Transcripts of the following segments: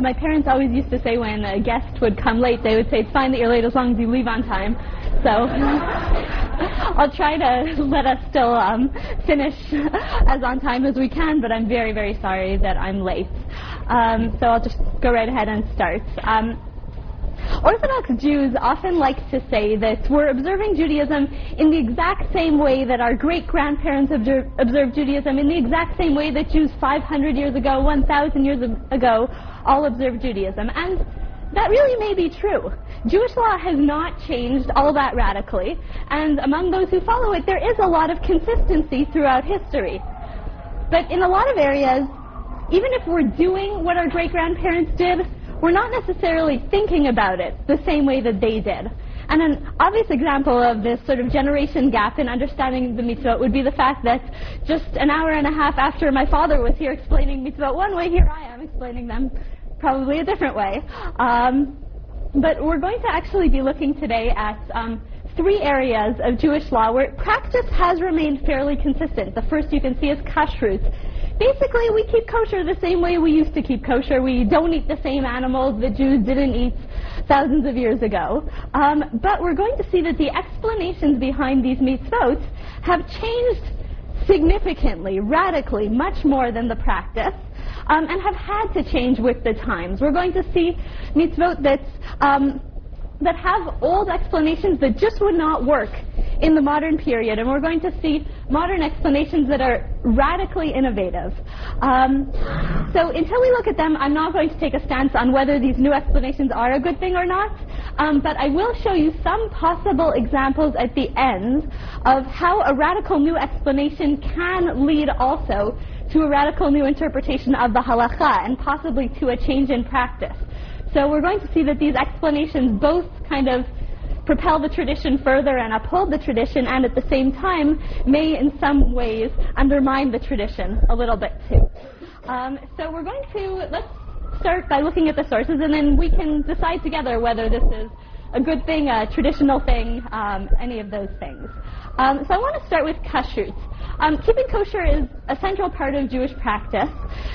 So my parents always used to say when a guest would come late, they would say, it's fine that you're late as long as you leave on time. So I'll try to let us still um, finish as on time as we can, but I'm very, very sorry that I'm late. Um, so I'll just go right ahead and start. Um, Orthodox Jews often like to say that we're observing Judaism in the exact same way that our great grandparents observed Judaism, in the exact same way that Jews 500 years ago, 1,000 years ago, all observe Judaism. And that really may be true. Jewish law has not changed all that radically, and among those who follow it, there is a lot of consistency throughout history. But in a lot of areas, even if we're doing what our great grandparents did, we're not necessarily thinking about it the same way that they did. And an obvious example of this sort of generation gap in understanding the mitzvot would be the fact that just an hour and a half after my father was here explaining mitzvot one way, here I am explaining them probably a different way. Um, but we're going to actually be looking today at um, three areas of Jewish law where practice has remained fairly consistent. The first you can see is kashrut basically we keep kosher the same way we used to keep kosher. We don't eat the same animals the Jews didn't eat thousands of years ago. Um, but we're going to see that the explanations behind these mitzvot have changed significantly, radically, much more than the practice. Um, and have had to change with the times. We're going to see mitzvot that's um, that have old explanations that just would not work in the modern period. And we're going to see modern explanations that are radically innovative. Um, so until we look at them, I'm not going to take a stance on whether these new explanations are a good thing or not. Um, but I will show you some possible examples at the end of how a radical new explanation can lead also to a radical new interpretation of the halacha and possibly to a change in practice. So we're going to see that these explanations both kind of propel the tradition further and uphold the tradition, and at the same time may in some ways undermine the tradition a little bit too. Um, so we're going to, let's start by looking at the sources, and then we can decide together whether this is a good thing, a traditional thing, um, any of those things. Um, so I want to start with kashrut. Um, keeping kosher is a central part of Jewish practice,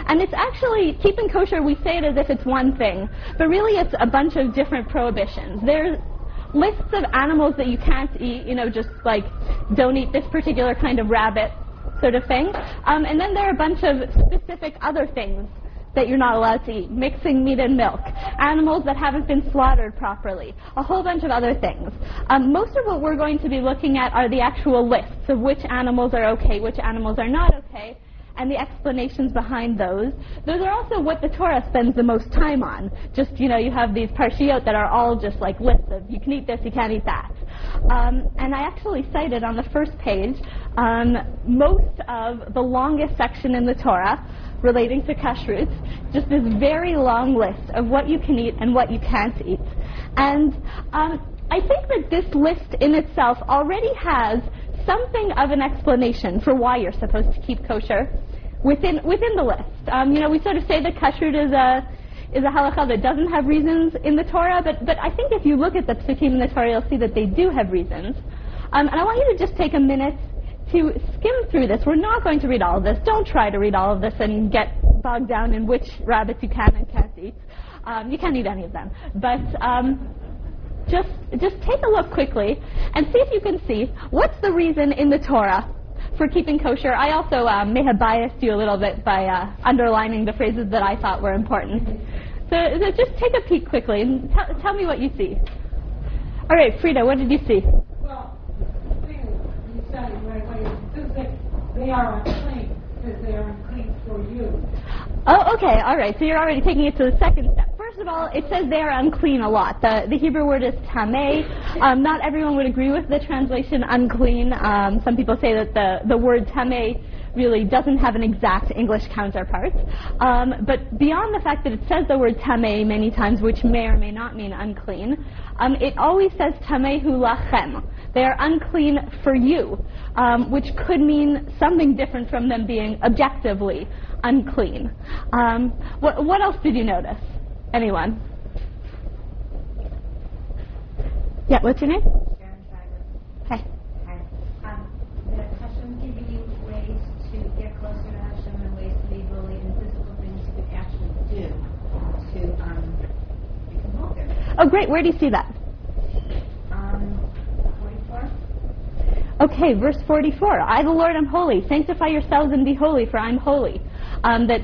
and it's actually keeping kosher. We say it as if it's one thing, but really it's a bunch of different prohibitions. There's lists of animals that you can't eat, you know, just like don't eat this particular kind of rabbit, sort of thing. Um, and then there are a bunch of specific other things that you're not allowed to eat, mixing meat and milk, animals that haven't been slaughtered properly, a whole bunch of other things. Um, most of what we're going to be looking at are the actual lists of which animals are okay, which animals are not okay, and the explanations behind those. Those are also what the Torah spends the most time on. Just, you know, you have these parshiot that are all just like lists of you can eat this, you can't eat that. Um, and I actually cited on the first page um, most of the longest section in the Torah relating to kashrut, just this very long list of what you can eat and what you can't eat. And um, I think that this list in itself already has something of an explanation for why you're supposed to keep kosher within within the list. Um, you know, we sort of say that kashrut is a is a halacha that doesn't have reasons in the Torah, but but I think if you look at the psukim in the Torah, you'll see that they do have reasons. Um, and I want you to just take a minute to skim through this. We're not going to read all of this. Don't try to read all of this and get bogged down in which rabbits you can and can't eat. Um, you can't eat any of them. But um, just, just take a look quickly and see if you can see what's the reason in the Torah for keeping kosher. I also um, may have biased you a little bit by uh, underlining the phrases that I thought were important. So, so just take a peek quickly and t- tell me what you see. All right, Frida, what did you see? Well, the thing you said it right away. It says that they are unclean. Says they are unclean for you. Oh, okay, all right. So you're already taking it to the second step. First of all, it says they are unclean a lot. The, the Hebrew word is tameh. Um, not everyone would agree with the translation unclean. Um, some people say that the, the word tameh really doesn't have an exact English counterpart. Um, but beyond the fact that it says the word tameh many times, which may or may not mean unclean, um, it always says tamehu lachem. They are unclean for you, um, which could mean something different from them being objectively unclean. Um, what, what else did you notice? Anyone? Yeah, what's your name? Hi. Hi. Um, the Hashem giving you ways to get closer to Hashem and ways to be holy and physical things you could actually do to Oh, great. Where do you see that? Um, 44. Okay, verse 44. I, the Lord, am holy. Sanctify yourselves and be holy, for I'm holy. Um, that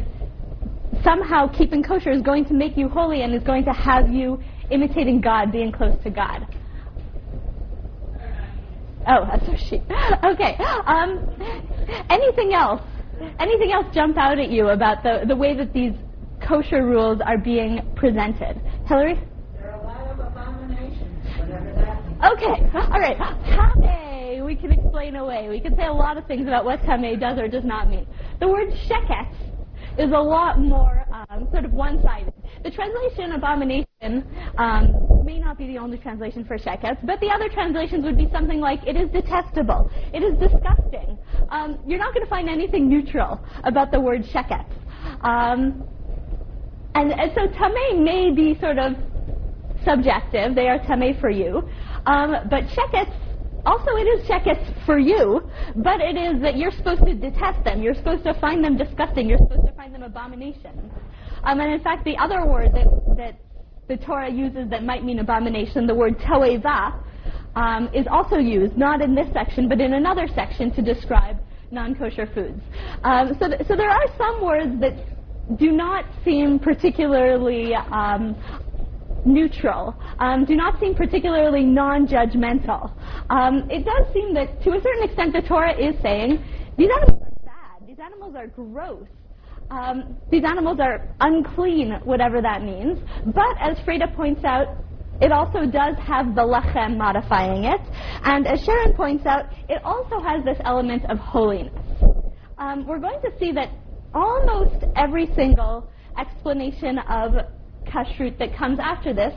somehow keeping kosher is going to make you holy and is going to have you imitating God, being close to God. Oh, that's a sheep. Okay. Um, anything else? Anything else jump out at you about the, the way that these kosher rules are being presented? Hillary? There are a lot of abominations, whatever that means. Okay, all right. Tame, we can explain away. We can say a lot of things about what tame does or does not mean. The word sheket is a lot more um, sort of one-sided. The translation abomination um, may not be the only translation for sheket, but the other translations would be something like it is detestable, it is disgusting. Um, you're not going to find anything neutral about the word sheket. Um, and, and so tame may be sort of subjective. They are tame for you. Um, but shekets, also it is shekets for you, but it is that you're supposed to detest them. You're supposed to find them disgusting. You're supposed to find them abominations. Um, and in fact, the other word that, that the Torah uses that might mean abomination, the word toeva, um, is also used, not in this section, but in another section to describe non-kosher foods. Um, so, th- so there are some words that do not seem particularly um, neutral, um, do not seem particularly non-judgmental. Um, it does seem that, to a certain extent, the Torah is saying these animals are bad. These animals are gross. Um, these animals are unclean, whatever that means. But as Freda points out, it also does have the lachem modifying it. And as Sharon points out, it also has this element of holiness. Um, we're going to see that almost every single explanation of kashrut that comes after this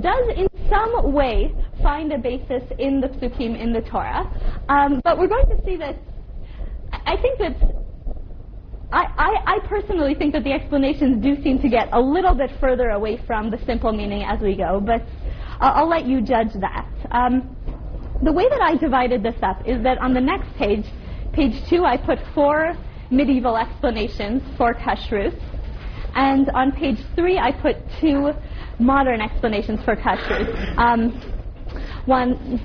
does in some way find a basis in the psukim in the Torah. Um, but we're going to see that I think that I, I, I, personally think that the explanations do seem to get a little bit further away from the simple meaning as we go, but I'll, I'll let you judge that. Um, the way that I divided this up is that on the next page, page two, I put four medieval explanations for kashrut. And on page three, I put two modern explanations for kashrut. Um, one,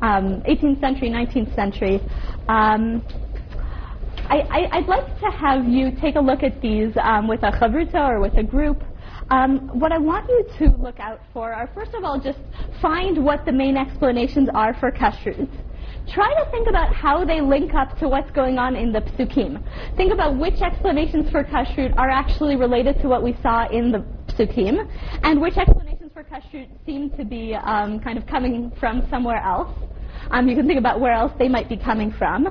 um, 18th century, 19th century. Um, I, would like to have you take a look at these um, with a chavruta or with a group. Um, what I want you to look out for are, first of all, just find what the main explanations are for kashrut try to think about how they link up to what's going on in the psukim. Think about which explanations for kashrut are actually related to what we saw in the psukim, and which explanations for kashrut seem to be um, kind of coming from somewhere else. Um, you can think about where else they might be coming from.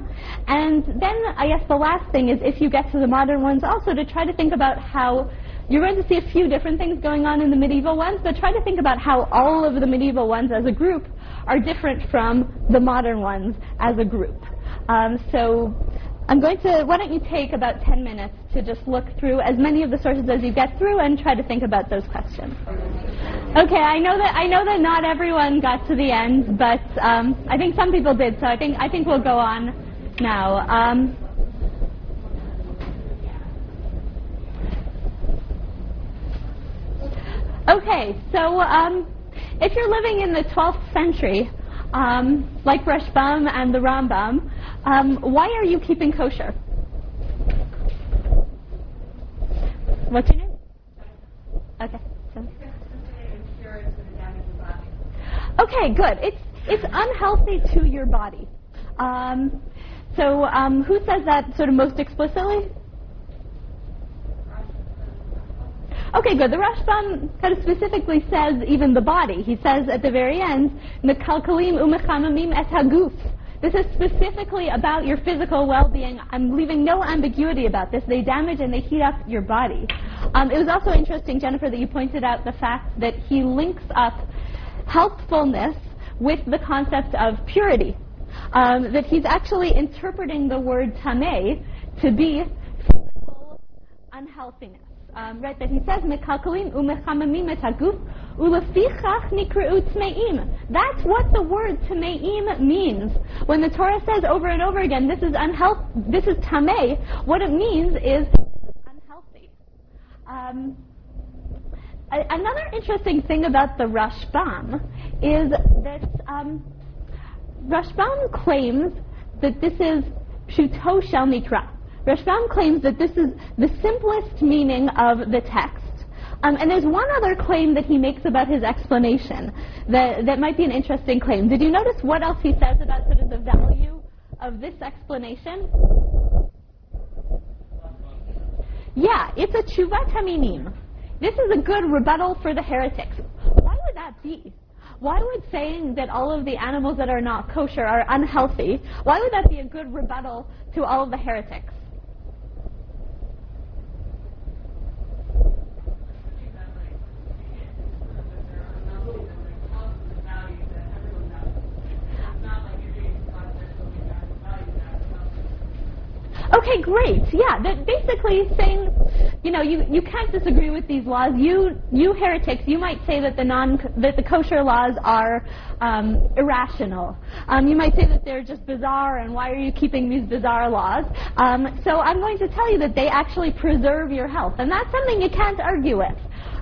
And then I guess the last thing is if you get to the modern ones also to try to think about how you're going to see a few different things going on in the medieval ones, but try to think about how all of the medieval ones as a group are different from the modern ones as a group. Um, so I'm going to, why don't you take about 10 minutes to just look through as many of the sources as you get through and try to think about those questions. Okay, I know that I know that not everyone got to the end, but um, I think some people did. So I think I think we'll go on now. Um, okay, so um, if you're living in the 12th century, um, like Rashbam and the Rambam, um, why are you keeping kosher? What's your name? Okay. Okay, good. It's it's unhealthy to your body. Um, so, um, who says that sort of most explicitly? Okay, good. The Rashbam kind of specifically says even the body. He says at the very end, "Mekalkalim umechamamim et haguf." This is specifically about your physical well-being. I'm leaving no ambiguity about this. They damage and they heat up your body. Um, it was also interesting, Jennifer, that you pointed out the fact that he links up healthfulness with the concept of purity. Um, that he's actually interpreting the word tameh to be physical unhealthiness um, right, that he says, ulefichach. That's what the word tmeim means. When the Torah says over and over again, this is unhealth, this is tameh, what it means is unhealthy. Um, another interesting thing about the Rashbam is that um, Rashbam claims that this is Pshuto Shel Mikra. Rashbam claims that this is the simplest meaning of the text. Um, and there's one other claim that he makes about his explanation that, that might be an interesting claim. Did you notice what else he says about sort of the value of this explanation? Yeah, it's a tshuva laminim. This is a good rebuttal for the heretics. Why would that be? Why would saying that all of the animals that are not kosher are unhealthy, why would that be a good rebuttal to all of the heretics? Okay, great. Yeah, that basically saying, you know, you, you can't disagree with these laws. You you heretics, you might say that the non that the kosher laws are um, irrational. Um, you might say that they're just bizarre, and why are you keeping these bizarre laws? Um, so I'm going to tell you that they actually preserve your health, and that's something you can't argue with.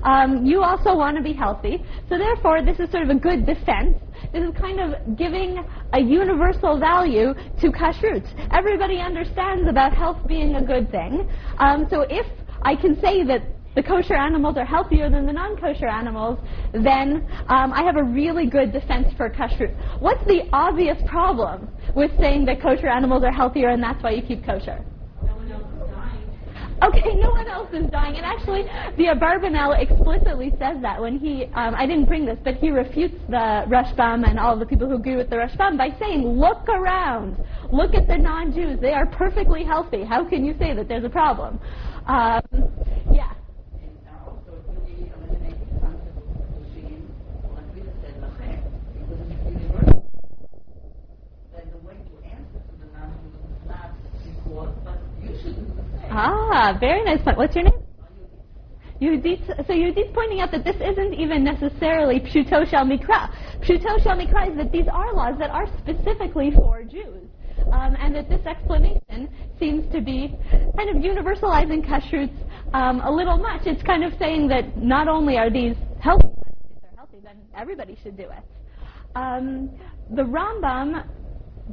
Um, you also want to be healthy, so therefore this is sort of a good defense this is kind of giving a universal value to kashrut. Everybody understands about health being a good thing. Um, so if I can say that the kosher animals are healthier than the non-kosher animals, then um, I have a really good defense for kashrut. What's the obvious problem with saying that kosher animals are healthier and that's why you keep kosher? Okay, no one else is dying. And actually, the Abarbanel explicitly says that when he, um, I didn't bring this, but he refutes the Rashbam and all the people who agree with the Rashbam by saying, look around. Look at the non-Jews. They are perfectly healthy. How can you say that there's a problem? Um, yeah. Ah, very nice point. What's your name? Yehudit, so Yehudit's pointing out that this isn't even necessarily Pshuto Shel Mikra. Pshuto Shel Mikra is that these are laws that are specifically for Jews. Um, and that this explanation seems to be kind of universalizing kashrut um, a little much. It's kind of saying that not only are these healthy, if they're healthy, then everybody should do it. Um, the Rambam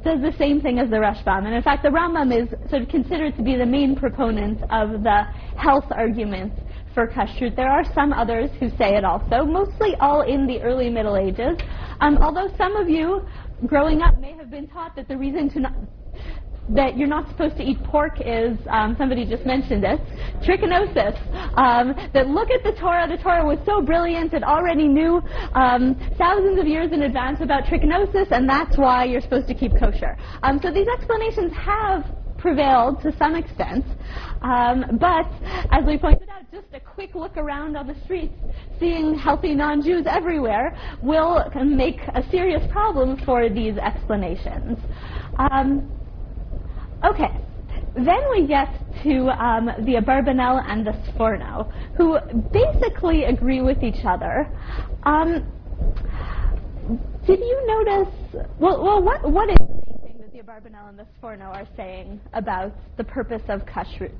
does the same thing as the Rashbam. And in fact, the Rambam is sort of considered to be the main proponent of the health arguments for kashrut. There are some others who say it also, mostly all in the early Middle Ages. Um, although some of you, growing up, may have been taught that the reason to not, that you're not supposed to eat pork is, um, somebody just mentioned this, trichinosis. Um, that look at the Torah. The Torah was so brilliant. It already knew um, thousands of years in advance about trichinosis, and that's why you're supposed to keep kosher. Um, so these explanations have prevailed to some extent. Um, but as we pointed out, just a quick look around on the streets, seeing healthy non-Jews everywhere, will make a serious problem for these explanations. Um, Okay, then we get to um, the Abarbanel and the Sforno, who basically agree with each other. Um, did you notice? Well, well, what what is the main thing that the Abarbanel and the Sforno are saying about the purpose of kashrut?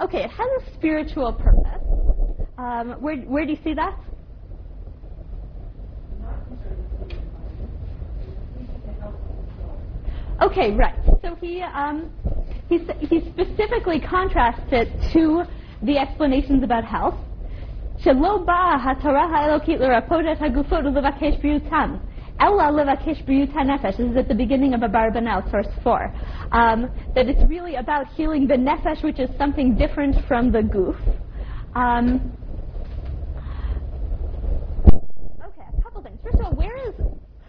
Okay, it has a spiritual purpose. Um, where where do you see that? Okay, right. So he, um, he, he specifically contrasts it to the explanations about health. This is at the beginning of a Abarbanel, source 4. Um, that it's really about healing the nefesh, which is something different from the guf. Um, okay, a couple things. First of all, where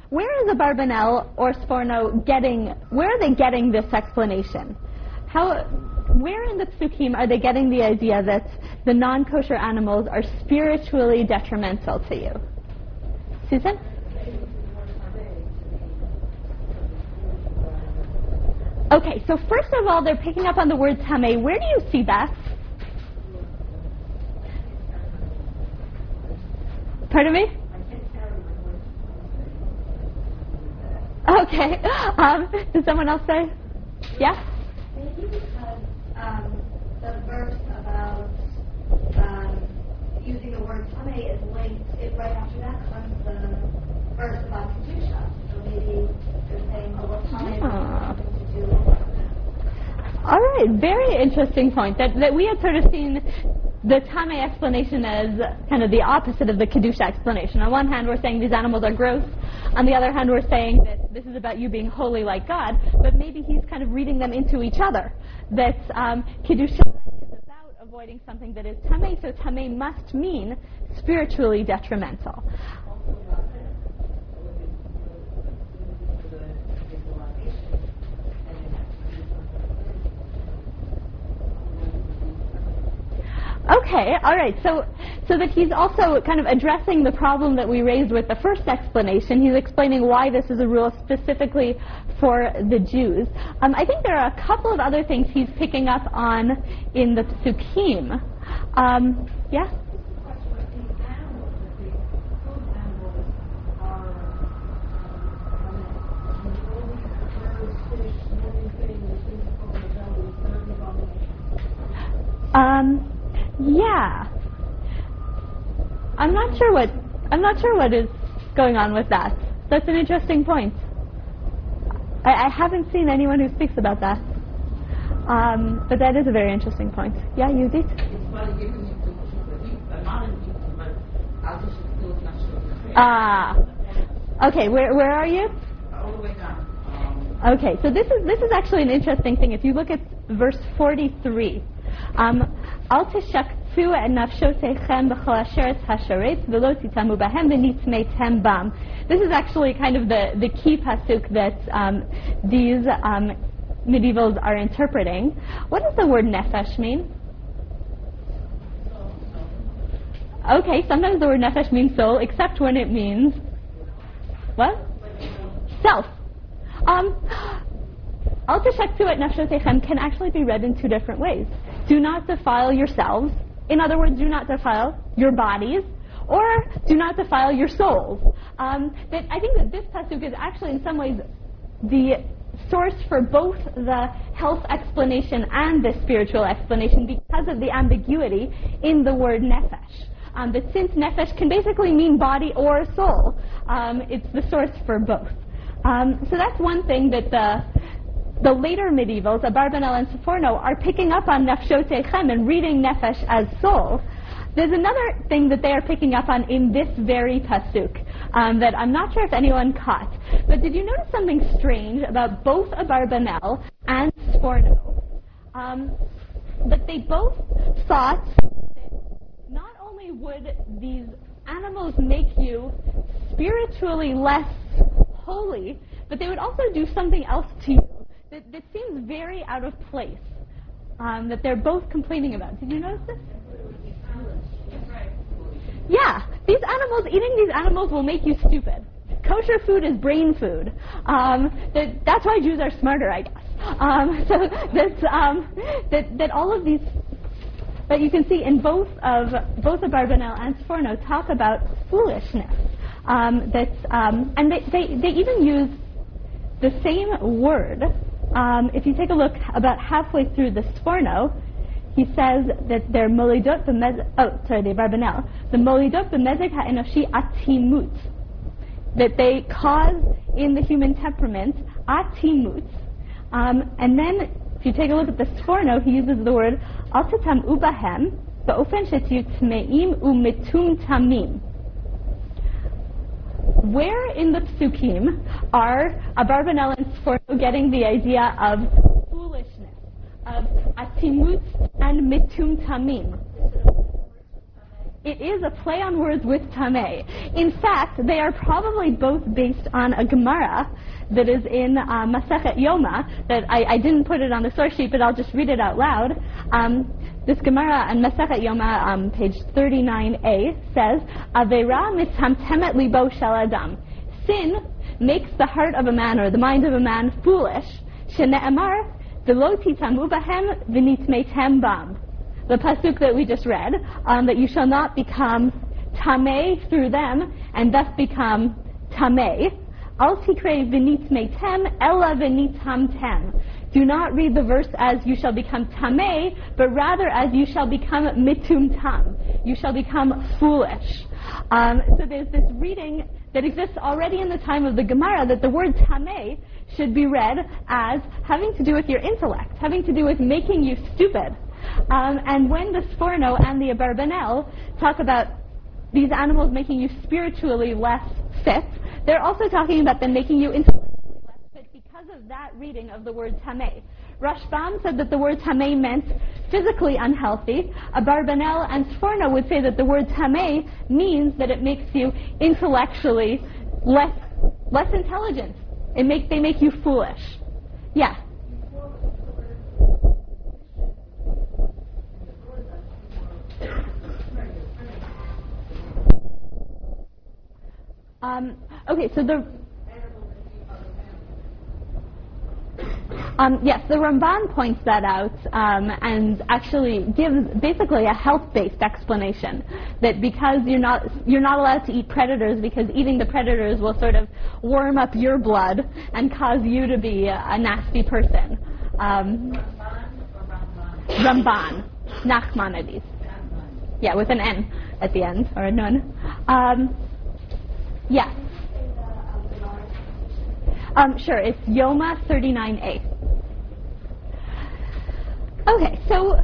where is Abarbanel or Sforno getting, where are they getting this explanation? How, where in the psukim are they getting the idea that the non-kosher animals are spiritually detrimental to you? Susan? Okay, so first of all, they're picking up on the word tameh. Where do you see that? Pardon me? Okay. Um, does someone else say? Yeah? Maybe because um, the verse about um, using the word Tame is linked, it, right after that comes the verse about Kedusha. So maybe they're saying, oh, what Tame Ah. has something to do with that. All right, very interesting point. That that we had sort of seen the Tame explanation is kind of the opposite of the Kedusha explanation. On one hand, we're saying these animals are gross. On the other hand, we're saying that this is about you being holy like God. But maybe he's kind of reading them into each other. That um, Kedusha is about avoiding something that is Tame, so Tame must mean spiritually detrimental. Okay, all right. So, so that he's also kind of addressing the problem that we raised with the first explanation. He's explaining why this is a rule specifically for the Jews. Um, I think there are a couple of other things he's picking up on in the Psukim. Um, yeah. um, Yeah. I'm not sure what I'm not sure what is going on with that. That's an interesting point. I, I haven't seen anyone who speaks about that. Um, but that is a very interesting point. Yeah, use it. Ah. Okay, where where are you? Okay, so this is this is actually an interesting thing. If you look at verse 43, um, Al tishaktu et nafshotechem b'chol asheret hasharetz v'lo titamu bahem v'nitzmeitem bam. This is actually kind of the, the key pasuk that um, these um, medievals are interpreting. What does the word nefesh mean? Okay, sometimes the word nefesh means soul, except when it means what? Self. Um, Al tashaktu et nafshotechem can actually be read in two different ways. Do not defile yourselves. In other words, do not defile your bodies, or do not defile your souls. Um, that I think that this pasuk is actually in some ways the source for both the health explanation and the spiritual explanation because of the ambiguity in the word nefesh. Um, that since nefesh can basically mean body or soul, um, it's the source for both. Um, so that's one thing that the the later medievals, Abarbanel and Seforno, are picking up on nefshotechem and reading nefesh as soul. There's another thing that they are picking up on in this very pasuk um, that I'm not sure if anyone caught. But did you notice something strange about both Abarbanel and Sforno? Um, that they both thought that not only would these animals make you spiritually less holy, but they would also do something else to you that, that seems very out of place. Um, that they're both complaining about. Did you notice this? Yeah, these animals, eating these animals will make you stupid. Kosher food is brain food. Um, that, that's why Jews are smarter, I guess. Um, so that's, um, that, that all of these, but you can see in both of both of Barbanel and Sforno talk about foolishness. Um, that's, um, and they, they, they even use the same word. Um, if you take a look about halfway through the Sforno, he says that they're molidot b'mez, oh, sorry, the Barbanel, the molidot b'mezeg ha'enoshi atimut, that they cause in the human temperament atimut. Um, and then, if you take a look at the Sforno, he uses the word al tatam ubahem ba'ofen shetiu tmeim umitum tamim. Where in the psukim are Abarbanel and Sforno getting the idea of foolishness, of atimut and mitum tamim? It is a play on words with tameh. In fact, they are probably both based on a Gemara that is in uh, Masechet Yoma. That I, I didn't put it on the source sheet, but I'll just read it out loud. Um, this Gemara on Masechet Yoma, um, page 39a, says, "Avera metamtemet libo shel adam." Sin makes the heart of a man or the mind of a man foolish. Shene'emar v'lo titamu bahem v'nitmetem bam the pasuk that we just read, um, that you shall not become tameh through them, and thus become tameh. Al tikre v'nitmetem ella v'nitamtem. Do not read the verse as you shall become tameh, but rather as you shall become mitum tam. You shall become foolish. Um, so there's this reading that exists already in the time of the Gemara that the word tameh should be read as having to do with your intellect, having to do with making you stupid. Um, and when the Sforno and the Abarbanel talk about these animals making you spiritually less fit, they're also talking about them making you of that reading of the word tameh. Rashbam said that the word tameh meant physically unhealthy. Abarbanel and Sforno would say that the word tameh means that it makes you intellectually less less intelligent. It make they make you foolish. Yeah. Um, okay, so the um, yes, the Ramban points that out um, and actually gives basically a health-based explanation that because you're not you're not allowed to eat predators because eating the predators will sort of warm up your blood and cause you to be a, a nasty person. Um, Ramban, Nachmanides. Yeah, with an N at the end or a nun. Um, yeah. Um, sure, it's Yoma 39A. Okay, so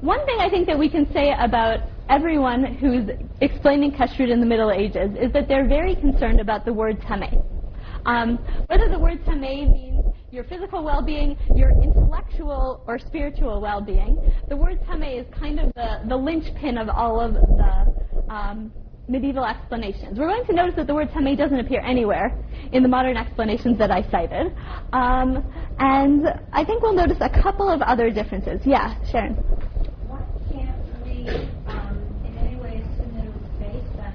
one thing I think that we can say about everyone who's explaining kashrut in the Middle Ages is that they're very concerned about the word tameh. Um, whether the word tameh means your physical well-being, your intellectual or spiritual well-being, the word tameh is kind of the, the linchpin of all of the um, medieval explanations. We're going to notice that the word tameh doesn't appear anywhere in the modern explanations that I cited. Um, and I think we'll notice a couple of other differences. Yeah, Sharon. Can't we, um, in any way, assume that it was based on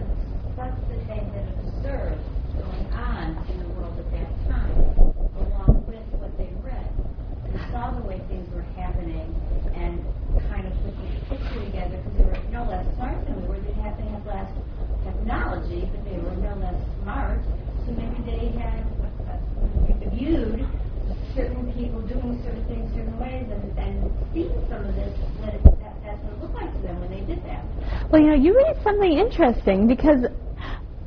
that they had observed going on in the world at that time, along with what they read? They saw the way things were happening and kind of put picture together because they were no less smart than we were. They had to have less technology, but they were no less smart. So maybe they had uh, viewed certain people doing certain things certain ways and, and seeing some of this, that, it, that that's what it looked like to them when they did that. Well, you know, you raised something interesting because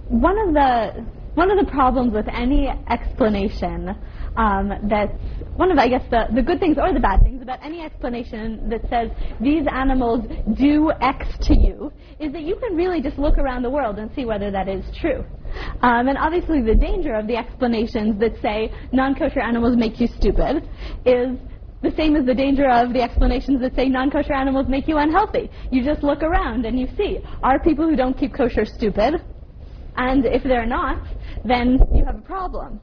one of the one of the problems with any explanation um, that's one of, I guess, the, the good things or the bad things about any explanation that says these animals do X to you is that you can really just look around the world and see whether that is true. Um, and obviously, the danger of the explanations that say non-kosher animals make you stupid is the same as the danger of the explanations that say non-kosher animals make you unhealthy. You just look around and you see, are people who don't keep kosher stupid? And if they're not, then you have a problem.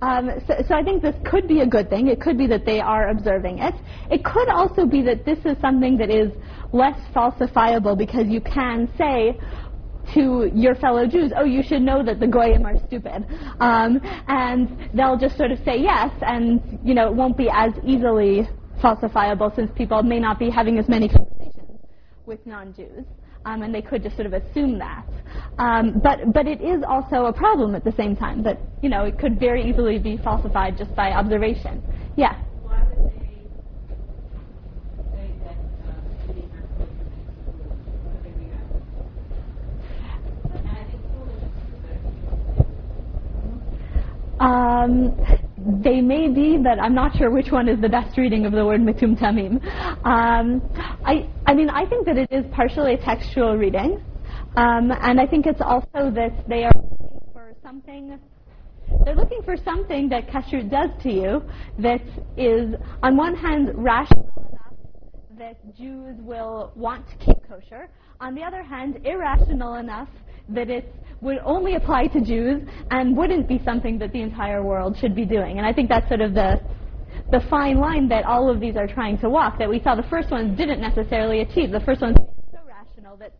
Um, so, so, I think this could be a good thing. It could be that they are observing it. It could also be that this is something that is less falsifiable because you can say to your fellow Jews, oh, you should know that the Goyim are stupid. Um, and they'll just sort of say yes, and, you know, it won't be as easily falsifiable since people may not be having as many conversations with non-Jews um, and they could just sort of assume that. Um, but but it is also a problem at the same time that you know it could very easily be falsified just by observation. Yeah. Why would they say that these are what they react? And I think foolish is Um, they may be, but I'm not sure which one is the best reading of the word mitum tamim. Um, I, I mean, I think that it is partially a textual reading, um, and I think it's also that they are looking for something. They're looking for something that kashrut does to you that is, on one hand, rational enough that Jews will want to keep kosher. On the other hand, irrational enough that it would only apply to Jews and wouldn't be something that the entire world should be doing. And I think that's sort of the the fine line that all of these are trying to walk that we saw the first ones didn't necessarily achieve. The first ones so rational that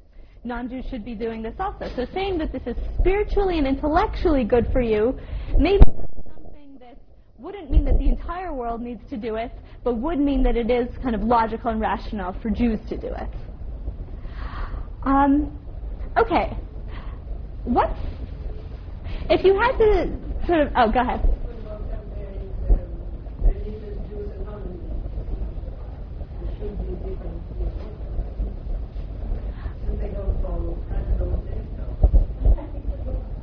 non-Jews should be doing this also. So saying that this is spiritually and intellectually good for you, maybe something that wouldn't mean that the entire world needs to do it, but would mean that it is kind of logical and rational for Jews to do it. Um, okay, what? if you had to sort of oh go ahead.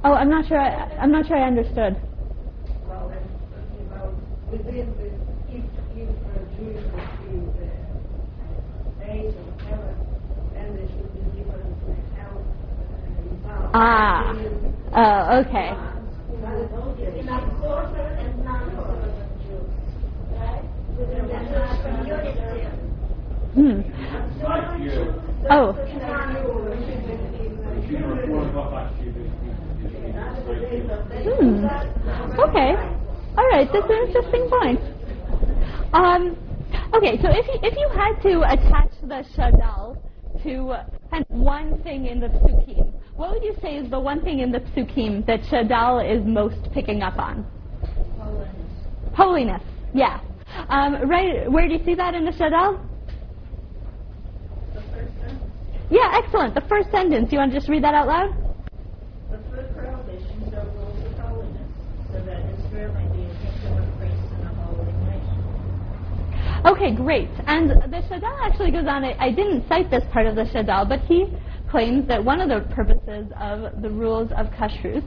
Oh, I'm not sure. I, am not sure I understood. Year, this week, this week, Hmm. Okay. All right. That's an interesting point. Um, okay. So if you, if you had to attach the shadal to one thing in the psukim, what would you say is the one thing in the psukim that shadal is most picking up on? Holiness. Holiness, yeah. Um, right. Where do you see that in the shadal? The first sentence. Yeah. Excellent. The first sentence. You want to just read that out loud? The food prohibitions are rules of holiness, so that Israel may be a kingdom of priests and a holy nation. Okay, great. And the Shadal actually goes on. I, I didn't cite this part of the Shadal, but he claims that one of the purposes of the rules of kashrut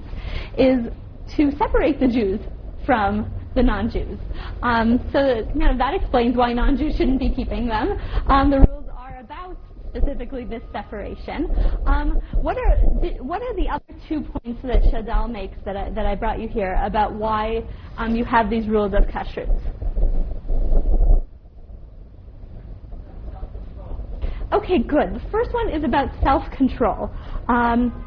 is to separate the Jews from the non-Jews. Um, so you know, that explains why non-Jews shouldn't be keeping them. Um, the rules are about specifically this separation. Um, what are the, what are the other two points that Shadal makes that I, that I brought you here about why um, you have these rules of kashrut? Okay, good. The first one is about self-control. Um,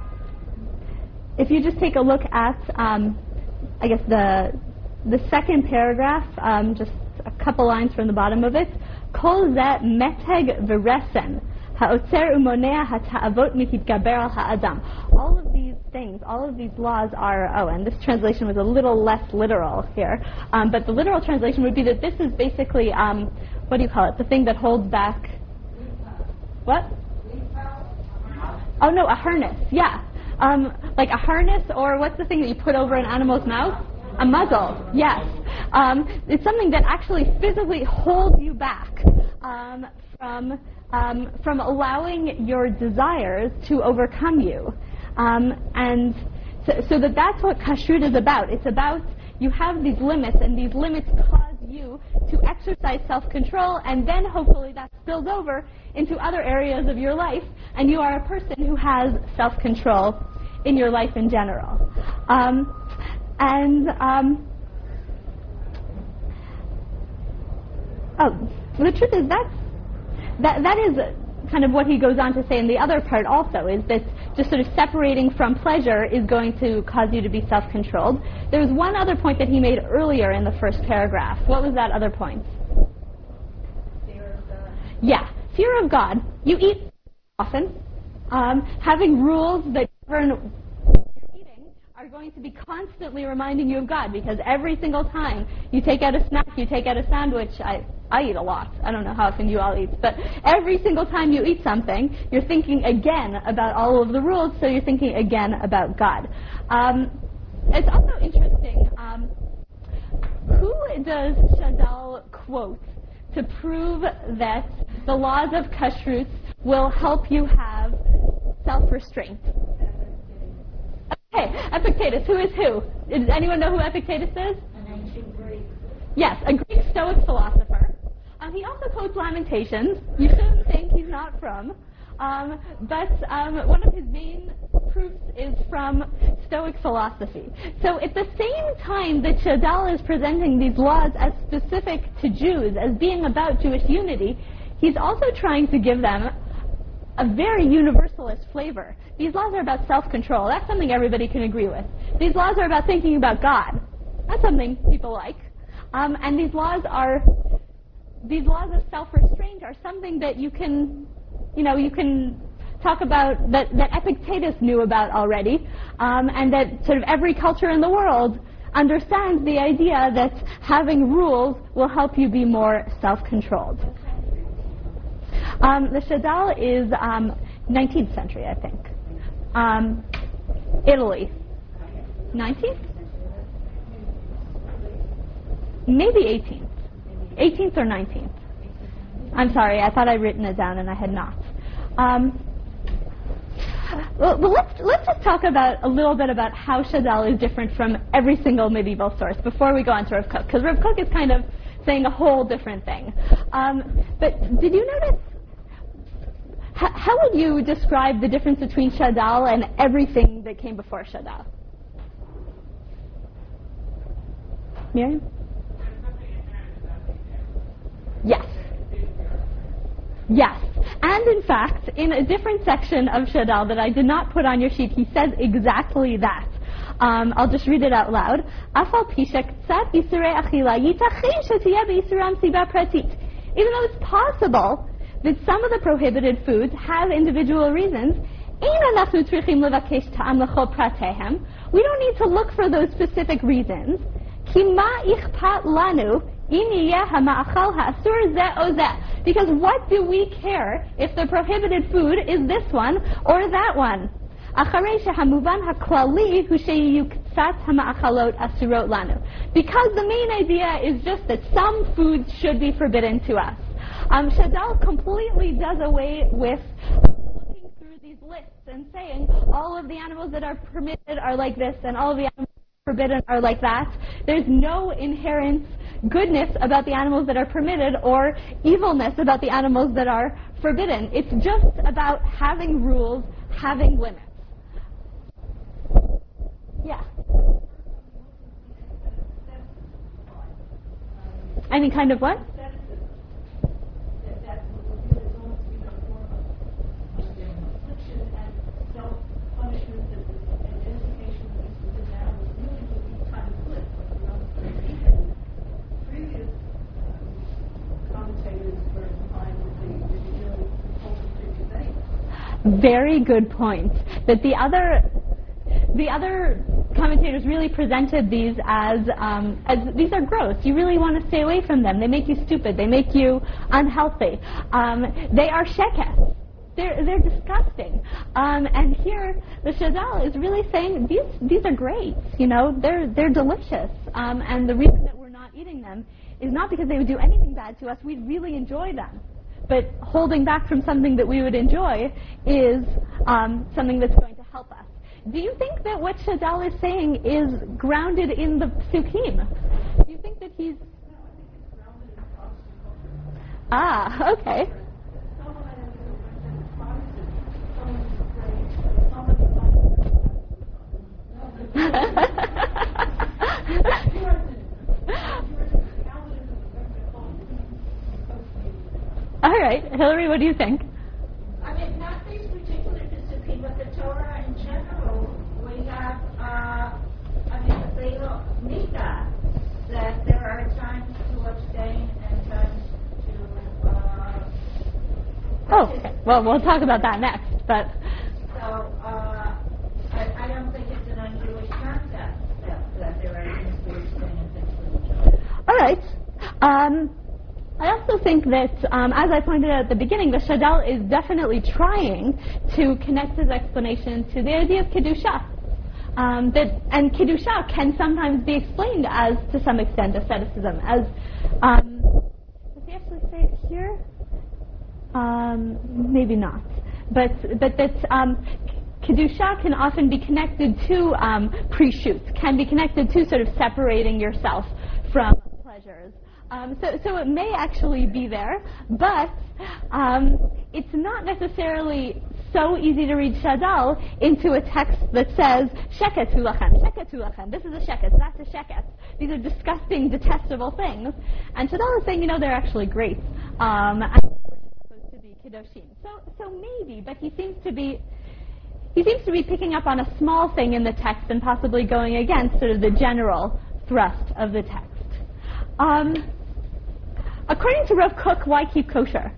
if you just take a look at, um, I guess the the second paragraph, um, just a couple lines from the bottom of it, kol zeh meteg ha'adam. All of these things, all of these laws are, oh, and this translation was a little less literal here, um, but the literal translation would be that this is basically, um, what do you call it, the thing that holds back what? Oh no, a harness. Yeah, um, like a harness, or what's the thing that you put over an animal's mouth? A muzzle. Yes, um, it's something that actually physically holds you back um, from um, from allowing your desires to overcome you, um, and so, so that that's what kashrut is about. It's about you have these limits, and these limits cause you to exercise self-control, and then hopefully that spills over into other areas of your life, and you are a person who has self-control in your life in general. Um, and um, oh, the truth is that's that that is kind of what he goes on to say in the other part also is that just sort of separating from pleasure is going to cause you to be self-controlled. There was one other point that he made earlier in the first paragraph. What was that other point? Fear of God. Yeah, fear of God. You eat often. Um, having rules that govern are going to be constantly reminding you of God because every single time you take out a snack, you take out a sandwich. I, I eat a lot. I don't know how often you all eat, but every single time you eat something, you're thinking again about all of the rules, so you're thinking again about God. Um, it's also interesting. Um, who does Shadal quote to prove that the laws of kashrut will help you have self-restraint? Okay, Epictetus. Who is who? Does anyone know who Epictetus is? An ancient Greek. Yes, a Greek Stoic philosopher. Um, he also quotes Lamentations. You shouldn't think he's not from. Um, but um, one of his main proofs is from Stoic philosophy. So at the same time that Shadal is presenting these laws as specific to Jews, as being about Jewish unity, he's also trying to give them a very universalist flavor. These laws are about self-control. That's something everybody can agree with. These laws are about thinking about God. That's something people like. Um, and these laws are these laws of self-restraint are something that you can, you know, you can talk about that, that Epictetus knew about already, um, and that sort of every culture in the world understands the idea that having rules will help you be more self-controlled. Um, the Shadal is um, 19th century, I think. Um, Italy. 19th? Maybe 18th. 18th or 19th. I'm sorry, I thought I'd written it down and I had not. Um, well, well, let's let's just talk about a little bit about how Shadal is different from every single medieval source before we go on to Rav Kook, because Rav Kook is kind of saying a whole different thing. Um, but did you notice? H- how would you describe the difference between Shadal and everything that came before Shadal? Miriam? Yes. Yes. And in fact, in a different section of Shadal that I did not put on your sheet, he says exactly that. Um, I'll just read it out loud. Even though it's possible that some of the prohibited foods have individual reasons, we don't need to look for those specific reasons. Because what do we care if the prohibited food is this one or that one? Because the main idea is just that some foods should be forbidden to us. Um, Shadal completely does away with looking through these lists and saying all of the animals that are permitted are like this and all of the animals forbidden are like that. There's no inherent goodness about the animals that are permitted or evilness about the animals that are forbidden. It's just about having rules, having limits. Yeah. Any kind of what? Very good point. That the other the other commentators really presented these as um, as these are gross. You really want to stay away from them. They make you stupid. They make you unhealthy. Um, they are sheketz. They're they're disgusting. Um, and here the Shadal is really saying these these are great. You know they're they're delicious. Um, and the reason that we're not eating them is not because they would do anything bad to us. We'd really enjoy them but holding back from something that we would enjoy is um, something that's going to help us. Do you think that what Shadal is saying is grounded in the psukim? Do you think that he's. Ah, okay. All right, Hillary, what do you think? I mean, not these particular discipline, but the Torah in general, we have, uh, I mean, don't need that. That there are times to abstain and times to, uh. Oh, okay. Well, we'll talk about that next, but. So, uh, I, I don't think it's an un-Jewish concept that, that there are things to abstain and things to enjoy. All right. Um, I also think that, um, as I pointed out at the beginning, the Shadal is definitely trying to connect his explanation to the idea of Kedusha. Um, that, and Kedusha can sometimes be explained as, to some extent, asceticism. As, um, does he actually say it here? Um, maybe not. But, but that um, Kedusha can often be connected to um, prishut, can be connected to sort of separating yourself from pleasures. Um, so, so it may actually be there, but um, it's not necessarily so easy to read Shadal into a text that says sheketz lachem, sheketz lachem. This is a sheketz, that's a sheketz. These are disgusting, detestable things, and Shadal is saying, you know, they're actually great. Um, and supposed to be. So, so maybe, but he seems to be he seems to be picking up on a small thing in the text and possibly going against sort of the general thrust of the text. Um, according to Rav Kook, why keep kosher?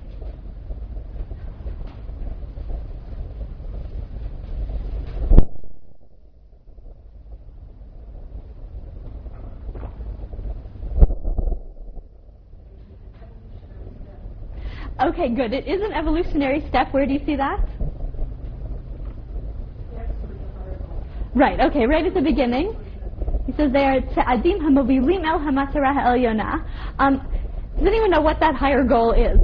Okay, good. It is an evolutionary step. Where do you see that? Right, okay, right at the beginning. He says they are Ta'adim Hamovilim El Hamatara Ha'elyona. Um, Does anyone know what that higher goal is?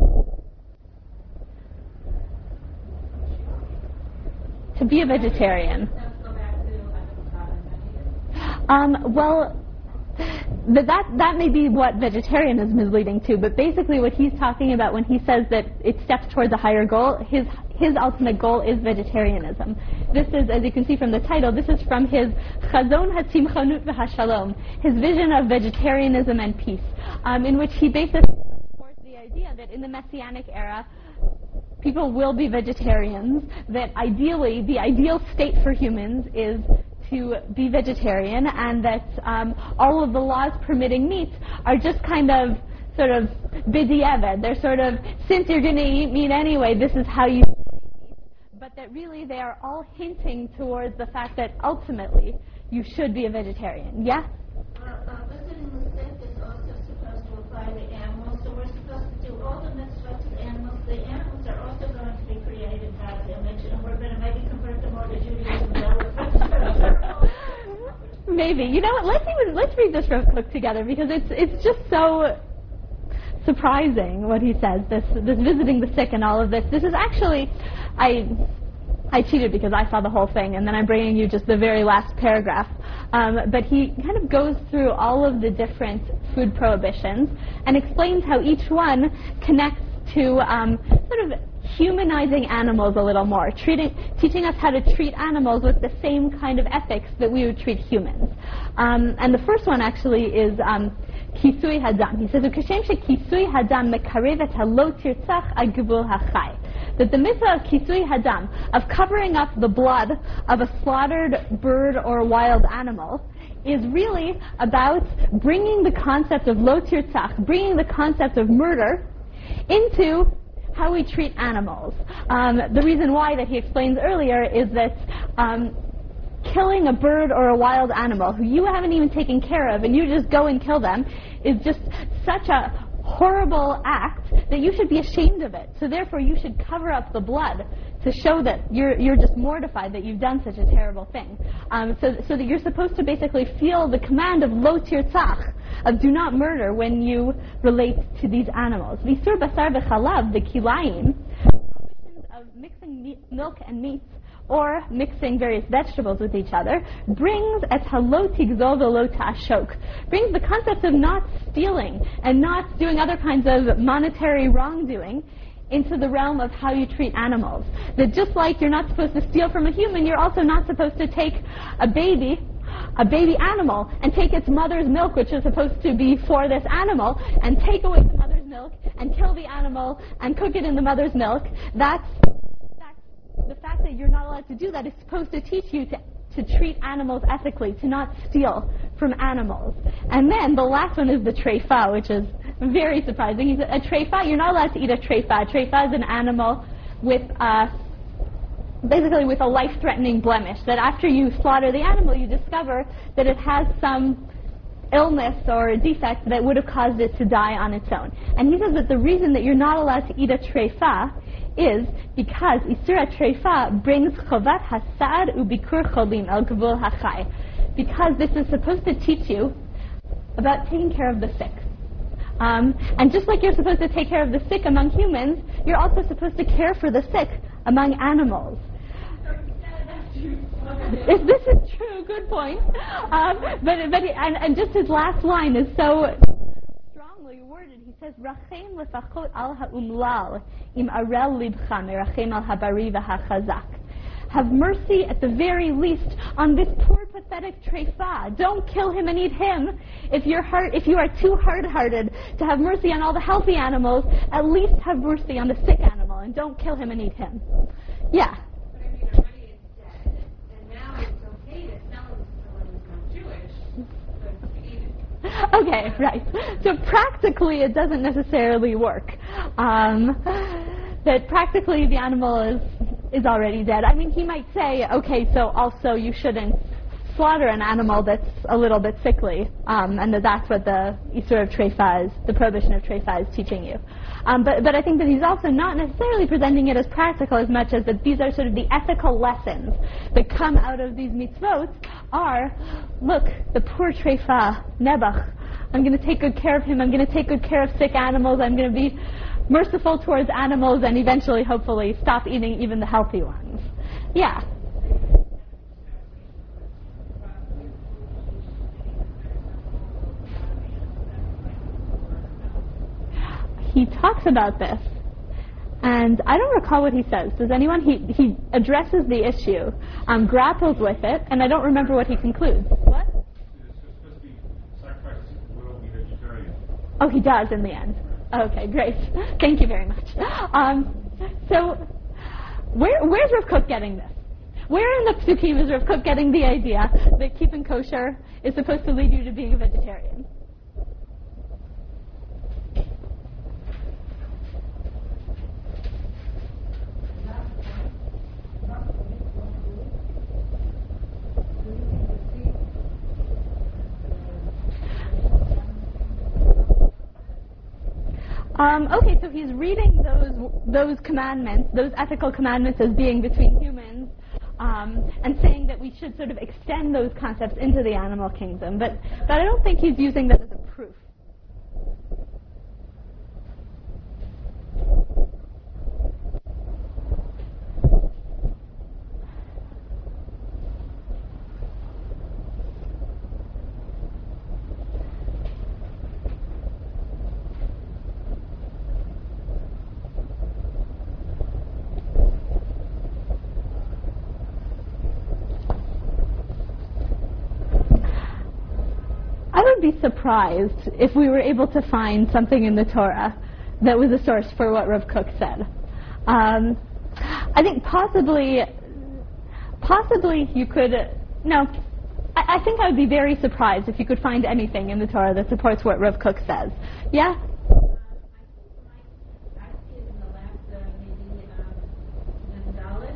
To be a vegetarian. Let's go back to Adam Um, well, th- that that may be what vegetarianism is leading to, but basically what he's talking about when he says that it steps towards a higher goal, his his ultimate goal is vegetarianism. This is, as you can see from the title, this is from his Chazon HaTzimchonut v'Hashalom, his vision of vegetarianism and peace, um, in which he basically supports the idea that in the Messianic era, people will be vegetarians, that ideally, the ideal state for humans is to be vegetarian, and that um, all of the laws permitting meat are just kind of sort of bidiyeved. They're sort of, since you're going to eat meat anyway, this is how you but that really they are all hinting towards the fact that ultimately you should be a vegetarian. Yeah? Uh, uh, Maybe. You know what? Let's even let's read this real quick together because it's it's just so surprising what he says. This this visiting the sick and all of this. This is actually I I cheated because I saw the whole thing, and then I'm bringing you just the very last paragraph. Um, but he kind of goes through all of the different food prohibitions and explains how each one connects to um, sort of humanizing animals a little more, treating, teaching us how to treat animals with the same kind of ethics that we would treat humans. Um, and the first one actually is um, kisui hadam. He says, "Ukashem kisui hadam mekarev et halo tirtzach al hachai." That the mitzvah of kisui hadam, of covering up the blood of a slaughtered bird or wild animal, is really about bringing the concept of lo tirtzach, bringing the concept of murder into how we treat animals. Um, the reason why that he explains earlier is that um, killing a bird or a wild animal who you haven't even taken care of and you just go and kill them is just such a horrible act that you should be ashamed of it. So therefore you should cover up the blood to show that you're, you're just mortified that you've done such a terrible thing. Um, so, so that you're supposed to basically feel the command of lo tirtzach, of do not murder when you relate to these animals. Visur basar v'chalav, the kilayim, of mixing meat, milk and meat or mixing various vegetables with each other brings et halo tigzol v'lo ta'ashok, brings the concept of not stealing and not doing other kinds of monetary wrongdoing into the realm of how you treat animals. That just like you're not supposed to steal from a human, you're also not supposed to take a baby, a baby animal, and take its mother's milk, which is supposed to be for this animal, and take away the mother's milk, and kill the animal, and cook it in the mother's milk. That's, the fact that you're not allowed to do that is supposed to teach you to to treat animals ethically, to not steal from animals. And then the last one is the treifa, which is very surprising. He said, a treifa, you're not allowed to eat a treifa. A treifa is an animal with uh, basically with a life-threatening blemish. That after you slaughter the animal, you discover that it has some illness or defect that would have caused it to die on its own. And he says that the reason that you're not allowed to eat a treifa is because Isura Treifa brings Chovat Hasad Ubikur Cholim El Gvul Hachai. Because this is supposed to teach you about taking care of the sick. Um, and just like you're supposed to take care of the sick among humans, you're also supposed to care for the sick among animals. If this is true, good point. Um, but but and, and just his last line is so says, "Rachem lefachot al ha'umlal im arel libcha merachem al habari v'hachazak." Have mercy at the very least on this poor pathetic treifa. Don't kill him and eat him. If you're hard, if you are too hard-hearted to have mercy on all the healthy animals, at least have mercy on the sick animal and don't kill him and eat him. Yeah. But I mean, already it's dead, and now it's okay to sell it to someone who's not Jewish, but to eat it. Okay, right. So practically, it doesn't necessarily work. Um, that practically the animal is is already dead. I mean, he might say, okay, so also you shouldn't slaughter an animal that's a little bit sickly, um, and that that's what the Isur of Treifa is, the prohibition of Treifa is teaching you. Um, but, but I think that he's also not necessarily presenting it as practical as much as that these are sort of the ethical lessons that come out of these mitzvot are, look, the poor Treifa, Nebuch, I'm going to take good care of him, I'm going to take good care of sick animals, I'm going to be merciful towards animals, and eventually, hopefully, stop eating even the healthy ones. Yeah. Talks about this, and I don't recall what he says. Does anyone? He he addresses the issue, um, grapples with it, and I don't remember what he concludes. What? Oh, he does in the end. Okay, great. Thank you very much. Um, so, where where's Rav Kook getting this? Where in the psukim is Rav Kook getting the idea that keeping kosher is supposed to lead you to being a vegetarian? Um, okay, so he's reading those those commandments, those ethical commandments, as being between humans, um, and saying that we should sort of extend those concepts into the animal kingdom. But but I don't think he's using that as a proof. Would be surprised if we were able to find something in the Torah that was a source for what Rav Kook said. Um, I think possibly, possibly you could. No, I, I think I would be very surprised if you could find anything in the Torah that supports what Rav Kook says. Yeah. I see it in the last, uh, maybe, um, Nandalit,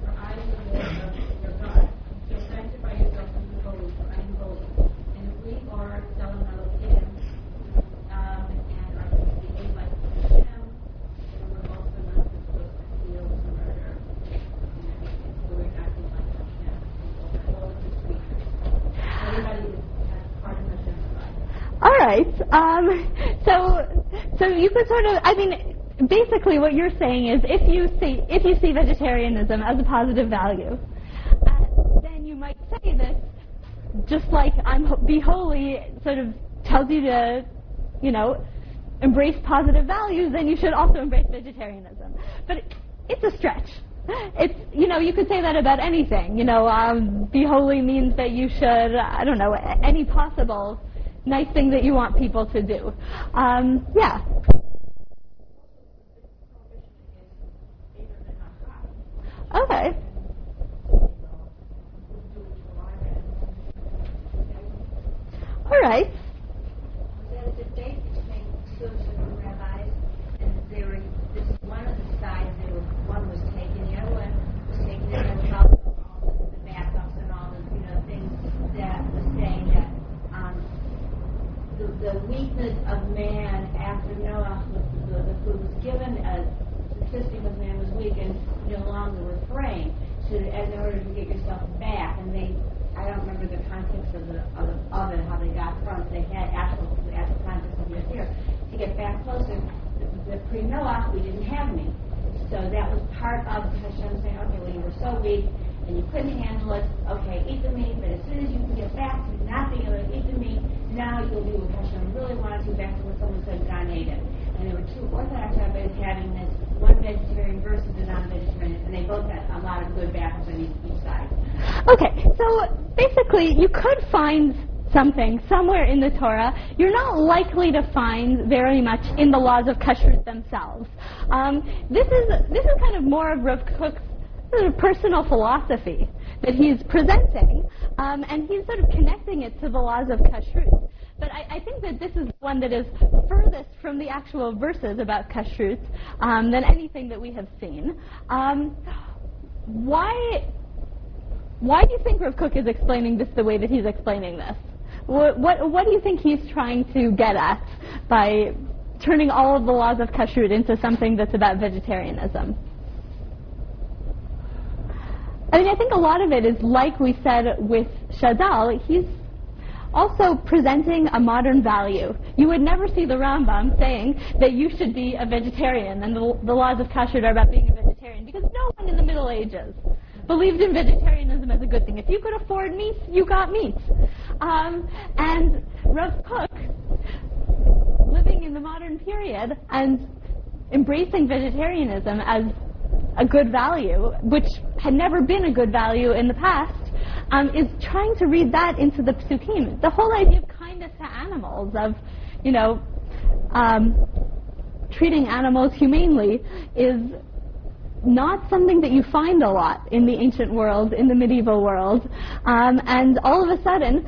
for I am the Lord of your God. So sanctify yourself and be holy, for I am holy. And if we are Tzelem Elohim, um, and are supposed to behave like Hashem, then we're also not supposed to steal, to murder, and everything. So we're acting like Hashem. All of the creatures. Everybody is, has part of Hashem's life. All right. Um, so, so you could sort of. I mean, basically, what you're saying is, if you see if you see vegetarianism as a positive value, uh, then you might say that just like I'm be holy sort of tells you to, you know, embrace positive values, then you should also embrace vegetarianism. But it, it's a stretch. It's you know you could say that about anything. You know, um, be holy means that you should I don't know any possible nice thing that you want people to do. Um, yeah. Okay. All right. There was a debate between two different rabbis, and they were, this is one of the sides, they were, one was taking, the other one was taking, and there was also all the, the backups and all the, you know, things that was saying that, um, the, the weakness of man after Noah, was, the, the food was given, uh, consisting of man was weak and no longer refrain, so as in order to get yourself back, and they, I don't remember the context of the, of, the- of it, how they got from, they had actual, the actual context of it here, to get back closer, the, the pre-Noah, we didn't have me. So that was part of Hashem saying, okay, well, you were so weak, and you couldn't handle it, okay, eat the meat, but as soon as you can get back to not being able to eat the meat, now you'll do what Hashem really wanted you, back to what someone said Gan Eden. And there were two Orthodox rabbis having this, one vegetarian versus a non-vegetarian, and they both had a lot of good backups on each, side. Okay, so basically, you could find something somewhere in the Torah. You're not likely to find very much in the laws of kashrut themselves. Um, this is this is kind of more of Rav Kook's sort of personal philosophy that he's presenting, um, and he's sort of connecting it to the laws of kashrut. But I, I think that this is one that is furthest from the actual verses about kashrut um, than anything that we have seen. Um, why why do you think Rav Kook is explaining this the way that he's explaining this? What, what, what do you think he's trying to get at by turning all of the laws of kashrut into something that's about vegetarianism? I mean, I think a lot of it is like we said with Shadal, he's also presenting a modern value. You would never see the Rambam saying that you should be a vegetarian and the, the laws of kashrut are about being a vegetarian because no one in the Middle Ages believed in vegetarianism as a good thing. If you could afford meat, you got meat. Um, and Rav Kook, living in the modern period and embracing vegetarianism as a good value, which had never been a good value in the past, um, is trying to read that into the psukim. The whole idea of kindness to animals, of, you know, um, treating animals humanely, is not something that you find a lot in the ancient world, in the medieval world. Um, and all of a sudden,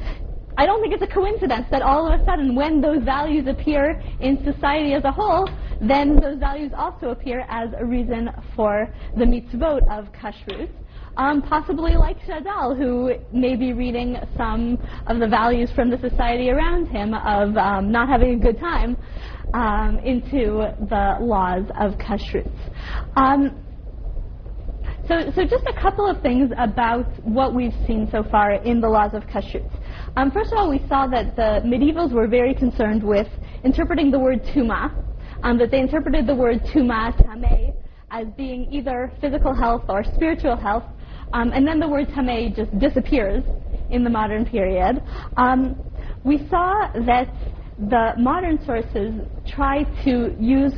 I don't think it's a coincidence that all of a sudden, when those values appear in society as a whole, then those values also appear as a reason for the mitzvot of kashrut. Um, possibly like Shadal, who may be reading some of the values from the society around him of um, not having a good time um, into the laws of kashrut. Um, so, so just a couple of things about what we've seen so far in the laws of kashrut. Um, first of all, we saw that the medievals were very concerned with interpreting the word tuma, um, that they interpreted the word tuma, tameh, as being either physical health or spiritual health, um, and then the word tameh just disappears in the modern period. Um, we saw that the modern sources try to use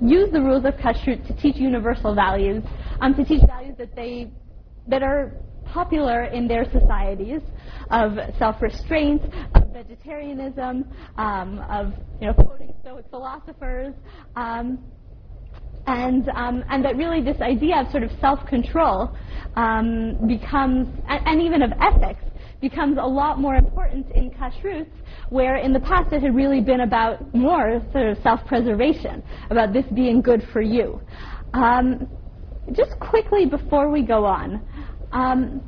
use the rules of kashrut to teach universal values, um, to teach values that they that are popular in their societies of self-restraint, of vegetarianism, um, of you know quoting Stoic philosophers. Um, and um, and that really this idea of sort of self-control um, becomes, and, and, even of ethics, becomes a lot more important in kashrut, where in the past it had really been about more sort of self-preservation, about this being good for you. Um, just quickly before we go on, um,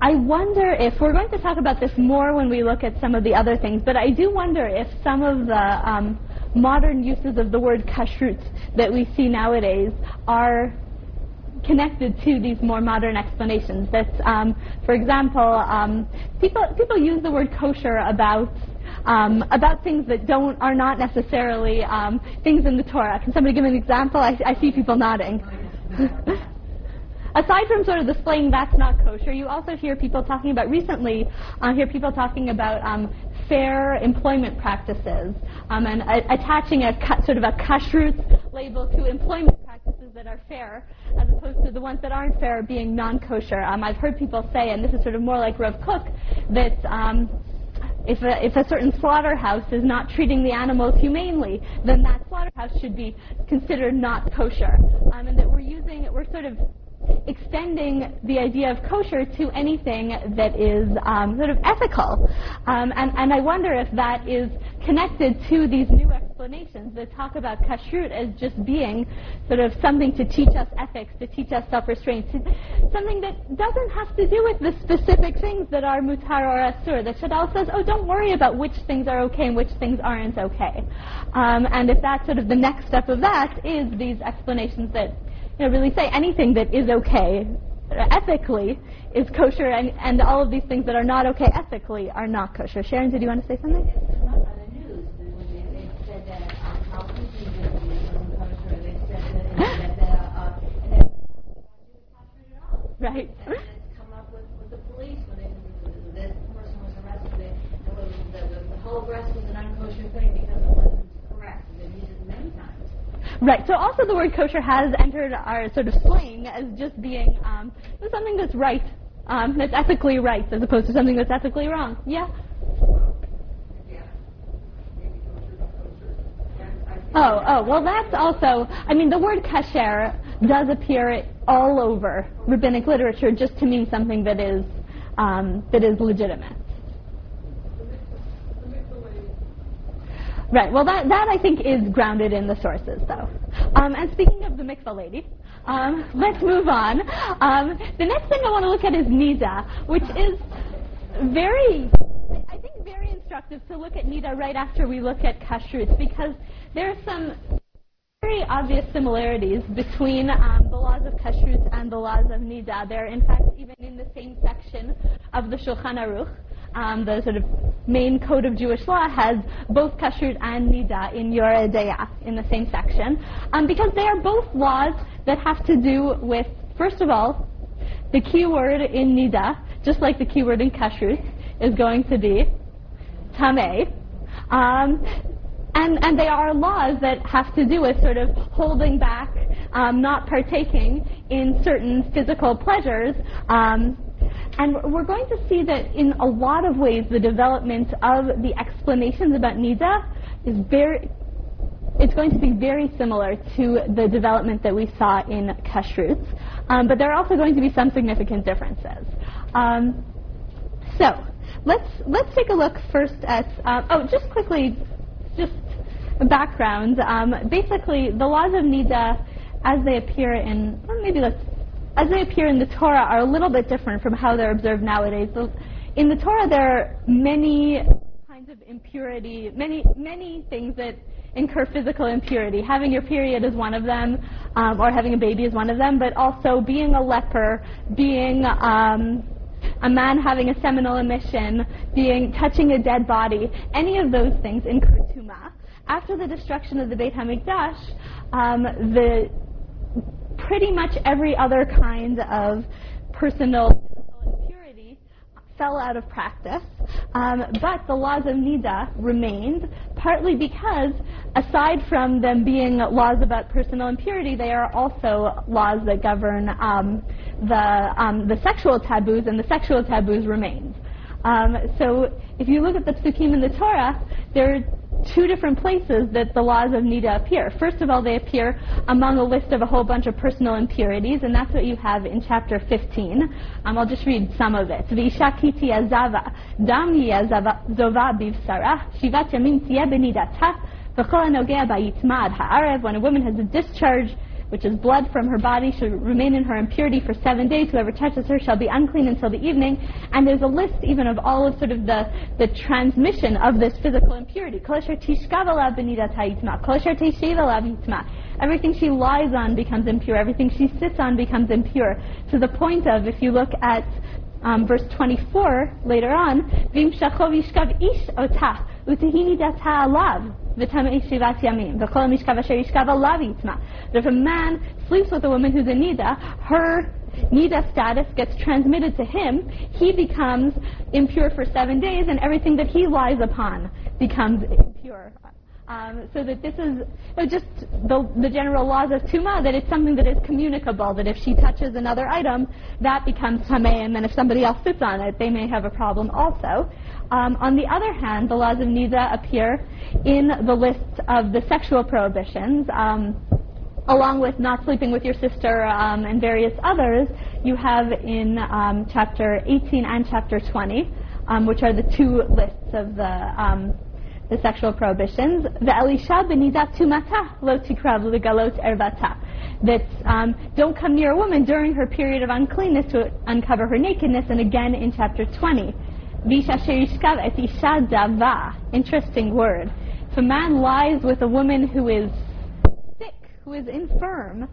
I wonder if we're going to talk about this more when we look at some of the other things, but I do wonder if some of the um, modern uses of the word kashrut that we see nowadays are connected to these more modern explanations. That, um, for example, um, people people use the word kosher about um, about things that don't are not necessarily um, things in the Torah. Can somebody give an example? I, I see people nodding. Aside from sort of displaying that's not kosher, you also hear people talking about recently. Uh, hear people talking about um, fair employment practices um, and uh, attaching a sort of a kashrut label to employment practices that are fair, as opposed to the ones that aren't fair being non-kosher. Um, I've heard people say, and this is sort of more like Rav Kook, that um, if a, if a certain slaughterhouse is not treating the animals humanely, then that slaughterhouse should be considered not kosher. Um, and that we're using, we're sort of extending the idea of kosher to anything that is um, sort of ethical. Um, and, and I wonder if that is connected to these new explanations that talk about kashrut as just being sort of something to teach us ethics, to teach us self-restraint, something that doesn't have to do with the specific things that are mutar or asur. That Shadal says, oh, don't worry about which things are okay and which things aren't okay. Um, and if that's sort of the next step of that is these explanations that you know, really say anything that is okay ethically is kosher, and, and all of these things that are not okay ethically are not kosher. Sharon, did you want to say something? Right. And it's come up with, with the police when they, this person was arrested, and was, the, the, the whole arrest was an unkosher thing because it wasn't correct. They've used it many times. Right. So also the word kosher has entered our sort of slang as just being um, something that's right, um, that's ethically right, as opposed to something that's ethically wrong. Yeah. Oh, oh, well, that's also, I mean, the word kasher does appear all over rabbinic literature just to mean something that is, um, that is legitimate. Right. Well, that, that I think is grounded in the sources, though. Um, and speaking of the mikvah lady, um, let's move on. Um, the next thing I want to look at is nida, which is very, I think, very instructive to look at nida right after we look at kashrut, because there are some very obvious similarities between um, the laws of kashrut and the laws of nida. They're, in fact, even in the same section of the Shulchan Aruch um, the sort of main code of Jewish law has both kashrut and nida in Yoreh De'ah in the same section, um, because they are both laws that have to do with, first of all, the key word in nida, just like the key word in kashrut, is going to be tameh. Um, and, and they are laws that have to do with sort of holding back, um, not partaking in certain physical pleasures. Um, and we're going to see that in a lot of ways the development of the explanations about Nida is very, it's going to be very similar to the development that we saw in Kashrut. Um, but there are also going to be some significant differences. Um, so let's let's take a look first at uh, oh just quickly just background. Um, basically, the laws of Nida, as they appear in maybe let's as they appear in the Torah, are a little bit different from how they're observed nowadays. In the Torah, there are many kinds of impurity, many many things that incur physical impurity. Having your period is one of them, um, or having a baby is one of them, but also being a leper, being um, a man having a seminal emission, being touching a dead body, any of those things incur tuma. After the destruction of the Beit Hamikdash, um, the pretty much every other kind of personal impurity fell out of practice, um, but the laws of Nida remained, partly because, aside from them being laws about personal impurity, they are also laws that govern um, the, um, the sexual taboos, and the sexual taboos remained. Um, so if you look at the psukim in the Torah, there are two different places that the laws of Nida appear. First of all, they appear among a list of a whole bunch of personal impurities, and that's what you have in chapter 15. Um, I'll just read some of it. V'ishakiti azava, dam zova bivsara, shivat yamin tiyeh benidata, v'chol anogea ba'yitmad ha'arev, when a woman has a discharge which is blood from her body, shall remain in her impurity for seven days. Whoever touches her shall be unclean until the evening. And there's a list even of all of sort of the, the transmission of this physical impurity. Everything she lies on becomes impure. Everything she sits on becomes impure. To the point of, if you look at um, verse 24 later on, Vim shachov ish otah utahini data alav if a man sleeps with a woman who's in Nida, her Nida status gets transmitted to him. He becomes impure for seven days, and everything that he lies upon becomes impure. Um, so that this is just the, the general laws of Tuma, that it's something that is communicable, that if she touches another item, that becomes Tameh, and then if somebody else sits on it, they may have a problem also. Um, on the other hand, the laws of Nida appear in the list of the sexual prohibitions. Um, along with not sleeping with your sister um, and various others, you have in um, chapter 18 and chapter 20, um, which are the two lists of the um, the sexual prohibitions. The Elisha benidat tumata lo tikrav legalot ervata. That um, don't come near a woman during her period of uncleanness to uncover her nakedness, and again in chapter 20. Interesting word. If a man lies with a woman who is sick, who is infirm,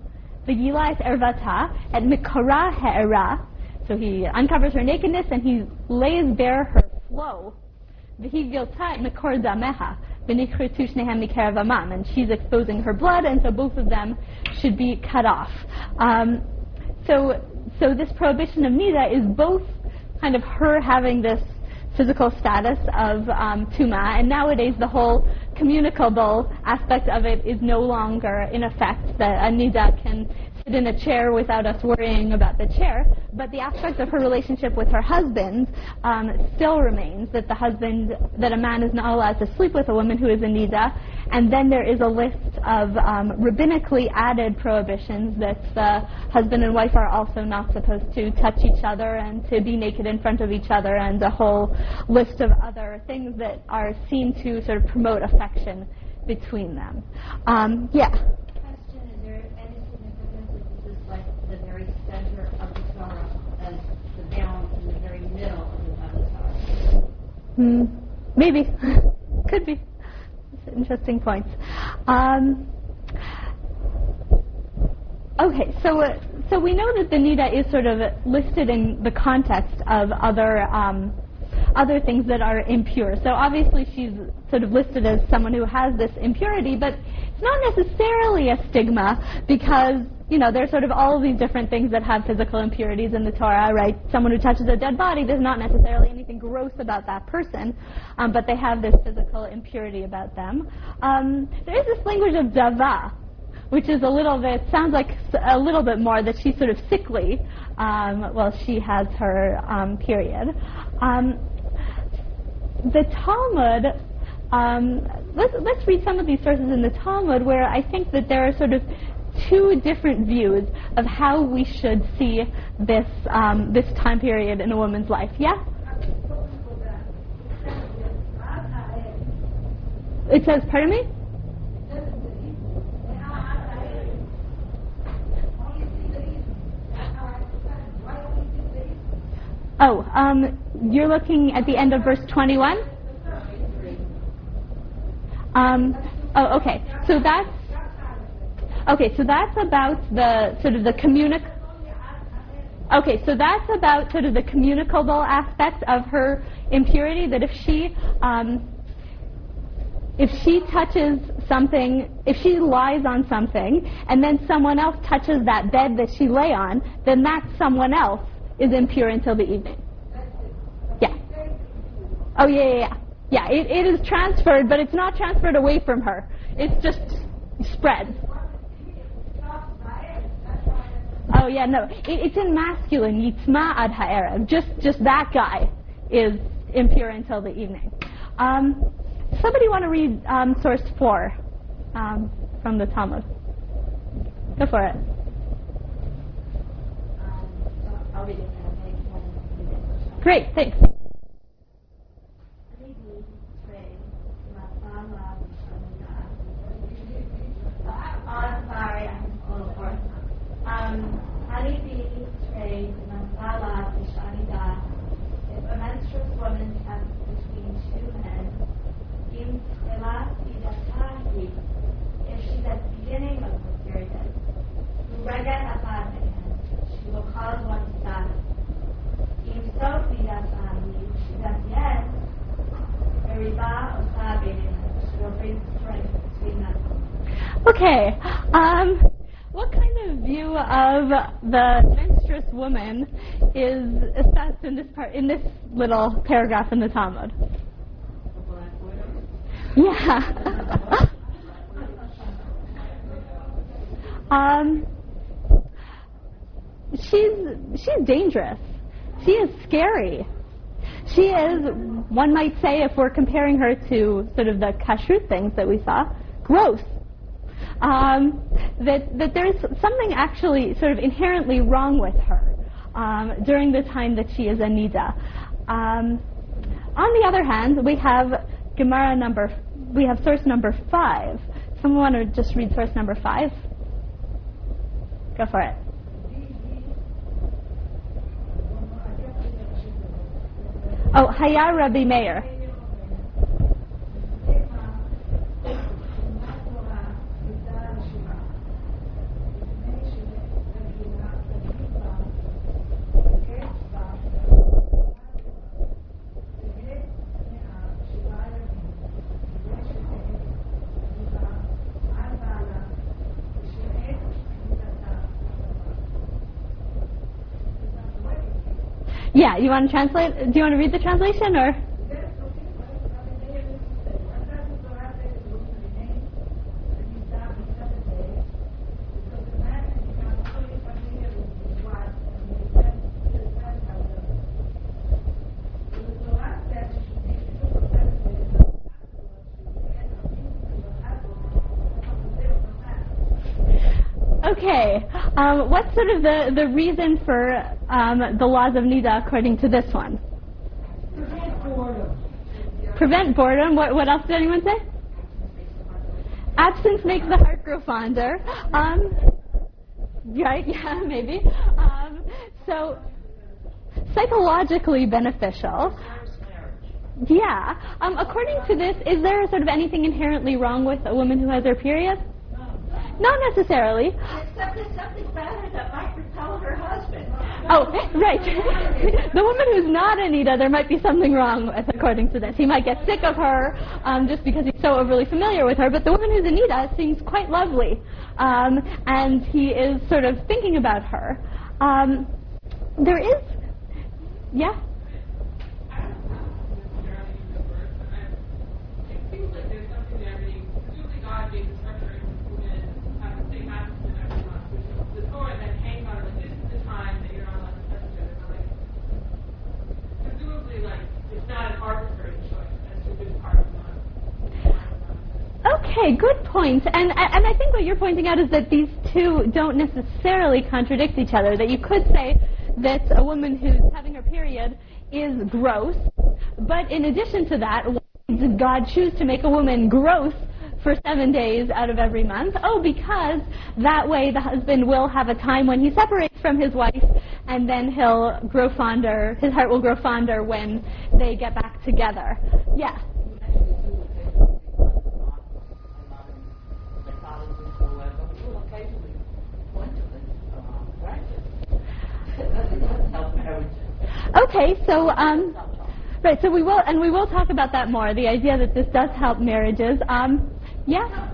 Gilas ervata at mikara he'era, so he uncovers her nakedness and he lays bare her flow. And she's exposing her blood, and so both of them should be cut off. Um, so, so this prohibition of nida is both kind of her having this physical status of um, tuma, and nowadays the whole communicable aspect of it is no longer in effect. That a nida can sit in a chair without us worrying about the chair, but the aspect of her relationship with her husband um, still remains. That the husband, that a man is not allowed to sleep with a woman who is a nida, and then there is a list of um, rabbinically added prohibitions that the husband and wife are also not supposed to touch each other and to be naked in front of each other, and a whole list of other things that are seen to sort of promote affection between them. Um, yeah. Question: Is there any significance that this is like the very center of the Torah, as the balance in the very middle of the, of the Hmm. Maybe. Could be interesting points. Um, okay, so uh, so we know that the nida is sort of listed in the context of other um, other things that are impure. So obviously she's sort of listed as someone who has this impurity, but it's not necessarily a stigma because you know, there's sort of all of these different things that have physical impurities in the Torah, right? Someone who touches a dead body, there's not necessarily anything gross about that person, um, but they have this physical impurity about them. Um, there is this language of dava, which is a little bit, sounds like a little bit more that she's sort of sickly um, while she has her um, period. Um, the Talmud, um, let's, let's read some of these sources in the Talmud where I think that there are sort of two different views of how we should see this, um, this time period in a woman's life. Yeah? It says, pardon me? Oh, um, you're looking at the end of verse 21? Um, oh, okay. So that's okay. So that's about the sort of the communic. Okay, so that's about sort of the communicable aspect of her impurity. That if she um, if she touches something, if she lies on something, and then someone else touches that bed that she lay on, then that someone else is impure until the evening. Yeah. Oh yeah, yeah, yeah. Yeah, it, it is transferred, but it's not transferred away from her. It's just spread. Oh yeah, no, it, it's in masculine. Yitzma ad ha'erev. Just, just that guy is impure until the evening. Um, somebody want to read um, source four um, from the Talmud? Go for it. Read it Um, masala. If a menstruous woman comes between two men, idatahi. If she's at the beginning of her period, she will cause one to die. Im sof idatahi, she's at the end, osabe, she will bring strength between them. Okay. Um, what kind of view of the menstruous woman is assessed in this part in this little paragraph in the Talmud? Yeah. um, she's she's dangerous. She is scary. She is, one might say, if we're comparing her to sort of the kashrut things that we saw, gross um, that, that there's something actually sort of inherently wrong with her um, during the time that she is a nida. Um, on the other hand, we have Gemara number, we have source number five. Someone want to just read source number five? Go for it. Oh, Haya Rabbi Meir. Yeah, you want to translate? Do you want to read the translation or? Okay. Um, what's sort of the, the reason for um, the laws of Nida according to this one? Prevent boredom. Prevent boredom. What, what else did anyone say? Absence makes the heart grow fonder. Um, right? Yeah, maybe. Um, so psychologically beneficial. Yeah. Um, according to this, is there sort of anything inherently wrong with a woman who has her period? Not necessarily. Except there's something about her that might repel her husband. Oh, right. the woman who's not a nida, there might be something wrong with, according to this. He might get sick of her um, just because he's so overly familiar with her. But the woman who's a nida seems quite lovely, um, and he is sort of thinking about her. Um, there is, yeah. It seems like there's something there, meaning, presumably God gave the structure and women have the same master every month, which is the Torah then hangs on, like, this is the time that you're not allowed to touch each other, but like, presumably, like, it's Okay, good point. And and I think what you're pointing out is that these two don't necessarily contradict each other. That you could say that a woman who's having her period is gross, but in addition to that, why did God choose to make a woman gross for seven days out of every month? Oh, because that way the husband will have a time when he separates from his wife, and then he'll grow fonder. His heart will grow fonder when they get back together. Yeah. Okay, so um, right, so we will, and we will talk about that more. The idea that this does help marriages. Um, yeah.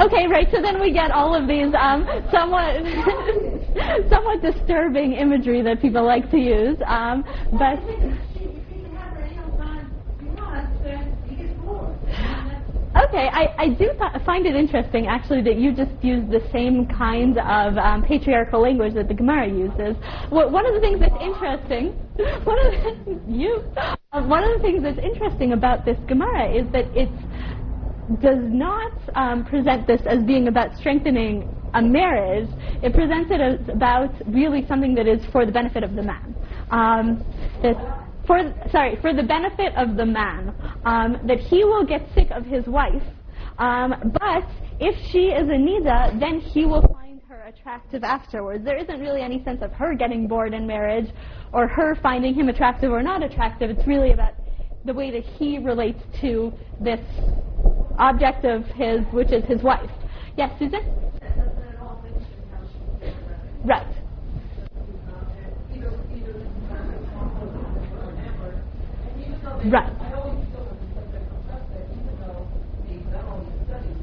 Okay, right. So then we get all of these um, somewhat somewhat disturbing imagery that people like to use. Um, but If you can have her any old time you want, then you get bored. Okay, I, I do th- find it interesting actually that you just use the same kind of um, patriarchal language that the Gemara uses. Well, one of the things that's interesting, one of the, you, uh, one of the things that's interesting about this Gemara is that it does not um, present this as being about strengthening a marriage. It presents it as about really something that is for the benefit of the man. Um, that for sorry for the benefit of the man um, that he will get sick of his wife, um, but if she is a nida, then he will find her attractive afterwards. There isn't really any sense of her getting bored in marriage or her finding him attractive or not attractive. It's really about the way that he relates to this object of his, which is his wife. Yes, Susan? Right. Right. I always feel that because they're compressed that even though they've done all these studies,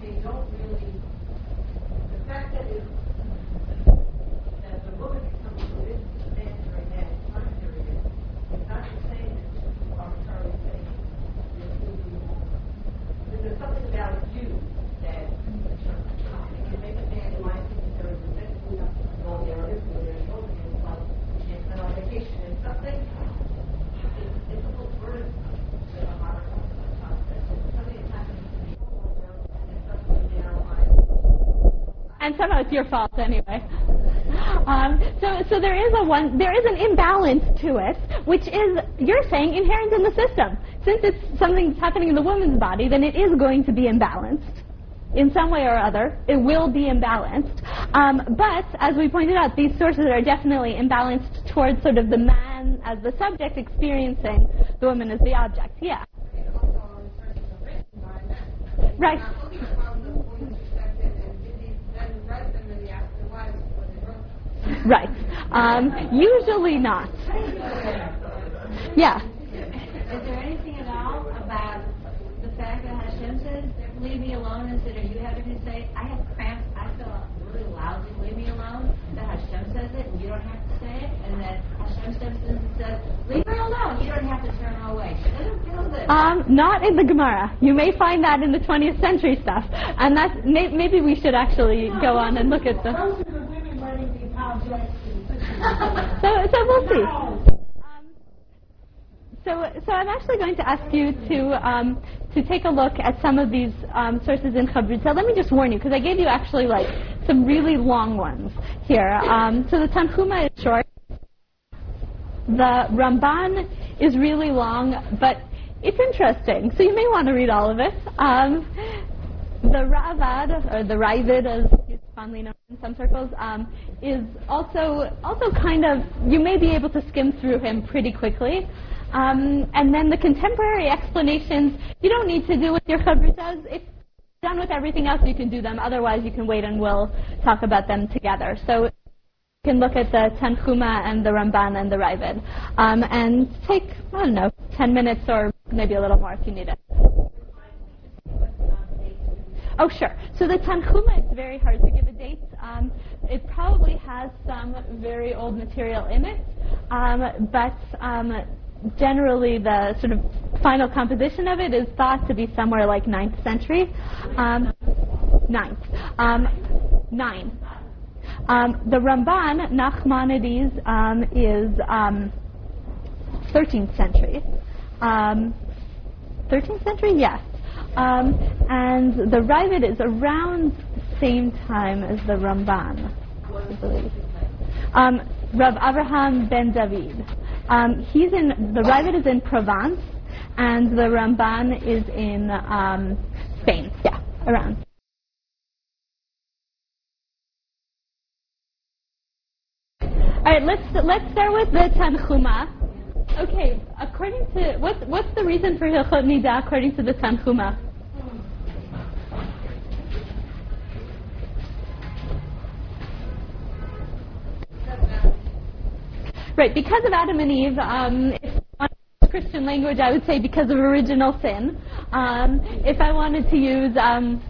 they don't really, the fact that it, that the woman becomes religious to man during that time period is not the same as just arbitrarily saying you're still being wrong. But there's something about you that it can make a man, in my opinion, very resentful, all the others, who are over him, like, you can't spend on vacation and something. It's, it's a little burden to a lot of us. Something is happening to me over, and suddenly now I'm and somehow it's your fault anyway. Um, so, so there is a one, there is an imbalance to it, which is you're saying inherent in the system. Since it's something that's happening in the woman's body, then it is going to be imbalanced in some way or other. It will be imbalanced. Um, but as we pointed out, these sources are definitely imbalanced towards sort of the man as the subject experiencing the woman as the object. Yeah. Right. Right. Um, usually not. Yeah. Is there anything at all about the fact that Hashem says, leave me alone, instead of you having to say, I have cramps, I feel really lousy, leave me alone, that Hashem says it, and you don't have to say it, and that Hashem steps in and says, leave her alone, you don't have to turn her away. Doesn't feel good. Um, not in the Gemara. You may find that in the 20th century stuff, and that's may, maybe we should actually go on and look at the. So, so we'll see. Um, so, so I'm actually going to ask you to um, to take a look at some of these um, sources in Chabad. So let me just warn you, because I gave you actually like some really long ones here. Um, so the Tanhuma is short. The Ramban is really long, but it's interesting. So you may want to read all of it. Um, the Ravad, or the Ravid, as fondly known in some circles, um, is also also kind of you may be able to skim through him pretty quickly. Um, and then the contemporary explanations, you don't need to do with your chavrutas. If done with everything else, you can do them. Otherwise, you can wait and we'll talk about them together. So you can look at the Tanchuma and the Ramban and the Ravid. Um, and take, I don't know, 10 minutes or maybe a little more if you need it. Oh, sure. So the Tanchuma, it's very hard to give a date. Um, it probably has some very old material in it, um, but um, generally the sort of final composition of it is thought to be somewhere like 9th century. Um, 9th. Um, 9. Um, the Ramban, Nachmanides, um, is um, 13th century. Um, 13th century? Yes. Um, and the Ravid is around the same time as the Ramban, I believe. Um, Rav Avraham ben David. Um, he's in the Ravid is in Provence, and the Ramban is in um, Spain. Yeah, around. All right, let's let's start with the Tanchuma. Okay, according to what's what's the reason for Hilchot Nida according to the Tanchuma? Right, because of Adam and Eve, um, if I use Christian language, I would say because of original sin. Um, if I wanted to use um,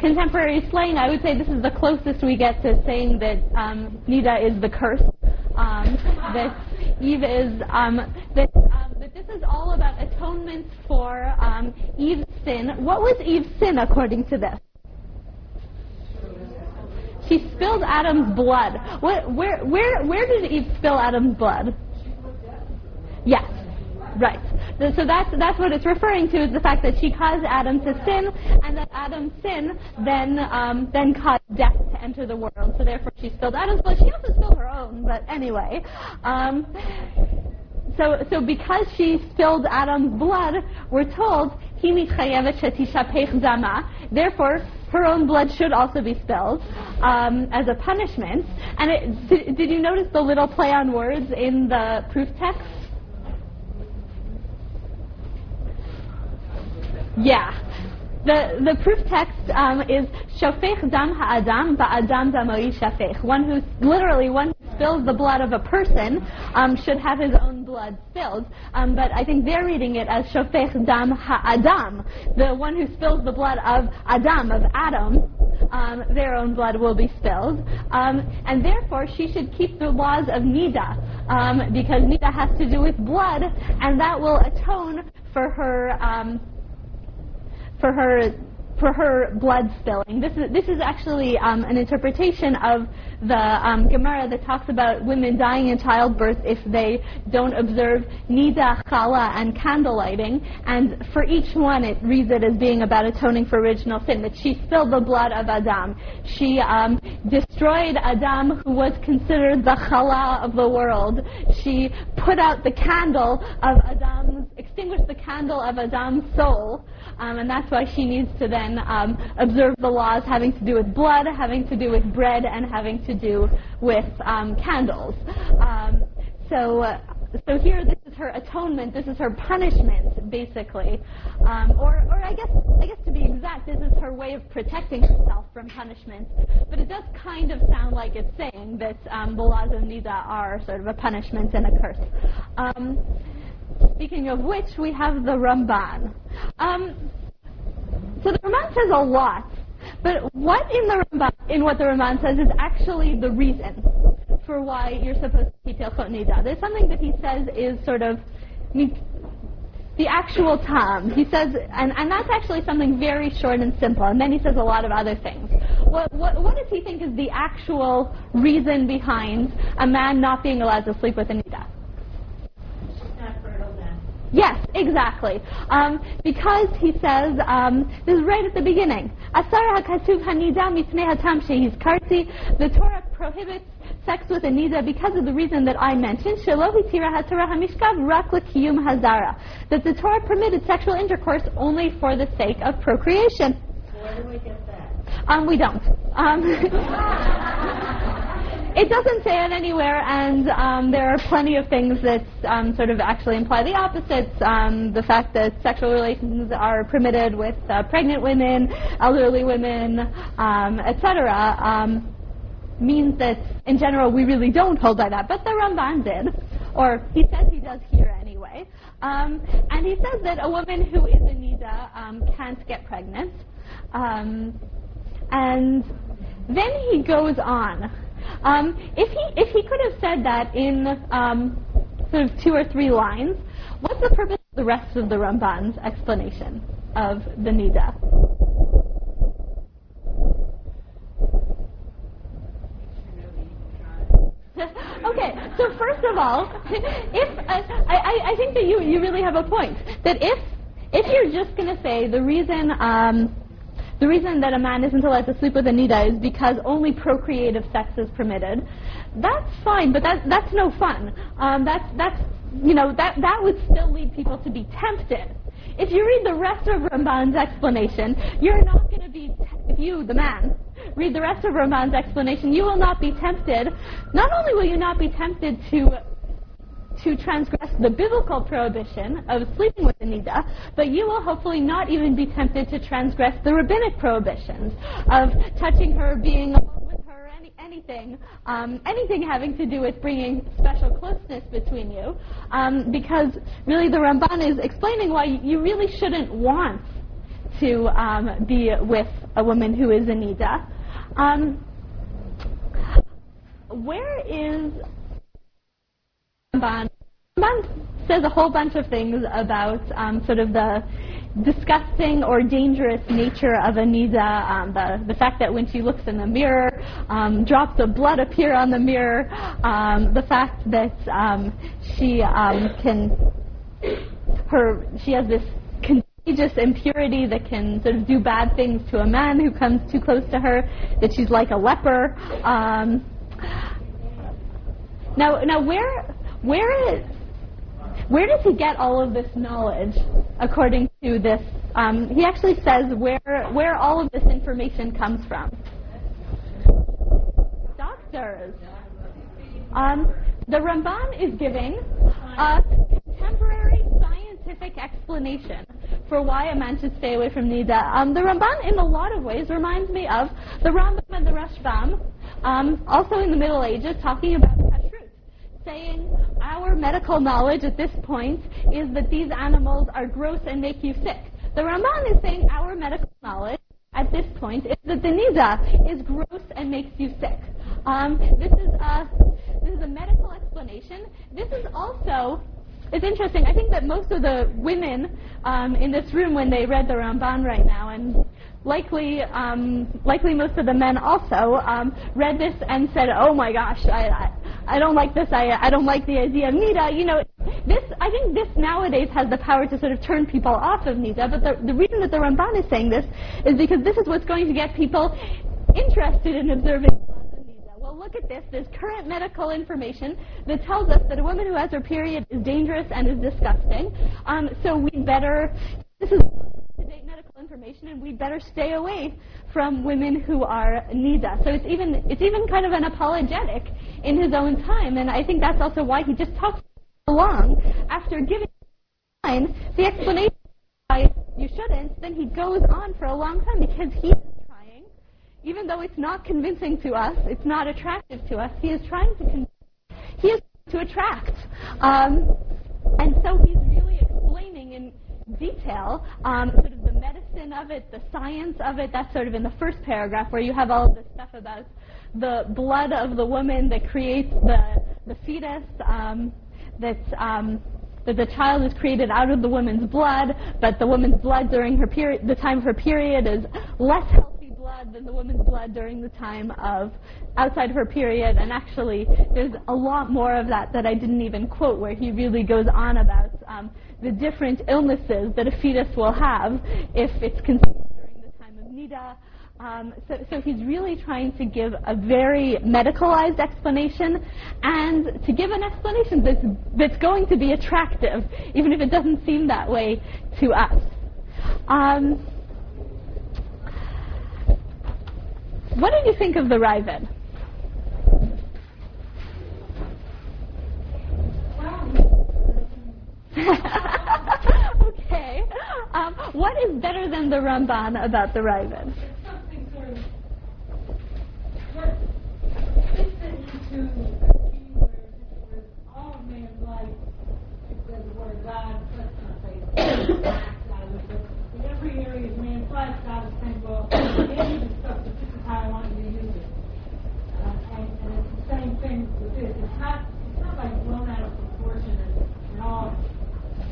contemporary slang, I would say this is the closest we get to saying that um, Nida is the curse. Um, that Eve is um, that, um, that this is all about atonement for um, Eve's sin. What was Eve's sin according to this? She spilled Adam's blood. What, where, where, where did Eve spill Adam's blood? Yes, right. So that's that's what it's referring to is the fact that she caused Adam to sin, and that Adam's sin then um, then caused death to enter the world. So therefore, she spilled Adam's blood. She also spilled her own, but anyway. Um, so, so because she spilled Adam's blood, we're told. Therefore, her own blood should also be spilled um, as a punishment. And it, did, did you notice the little play on words in the proof text? Yeah. The, the proof text um, is shofech dam ha'adam ba'adam damoi shafech. One who literally one who spills the blood of a person um, should have his own blood spilled. Um, but I think they're reading it as shofech dam ha'adam. The one who spills the blood of Adam of Adam, um, their own blood will be spilled. Um, and therefore she should keep the laws of nida um, because nida has to do with blood, and that will atone for her. For her for her blood spilling. This is this is actually um, an interpretation of the um, Gemara that talks about women dying in childbirth if they don't observe nida, chala, and candle lighting. And for each one, it reads it as being about atoning for original sin. That she spilled the blood of Adam. She um, destroyed Adam, who was considered the chala of the world. She put out the candle of Adam's, extinguished the candle of Adam's soul. Um, and that's why she needs to then um, observe the laws having to do with blood, having to do with bread, and having to do with um, candles. Um, so, uh, so here, this is her atonement. This is her punishment, basically, um, or, or I guess, I guess to be exact, this is her way of protecting herself from punishment. But it does kind of sound like it's saying that um, the laws of Nida are sort of a punishment and a curse. Speaking of which, we have the Ramban. Um, so the Ramban says a lot, but what in the Ramban, in what the Ramban says is actually the reason for why you're supposed to keep Hilchot Nida. There's something that he says is sort of the actual time. He says, and, and that's actually something very short and simple, and then he says a lot of other things. What, what, what does he think is the actual reason behind a man not being allowed to sleep with a nida? Yes, exactly. Um, because he says, um, this is right at the beginning. Asar hakasuv hanida mipnei hatam karti. The Torah prohibits sex with a nida because of the reason that I mentioned. Shelo hitira haTorah hamishkav rak lekiyum hazara. That the Torah permitted sexual intercourse only for the sake of procreation. Where do we get that? Um, we don't. Um, it doesn't say it anywhere, and um, there are plenty of things that um, sort of actually imply the opposites. Um, the fact that sexual relations are permitted with uh, pregnant women, elderly women, um, etc., um, means that in general we really don't hold by that. But the Ramban did, or he says he does here anyway. Um, and he says that a woman who is a nida can't get pregnant. and then he goes on um, if he if he could have said that in um, sort of two or three lines, what's the purpose of the rest of the Ramban's explanation of the nida? okay, so first of all, if uh, I, I think that you, you really have a point that if if you're just going to say the reason um, the reason that a man isn't allowed to sleep with a nida is because only procreative sex is permitted. That's fine, but that, that's no fun. Um, that's, that's, you know, that, that would still lead people to be tempted. If you read the rest of Ramban's explanation, you're not going to be, if you, the man, read the rest of Ramban's explanation, you will not be tempted. Not only will you not be tempted to to transgress the biblical prohibition of sleeping with a nida, but you will hopefully not even be tempted to transgress the rabbinic prohibitions of touching her, being alone with her, any, anything, um, anything having to do with bringing special closeness between you, um, because really the Ramban is explaining why you really shouldn't want to um, be with a woman who is a nida. Um, where is Ramban says a whole bunch of things about um, sort of the disgusting or dangerous nature of Nida, um, the, the fact that when she looks in the mirror, um, drops of blood appear on the mirror, um, the fact that um, she um, can, her, she has this contagious impurity that can sort of do bad things to a man who comes too close to her, that she's like a leper. Um, now, now where, where is, where does he get all of this knowledge, according to this? Um, he actually says where, where all of this information comes from. Doctors. Um, the Ramban is giving a contemporary scientific explanation for why a man should stay away from Nida. Um, the Ramban, in a lot of ways, reminds me of the Rambam and the Rashbam, um, also in the Middle Ages, talking about saying our medical knowledge at this point is that these animals are gross and make you sick. The Ramban is saying our medical knowledge at this point is that the nida is gross and makes you sick. Um, this is a this is a medical explanation. This is also it's interesting. I think that most of the women um, in this room, when they read the Ramban right now, and likely, um, likely most of the men also um, read this and said, "Oh my gosh, I, I, I don't like this. I, I don't like the idea of Nida." You know, this I think this nowadays has the power to sort of turn people off of Nida. But the, the reason that the Ramban is saying this is because this is what's going to get people interested in observing well, look at this. There's current medical information that tells us that a woman who has her period is dangerous and is disgusting. Um, so we better, this is information, and we better stay away from women who are nida. So it's even it's even kind of an apologetic in his own time, and I think that's also why he just talks so long after giving the explanation why you shouldn't. Then he goes on for a long time because he is trying, even though it's not convincing to us, it's not attractive to us. He is trying to con- he is to attract, um, and so he's really detail, um, sort of the medicine of it, the science of it. That's sort of in the first paragraph where you have all of this stuff about the blood of the woman that creates the, the fetus, um, that, um, that the child is created out of the woman's blood, but the woman's blood during her period, the time of her period is less healthy blood than the woman's blood during the time of outside of her period. And actually, there's a lot more of that that I didn't even quote, where he really goes on about um, the different illnesses that a fetus will have if it's conceived during the time of nida. Um, so, so, he's really trying to give a very medicalized explanation and to give an explanation that's, that's going to be attractive, even if it doesn't seem that way to us. Um, what did you think of the Raavad? okay. Um, what is better than the Ramban about the Ravid? It's something sort of what fits it into a key where this was all of man's life. It says the word God, let's not say acts out of it, but in every area of man's life, God is saying, well, I gave you this stuff, but this is how I want you to use it. Uh, and, and it's the same thing with this. It's not, it's not like blown out of proportion and, and all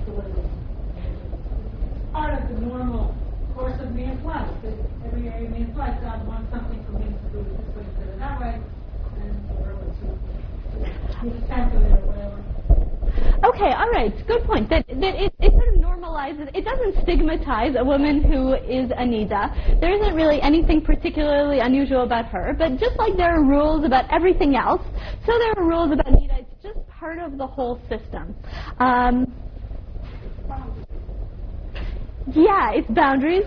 sort of it's part of the normal course of man's life. That every area of man's life, God wants something from him to do this way instead of that way, and we're able to make sense of it or whatever. Okay, all right, good point. That, that it, it sort of normalizes, it doesn't stigmatize a woman who is a nida. There isn't really anything particularly unusual about her, but just like there are rules about everything else, so there are rules about nida. It's just part of the whole system. Um, yeah, it's boundaries.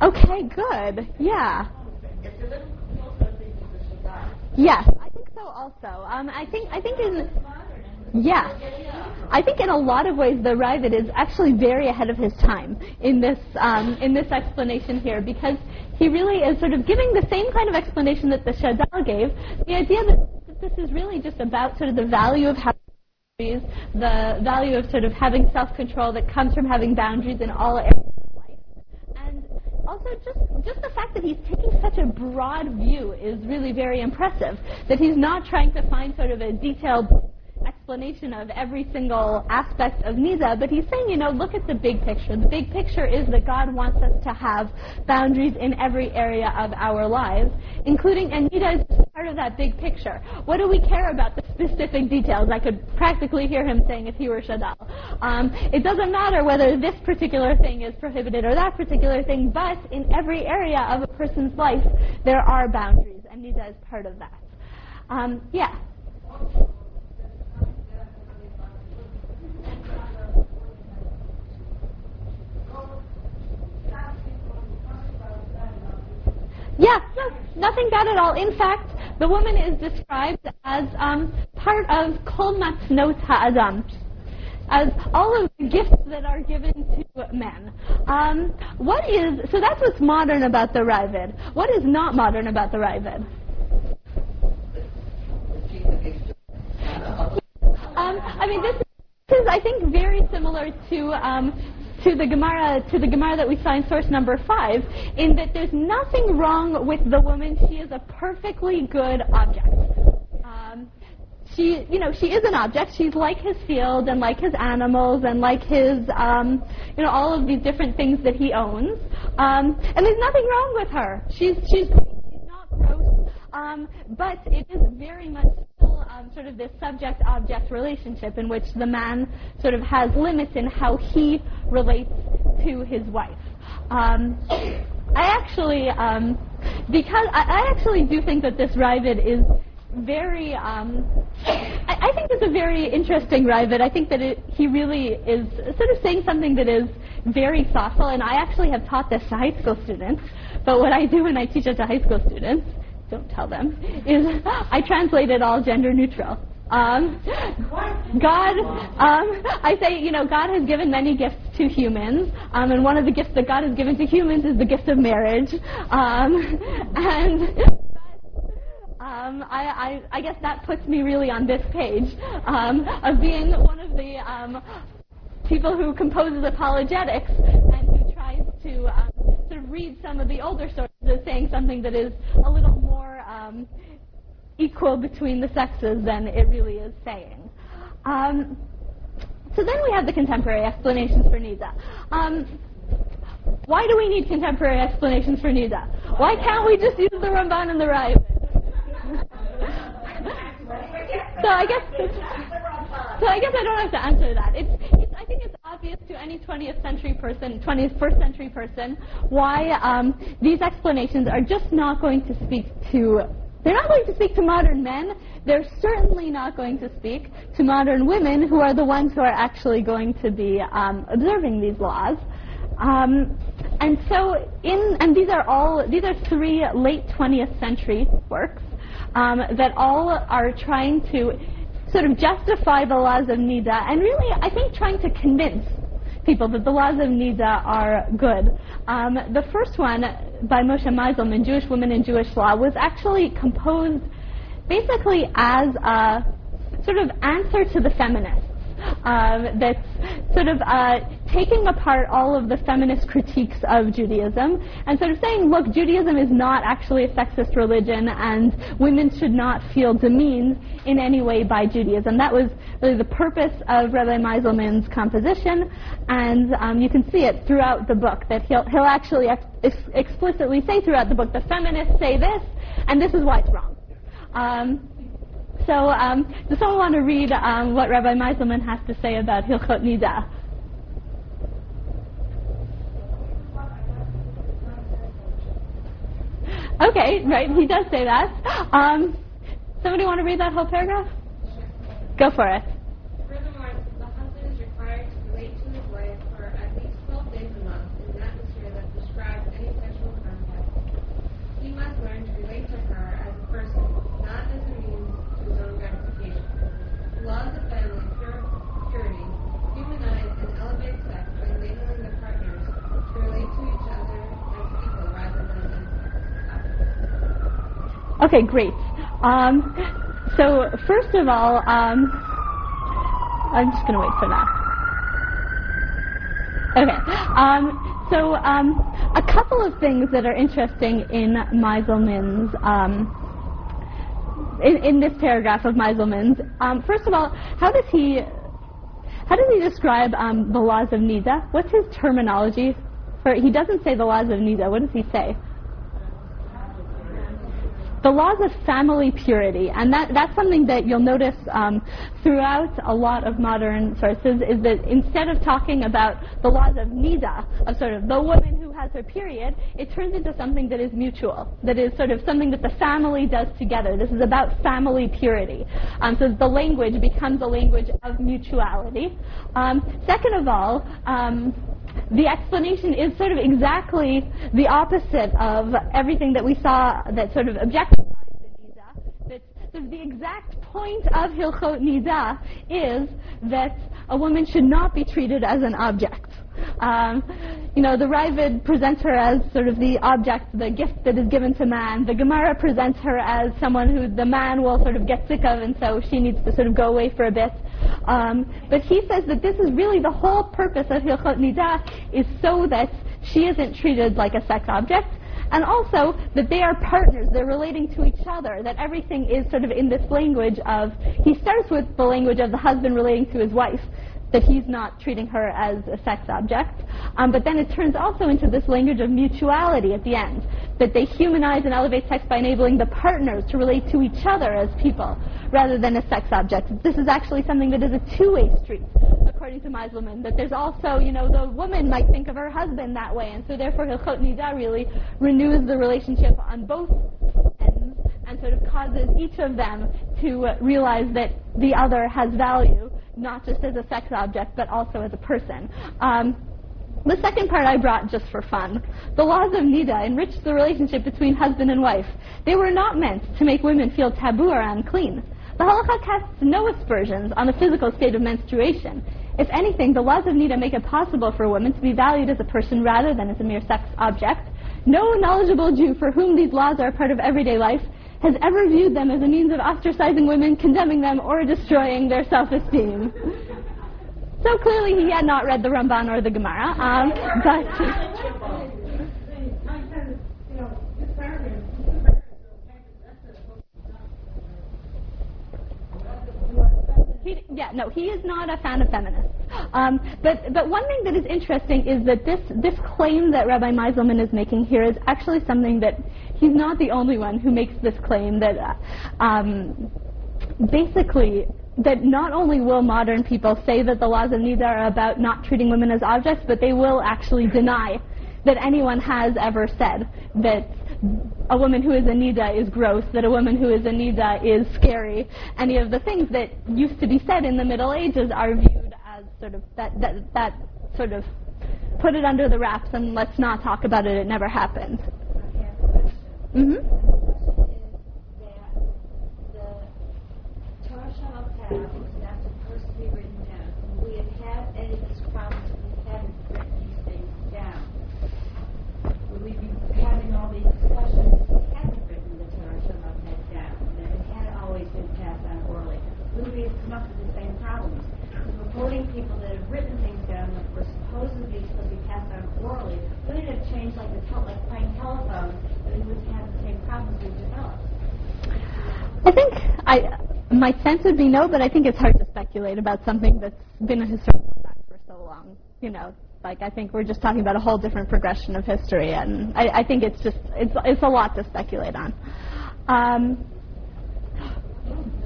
Okay, good. Yeah. It's a little closer, I think, to the Shadal. Yes, I think so also. Um, I think I think in yes, I think in a lot of ways the Ravid is actually very ahead of his time in this um, in this explanation here because he really is sort of giving the same kind of explanation that the Shadal gave. The idea that, that this is really just about sort of the value of having boundaries, the value of sort of having self-control that comes from having boundaries in all areas also just just the fact that he's taking such a broad view is really very impressive. That he's not trying to find sort of a detailed explanation of every single aspect of Nida, but he's saying, you know, look at the big picture. The big picture is that God wants us to have boundaries in every area of our lives, including, and Nida is part of that big picture. What do we care about the specific details? I could practically hear him saying if he were Shadal. Um, it doesn't matter whether this particular thing is prohibited or that particular thing, but in every area of a person's life, there are boundaries, and Nida is part of that. Um, yeah. Yeah, no, nothing bad at all. In fact, the woman is described as um, part of Kol Matnot Ha'adam, as all of the gifts that are given to men. Um, what is so? That's what's modern about the Ravid. What is not modern about the Ravid? Um, I mean, this is, I think, very similar to um, to the Gemara to the Gemara that we saw in source number five, in that there's nothing wrong with the woman. She is a perfectly good object. Um, she, you know, she is an object. She's like his field and like his animals and like his, um, you know, all of these different things that he owns. Um, and there's nothing wrong with her. She's she's. She's not gross. Um, but it is very much still um, sort of this subject-object relationship in which the man sort of has limits in how he relates to his wife. Um, I actually, um, because I, I actually do think that this Ravid is very, um, I, I think it's a very interesting Ravid. I think that it, he really is sort of saying something that is very thoughtful, and I actually have taught this to high school students. But what I do when I teach it to high school students don't tell them, is I translate it all gender neutral. Um, God, um, I say, you know, God has given many gifts to humans, um, and one of the gifts that God has given to humans is the gift of marriage. Um, and um, I, I, I guess that puts me really on this page um, of being one of the people who composes apologetics and who tries to sort of read some of the older sources as saying something that is a little um, equal between the sexes than it really is saying. Um, so then we have the contemporary explanations for Nida. Um, why do we need contemporary explanations for Nida? Why can't we just use the Ramban and the Ravid? so I guess so I guess I don't have to answer that. It's, any 20th century person, 21st century person, why um, these explanations are just not going to speak to. They're not going to speak to modern men. They're certainly not going to speak to modern women, who are the ones who are actually going to be um, observing these laws. Um, and so in and these are all these are three late 20th century works um, that all are trying to sort of justify the laws of Nida and really I think trying to convince people that the laws of Nida are good. Um, the first one by Moshe Meiselman, Jewish Women in Jewish Law, was actually composed basically as a sort of answer to the feminists um, that's sort of uh, taking apart all of the feminist critiques of Judaism and sort of saying, look, Judaism is not actually a sexist religion and women should not feel demeaned in any way by Judaism. That was really the purpose of Rabbi Meiselman's composition, and um, you can see it throughout the book that he'll, he'll actually ex- explicitly say throughout the book, the feminists say this, and this is why it's wrong. Um, so um, does someone want to read um, what Rabbi Meiselman has to say about Hilchot Nida? Okay, right, he does say that. Um, somebody want to read that whole paragraph? Go for it. Laws of humanize and elevate sex by enabling the partners to relate to each other as people rather than as. Okay, great. Um, so first of all, um, I'm just going to wait for that. Okay. Um, so um, a couple of things that are interesting in Meiselman's um, in, in this paragraph of Meiselman's. Um, first of all, how does he how does he describe um, the laws of Nida? What's his terminology? For he doesn't say the laws of Nida. What does he say? The laws of family purity, and that, that's something that you'll notice um, throughout a lot of modern sources, is that instead of talking about the laws of nida, of sort of the woman who has her period, it turns into something that is mutual, that is sort of something that the family does together. This is about family purity. Um, so the language becomes a language of mutuality. Um, second of all, um, the explanation is sort of exactly the opposite of everything that we saw that sort of objectifies the Nida. That sort of the exact point of Hilchot Nida is that a woman should not be treated as an object. Um, you know, the Ravid presents her as sort of the object, the gift that is given to man. The Gemara presents her as someone who the man will sort of get sick of, and so she needs to sort of go away for a bit. Um, but he says that this is really the whole purpose of Hilchot Nida is so that she isn't treated like a sex object, and also that they are partners, they're relating to each other, that everything is sort of in this language of, he starts with the language of the husband relating to his wife, that he's not treating her as a sex object. Um, but then it turns also into this language of mutuality at the end, that they humanize and elevate sex by enabling the partners to relate to each other as people rather than as sex objects. This is actually something that is a two-way street, according to Meiselman, that there's also, you know, the woman might think of her husband that way, and so therefore Hilchot Nida really renews the relationship on both ends and sort of causes each of them to uh, realize that the other has value not just as a sex object, but also as a person. Um, the second part I brought just for fun. The laws of Nida enriched the relationship between husband and wife. They were not meant to make women feel taboo or unclean. The halacha casts no aspersions on the physical state of menstruation. If anything, the laws of Nida make it possible for a woman to be valued as a person rather than as a mere sex object. No knowledgeable Jew for whom these laws are a part of everyday life has ever viewed them as a means of ostracizing women, condemning them, or destroying their self-esteem. So clearly he had not read the Ramban or the Gemara, um, but... He, yeah, no, he is not a fan of feminists. Um, but, but one thing that is interesting is that this, this claim that Rabbi Meiselman is making here is actually something that he's not the only one who makes this claim that uh, um, basically that not only will modern people say that the laws of Nida are about not treating women as objects, but they will actually deny that anyone has ever said that a woman who is a Nida is gross, that a woman who is a Nida is scary. Any of the things that used to be said in the Middle Ages are viewed as sort of that, that, that sort of put it under the wraps and let's not talk about it. It never happened. I have a question. hmm And the question is that the Torah Not supposed to be written down. We have had any of these problems, we haven't written these things down. Would we be having all these discussions if we hadn't written the Torah Shabbat down? That it had always been passed on orally? Would we have come up with the same problems? Because we're people that have written things down that were supposedly supposed to be passed on orally. Would it have changed like the tel- like telephone, that we would have the same problems we've developed? I think I my sense would be no, but I think it's hard to speculate about something that's been a historical fact for so long. You know, like I think we're just talking about a whole different progression of history, and I, I think it's just it's it's a lot to speculate on. Um,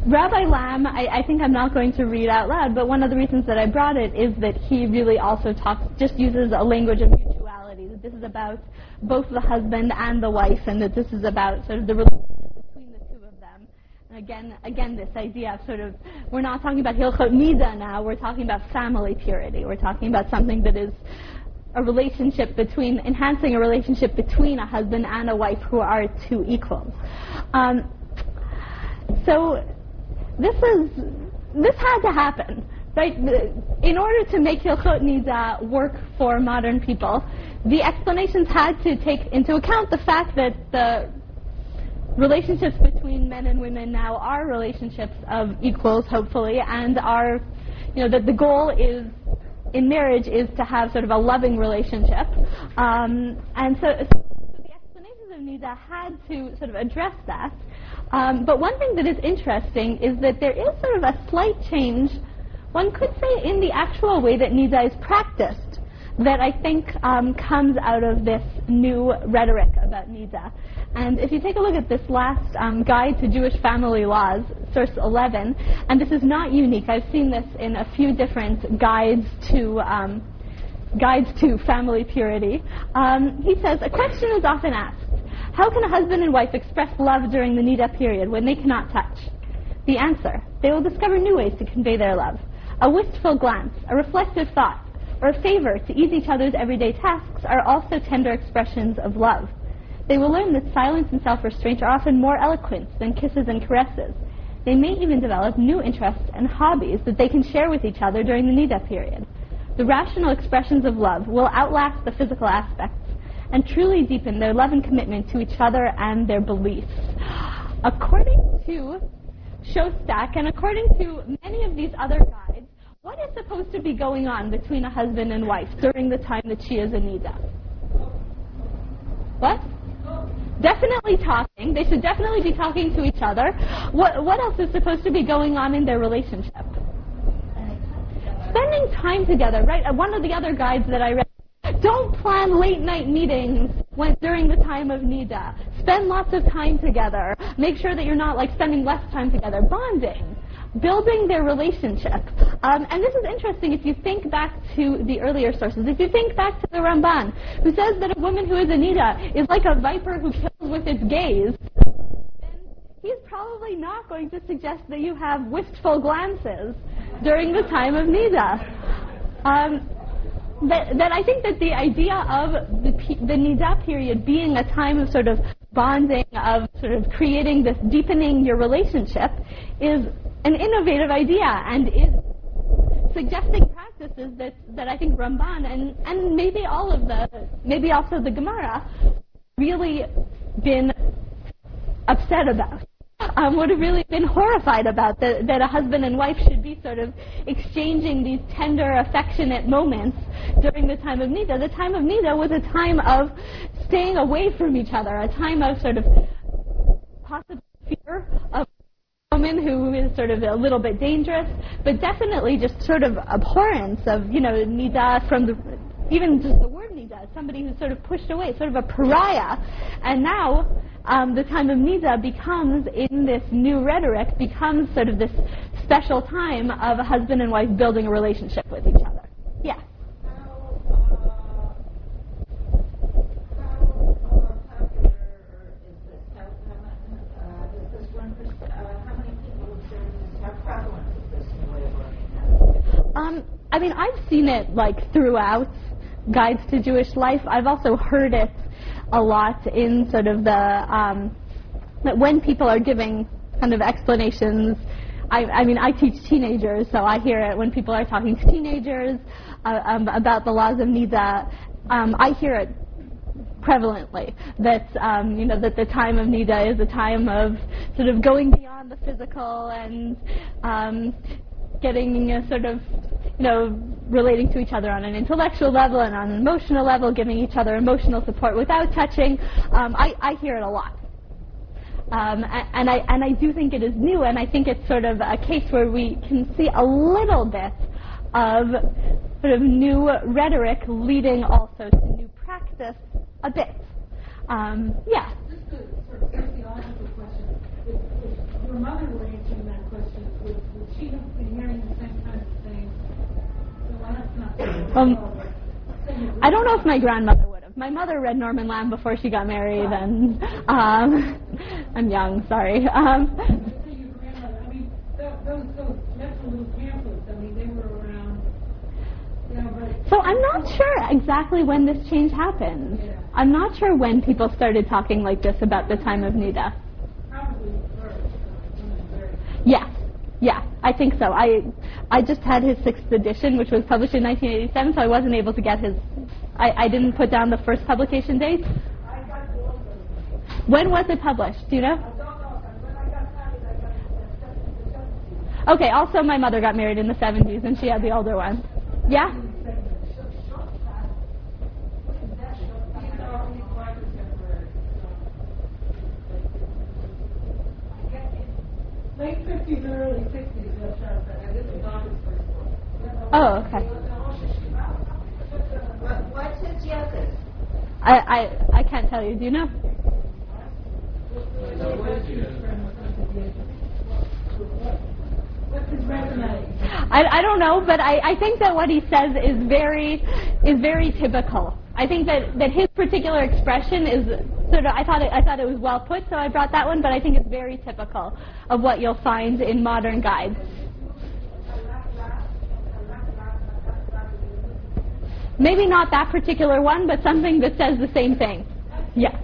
Rabbi Lamm, I, I think I'm not going to read out loud, but one of the reasons that I brought it is that he really also talks, just uses a language of mutuality. That this is about both the husband and the wife, and that this is about sort of the relationship between the two of them. And again, again, this idea of sort of we're not talking about hilchot nida now. We're talking about family purity. We're talking about something that is a relationship between enhancing a relationship between a husband and a wife who are two equals. Um, so this is this had to happen, right? In order to make Hilchot Nida work for modern people, the explanations had to take into account the fact that the relationships between men and women now are relationships of equals, hopefully, and are, you know, that the goal is in marriage is to have sort of a loving relationship. Um, and so, so the explanations of Nida had to sort of address that. Um, but one thing that is interesting is that there is sort of a slight change, one could say, in the actual way that Nida is practiced, that I think um, comes out of this new rhetoric about Nida. And if you take a look at this last um, guide to Jewish family laws, source 11, and this is not unique. I've seen this in a few different guides to um, guides to family purity. Um, he says a question is often asked: How can a husband and wife express love during the Nida period when they cannot touch? The answer: They will discover new ways to convey their love. A wistful glance, a reflective thought, or a favor to ease each other's everyday tasks are also tender expressions of love. They will learn that silence and self-restraint are often more eloquent than kisses and caresses. They may even develop new interests and hobbies that they can share with each other during the Nida period. The rational expressions of love will outlast the physical aspects and truly deepen their love and commitment to each other and their beliefs. According to Shostak and according to many of these other guides, what is supposed to be going on between a husband and wife during the time that she is a Nida? What? Definitely talking. They should definitely be talking to each other. What, what else is supposed to be going on in their relationship? Spending time together, right? Uh, One of the other guides that I read don't plan late night meetings when during the time of Nida. Spend lots of time together. Make sure that you're not like spending less time together. Bonding. Building their relationship. Um, and this is interesting if you think back to the earlier sources. If you think back to the Ramban, who says that a woman who is a Nida is like a viper who kills with its gaze, then he's probably not going to suggest that you have wistful glances during the time of Nida. Um, that, that I think that the idea of the, the Nida period being a time of sort of bonding, of sort of creating this, deepening your relationship, is an innovative idea and is suggesting practices that, that I think Ramban and, and maybe all of the, maybe also the Gemara, really been upset about. Um, would have really been horrified about that, that a husband and wife should be sort of exchanging these tender, affectionate moments during the time of Nida. The time of Nida was a time of staying away from each other, a time of sort of possible fear of woman who is sort of a little bit dangerous, but definitely just sort of abhorrence of, you know, Nida from the, even just the word Nida, somebody who's sort of pushed away, sort of a pariah. And now, um, the time of Nida becomes, in this new rhetoric, becomes sort of this special time of a husband and wife building a relationship with each other. Yeah. Um, I mean, I've seen it like throughout. guides to Jewish life. I've also heard it a lot in sort of the um, that when people are giving kind of explanations. I, I mean, I teach teenagers, so I hear it when people are talking to teenagers uh, um, about the laws of Nida. Um, I hear it prevalently that um, you know that the time of Nida is a time of sort of going beyond the physical and um, getting a sort of you know relating to each other on an intellectual level and on an emotional level, giving each other emotional support without touching. Um, I, I hear it a lot. Um, and I and I do think it is new, and I think it's sort of a case where we can see a little bit of sort of new rhetoric leading also to new practice a bit. Um, yeah. Just sort of sociological question. If, if your mother were answering that question, would, would she have been hearing the same kinds of things? So why not? Um, I don't know if my grandmother would have. My mother read Norman Lamm before she got married, and um, I'm young. Sorry. Um, Say your grandmother, I mean, tho- those, those mental little pamphlets, I mean, they were around, you know, but. so I'm not sure exactly when this change happened. I'm not sure when people started talking like this about the time of Nida. Probably Yeah, I think so. I I just had his sixth edition, which was published in 1987, so I wasn't able to get his. I, I didn't put down the first publication date. When was it published? Do you know? Okay. Also, my mother got married in the 70s, and she had the older one. Yeah. These are only quite contemporary, so. Late fifties or early sixties, they'll show that. And this is Donna's first book. Oh, okay. What's his youngest? I, I I can't tell you. Do you know? What's his resume? I, I don't know, but I, I think that what he says is very is very typical. I think that, that his particular expression is sort of I thought it, I thought it was well put, so I brought that one. But I think it's very typical of what you'll find in modern guides. Maybe not that particular one, but something that says the same thing. Yeah.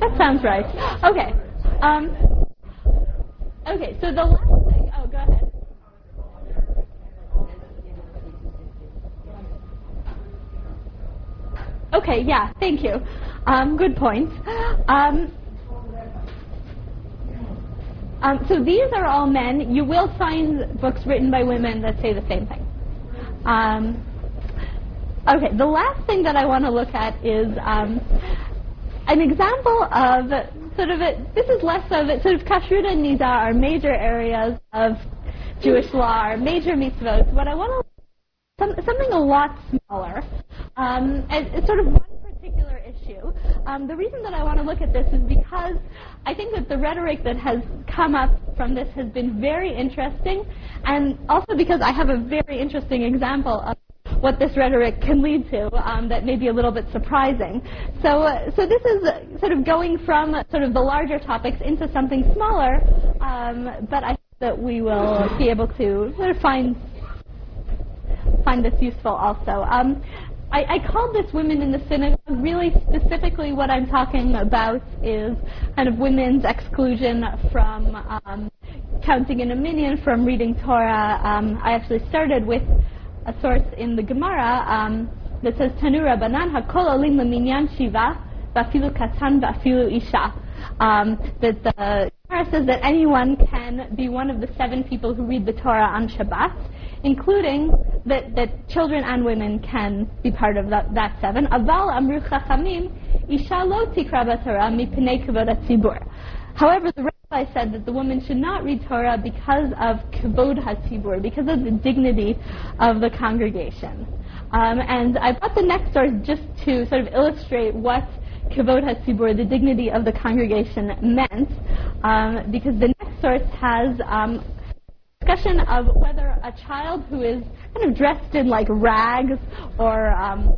That sounds right. Okay. Um, okay, so the last thing, oh, go ahead. Okay, yeah, thank you. Um, good point. Um, um, so these are all men. You will find books written by women that say the same thing. Um, okay, the last thing that I want to look at is um, an example of sort of a, this is less of it, sort of kashrut and nida are major areas of Jewish law, are major mitzvot. What I want to some, something a lot smaller, um, and it's sort of one particular issue. Um, the reason that I want to look at this is because I think that the rhetoric that has come up from this has been very interesting, and also because I have a very interesting example of what this rhetoric can lead to um, that may be a little bit surprising. So, uh, so this is sort of going from sort of the larger topics into something smaller, um, but I think that we will be able to sort of find find this useful also. Um, I, I called this Women in the Synagogue. Really specifically, what I'm talking about is kind of women's exclusion from um, counting in a minyan, from reading Torah. Um, I actually started with a source in the Gemara um, that says, Tanu Rabbanan hakol olim leminyan shiva, vafilu katan vafilu isha. Um, that the Gemara says that anyone can be one of the seven people who read the Torah on Shabbat, including that, that children and women can be part of that, that seven. Aval amru chachamim, isha lo tikra mipnei kavod. However, the rabbi said that the woman should not read Torah because of kavod hatzibur, because of the dignity of the congregation. Um, and I brought the next source just to sort of illustrate what kavod hatzibur, the dignity of the congregation, meant, um, because the next source has um, discussion of whether a child who is kind of dressed in like rags or um,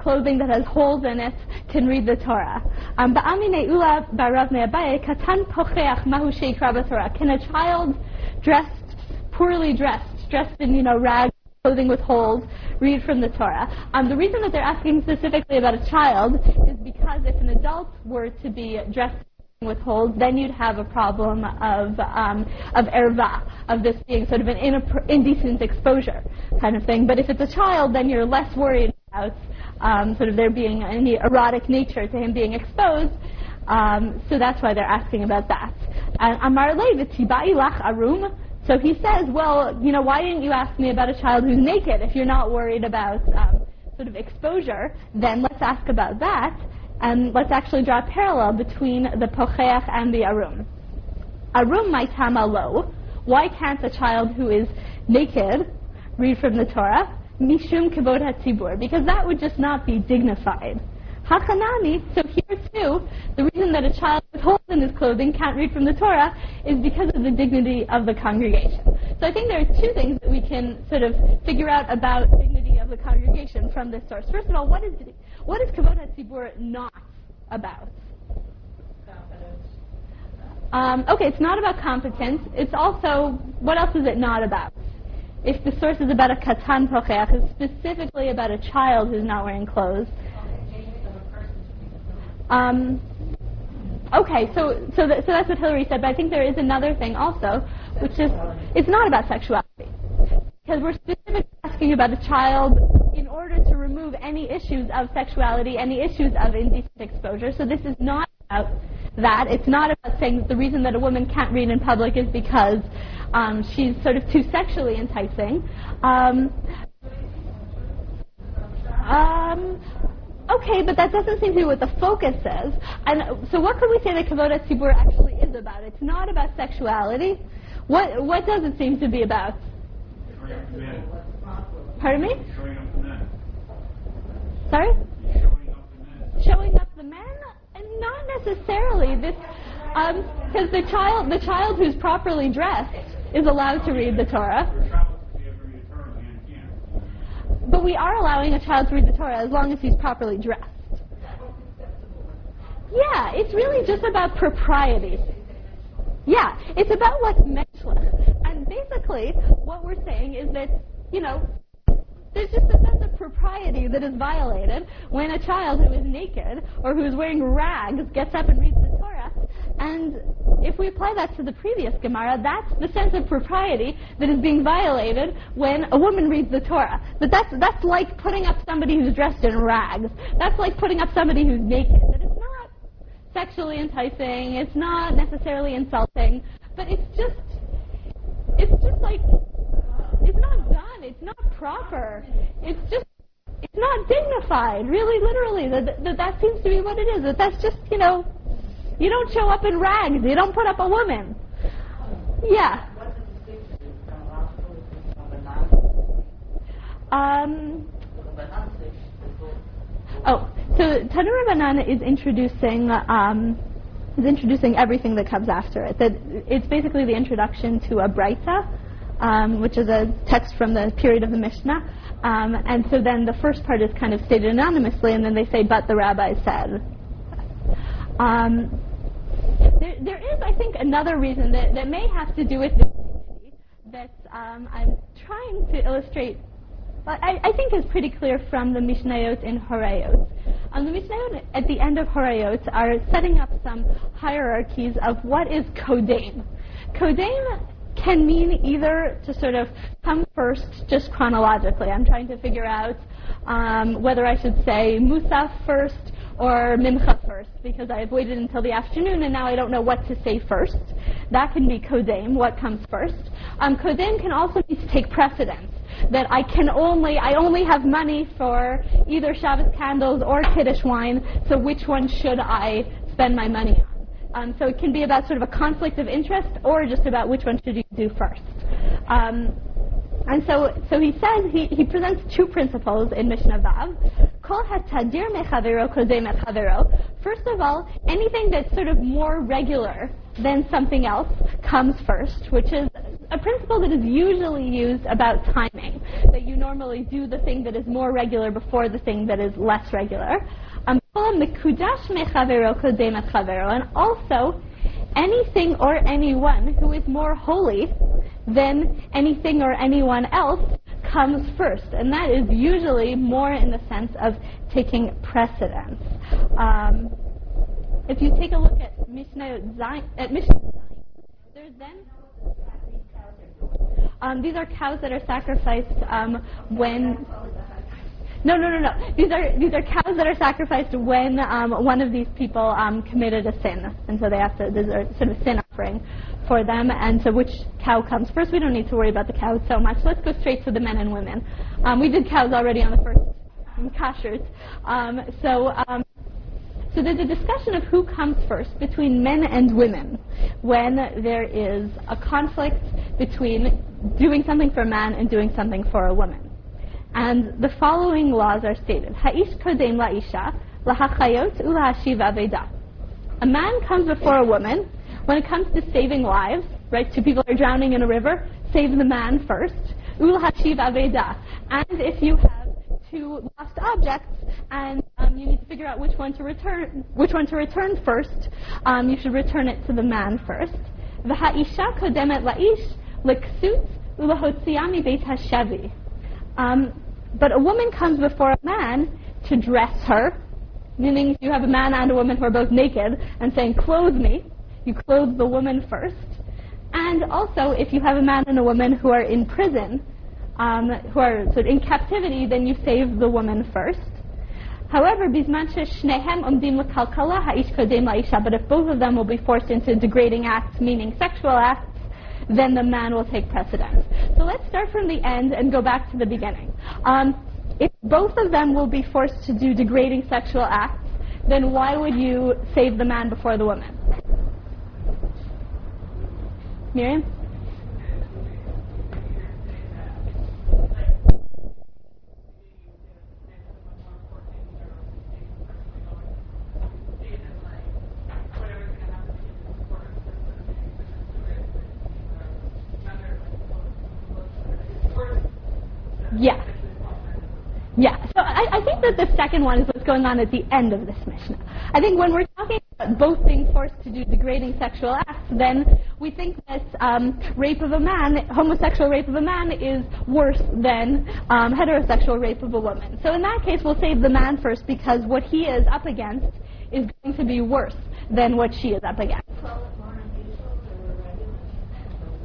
clothing that has holes in it can read the Torah. Um. Can a child dressed poorly dressed, dressed in, you know, rags, clothing with holes, read from the Torah. Um, the reason that they're asking specifically about a child is because if an adult were to be dressed with holes, then you'd have a problem of um, of erva, of this being sort of an indecent exposure kind of thing. But if it's a child, then you're less worried about um, sort of there being any erotic nature to him being exposed. Um, so that's why they're asking about that. And Amar lach arum. So he says, well, you know, why didn't you ask me about a child who's naked if you're not worried about um, sort of exposure? Then let's ask about that. And let's actually draw a parallel between the pocheach and the arum. Arum maitama lo. Why can't a child who is naked read from the Torah? Mishum kavod hatzibur. Because that would just not be dignified. Hachanami, so here too, the reason that a child with holes in his clothing can't read from the Torah is because of the dignity of the congregation. So I think there are two things that we can sort of figure out about dignity of the congregation from this source. First of all, what is what is Kavod HaTzibur not about? Um, okay, it's not about competence. It's also, what else is it not about? If the source is about a katan pocheach, it's specifically about a child who's not wearing clothes. Um, okay, so so, so that's what Hillary said, but I think there is another thing also, which is it's not about sexuality. Because we're specifically asking about a child in order to remove any issues of sexuality, any issues of indecent exposure. So this is not about that. It's not about saying that the reason that a woman can't read in public is because um, she's sort of too sexually enticing. Um, um, okay, but that doesn't seem to be what the focus is. And so, what could we say that Kavod Tzibur actually is about? It's not about sexuality. What what does it seem to be about? Showing up the men. Pardon me? Showing up the men. Sorry? Showing up the men. showing up the men? And not necessarily. This, um, because the child, the child who's properly dressed is allowed to read the Torah. But we are allowing a child to read the Torah as long as he's properly dressed. Yeah, it's really just about propriety. Yeah, it's about what's menschlich. And basically, what we're saying is that, you know, there's just a sense of propriety that is violated when a child who is naked or who is wearing rags gets up and reads the Torah. And if we apply that to the previous Gemara, that's the sense of propriety that is being violated when a woman reads the Torah. But that's, that's like putting up somebody who's dressed in rags. That's like putting up somebody who's naked. That it's not sexually enticing, it's not necessarily insulting, but it's just, it's just like, it's not done, it's not proper, it's just, it's not dignified, really, literally, that, that, that seems to be what it is, that that's just, you know, you don't show up in rags, you don't put up a woman. Yeah. Um, Oh, so Tanu Rabbanan is introducing um, is introducing everything that comes after it. That it's basically the introduction to a Breita, um, which is a text from the period of the Mishnah. Um, and so then the first part is kind of stated anonymously, and then they say, "But the rabbi said." Um, there, there is, I think, another reason that, that may have to do with this that um, I'm trying to illustrate but I, I think is pretty clear from the Mishnayot in Horayot. Um, the Mishnayot at the end of Horayot are setting up some hierarchies of what is Kodem. Kodem can mean either to sort of come first just chronologically. I'm trying to figure out um, whether I should say Musaf first or Mincha first because I waited until the afternoon and now I don't know what to say first. That can be Kodem, what comes first. Um, Kodem can also be to take precedence that I can only, I only have money for either Shabbos candles or Kiddush wine, so which one should I spend my money on? Um, so it can be about sort of a conflict of interest or just about which one should you do first. Um, and so, so he says, he, he presents two principles in Mishnah Vav. Kol hatadir mechavero kodem mechavero. First of all, anything that's sort of more regular than something else comes first, which is a principle that is usually used about timing. That you normally do the thing that is more regular before the thing that is less regular. Um, And also, anything or anyone who is more holy than anything or anyone else comes first. And that is usually more in the sense of taking precedence. Um, if you take a look at Mishnah Zayin, at Mishnah there's then um, these are cows that are sacrificed um, when. No, no, no, no. These are these are cows that are sacrificed when um, one of these people um, committed a sin, and so they have to. There's a sort of sin offering for them, and so which cow comes first? We don't need to worry about the cows so much. Let's go straight to the men and women. Um, we did cows already on the first kashers. Um, so. Um, so there's a discussion of who comes first between men and women when there is a conflict between doing something for a man and doing something for a woman. And the following laws are stated. Ha'ish kodem la'isha, lahachayot ulahashiv aveda. A man comes before a woman. When it comes to saving lives, right, two people are drowning in a river, save the man first. Ulahashiv aveda. And if you have two lost objects and um, you need to figure out which one to return, which one to return first, um, you should return it to the man first. V'ha'isha kodemet la'ish liksut ulahotziami beit hashavi. Um, but a woman comes before a man to dress her, meaning you have a man and a woman who are both naked and saying, clothe me, you clothe the woman first. And also, if you have a man and a woman who are in prison, um, who are sort of in captivity, then you save the woman first. However, bisman shnehem umdim l'kalkala ha'ish kodem la'isha, but if both of them will be forced into degrading acts, meaning sexual acts, then the man will take precedence. So let's start from the end and go back to the beginning. Um, if both of them will be forced to do degrading sexual acts, then why would you save the man before the woman? Miriam? Yeah. Yeah. So I, I think that the second one is what's going on at the end of this Mishnah. I think when we're talking about both being forced to do degrading sexual acts, then we think that um, rape of a man, homosexual rape of a man, is worse than um, heterosexual rape of a woman. So in that case, we'll save the man first because what he is up against is going to be worse than what she is up against.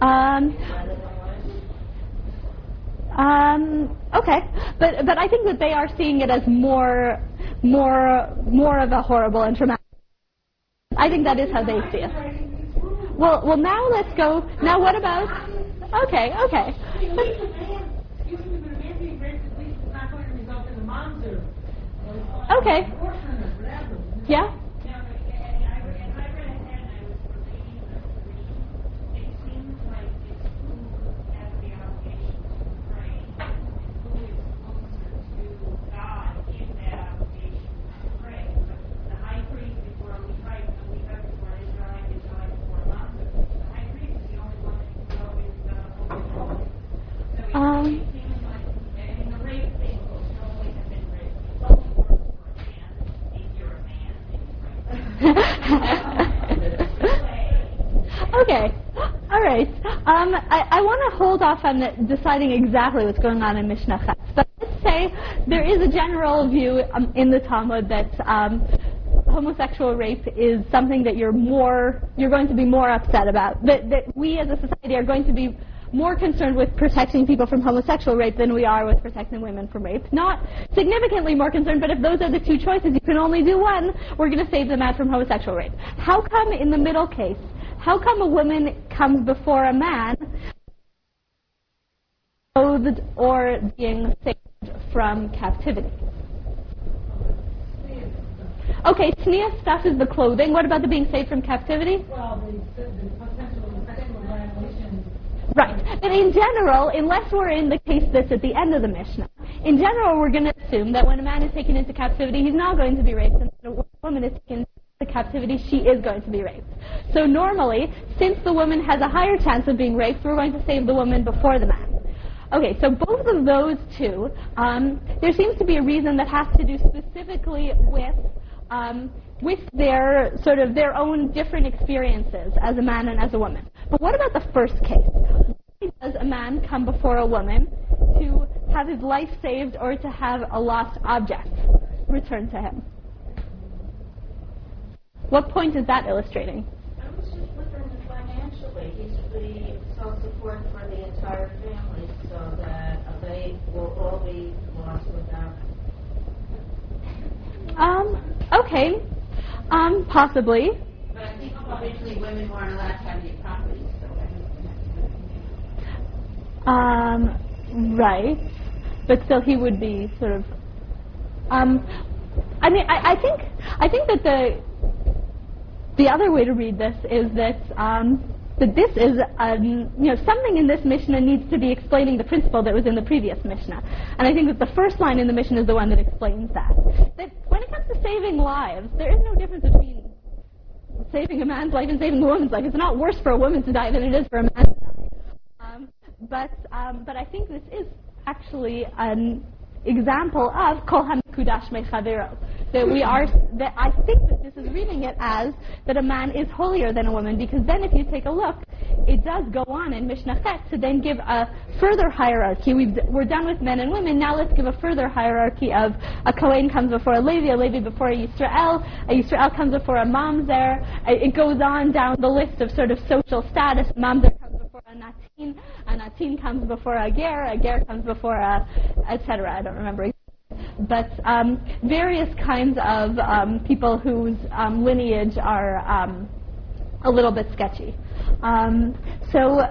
Um, um, okay, but but I think that they are seeing it as more more more of a horrible and traumatic. I think that is how they see it. Well, well, now let's go. Now, what about? Okay, okay. Okay. Yeah. Hold off on deciding exactly what's going on in Mishnah Chet. But let's say there is a general view um, in the Talmud that um, homosexual rape is something that you're more, you're going to be more upset about. That, that we as a society are going to be more concerned with protecting people from homosexual rape than we are with protecting women from rape. Not significantly more concerned, but if those are the two choices, you can only do one, we're going to save the man from homosexual rape. How come in the middle case, how come a woman comes before a man clothed or being saved from captivity? Okay, sneer stuff is the clothing. What about the being saved from captivity? Well, the, the, the potential sexual violations. Right. But in general, unless we're in the case that's at the end of the Mishnah, in general, we're going to assume that when a man is taken into captivity, he's not going to be raped, and when a woman is taken into captivity, she is going to be raped. So normally, since the woman has a higher chance of being raped, we're going to save the woman before the man. Okay, so both of those two, um, there seems to be a reason that has to do specifically with um, with their sort of their own different experiences as a man and as a woman. But what about the first case? Why does a man come before a woman to have his life saved or to have a lost object returned to him? What point is that illustrating? I was just wondering financially, he's the self-support for the entire family, so that they will all be lost without. Um, okay. Um, possibly. But I think obviously women weren't allowed to have any property, so I don't think Um, right. But still, he would be sort of. Um, I mean, I, I think I think that the the other way to read this is that um, that this is um, you know something in this Mishnah needs to be explaining the principle that was in the previous Mishnah, and I think that the first line in the Mishnah is the one that explains that. That when it comes to saving lives, there is no difference between saving a man's life and saving a woman's life. It's not worse for a woman to die than it is for a man to die. Um, but um, but I think this is actually an example of kol hamikudash mechavero. That we are that I think that this is reading it as that a man is holier than a woman because then if you take a look, it does go on in Mishnah Chet to then give a further hierarchy. We've, we're done with men and women. Now let's give a further hierarchy of a Kohen comes before a Levi, a Levi before a Yisrael, a Yisrael comes before a Mamzer. It goes on down the list of sort of social status. Mamzer before a Natin, a Natin comes before a Ger, a Ger comes before a, etc. I don't remember but um, various kinds of um, people whose um, lineage are um, a little bit sketchy. Um, so,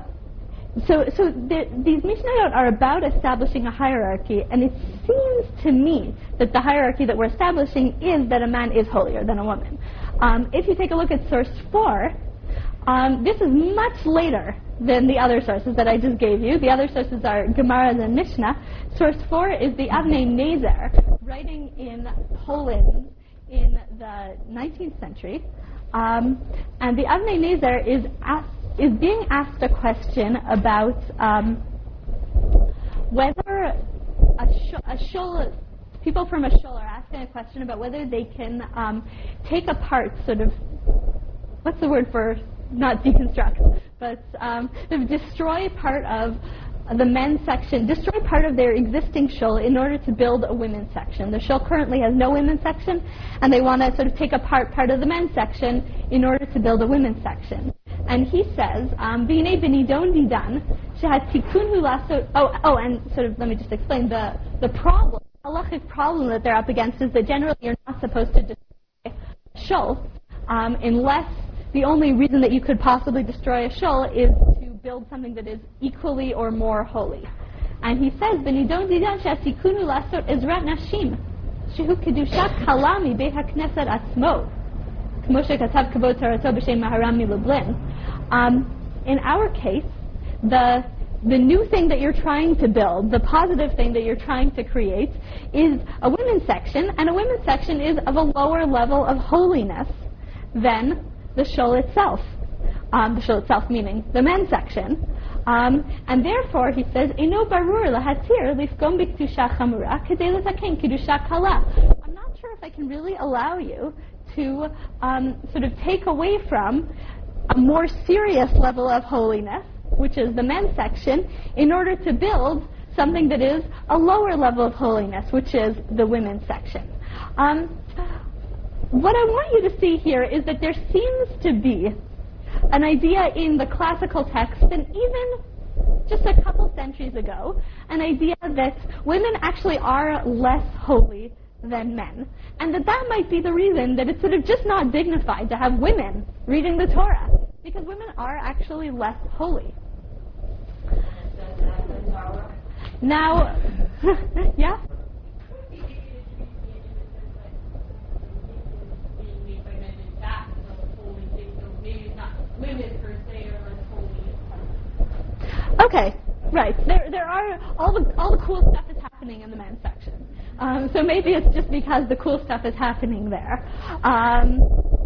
so, so the, these Mishnayot are about establishing a hierarchy, and it seems to me that the hierarchy that we're establishing is that a man is holier than a woman. Um, if you take a look at source four, um, this is much later than the other sources that I just gave you. The other sources are Gemara and Mishnah. Source 4 is the Avnei Nezer, writing in Poland in the 19th century. Um, and the Avnei Nezer is, is being asked a question about um, whether a, sh- a shul, people from a shul are asking a question about whether they can um, take apart sort of what's the word for not deconstruct, but um, destroy part of the men's section, destroy part of their existing shul in order to build a women's section. The shul currently has no women's section, and they want to sort of take apart part of the men's section in order to build a women's section. And he says, um, "V'nei b'nidon didan shehatikun lasot." Oh, oh, and sort of let me just explain the the problem, The halachic problem that they're up against is that generally you're not supposed to destroy shul um, unless the only reason that you could possibly destroy a shul is to build something that is equally or more holy. And he says, shehu kedushat kalami asmo." Um, in our case, the the new thing that you're trying to build, the positive thing that you're trying to create, is a women's section, and a women's section is of a lower level of holiness than the shul itself. Um, the shul itself meaning the men's section. Um, and therefore, he says, "Ino barur lahatir lifgom b'kedusha chamura kedei letaken kedusha kala." I'm not sure if I can really allow you to um, sort of take away from a more serious level of holiness, which is the men's section, in order to build something that is a lower level of holiness, which is the women's section. Um, what I want you to see here is that there seems to be an idea in the classical text, and even just a couple centuries ago, an idea that women actually are less holy than men. And that that might be the reason that it's sort of just not dignified to have women reading the Torah. Because women are actually less holy. Now, yeah? Okay, right. There, there are all the all the cool stuff is happening in the men's section. Um, so maybe it's just because the cool stuff is happening there. Um,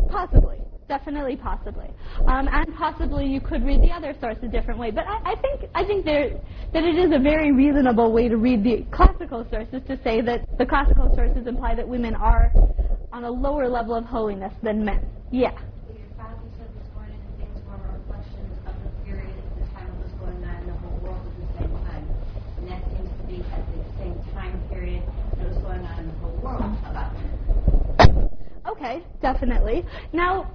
possibly, definitely, possibly, um, and possibly you could read the other source a different way. But I, I think I think there that it is a very reasonable way to read the classical sources to say that the classical sources imply that women are on a lower level of holiness than men. Yeah. Your father said this morning that things were reflections of the period at the time it was going on in the whole world. time period that was going on in the whole world about. Okay, definitely. Now,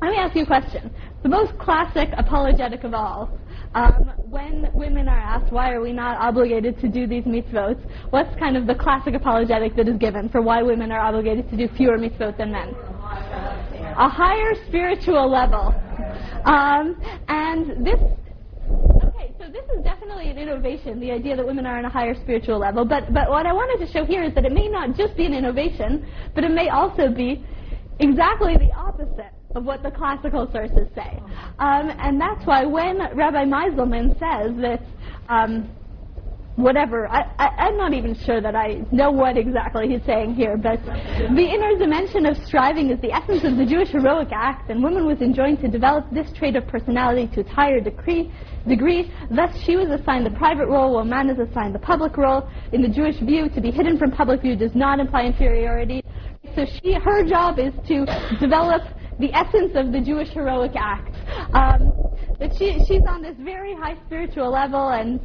let me ask you a question. The most classic apologetic of all. Um, when women are asked, why are we not obligated to do these mitzvot, what's kind of the classic apologetic that is given for why women are obligated to do fewer mitzvot than men? A higher spiritual level. Um, and this so this is definitely an innovation, the idea that women are on a higher spiritual level. But, but what I wanted to show here is that it may not just be an innovation, but it may also be exactly the opposite of what the classical sources say. Um, and that's why when Rabbi Meiselman says that um, whatever. I, I, am not even sure that I know what exactly he's saying here, but the inner dimension of striving is the essence of the Jewish heroic act, and woman was enjoined to develop this trait of personality to its higher degree. degree. Thus, she was assigned the private role, while man is assigned the public role. In the Jewish view, to be hidden from public view does not imply inferiority. So she, her job is to develop the essence of the Jewish heroic act. Um, that she, she's on this very high spiritual level, and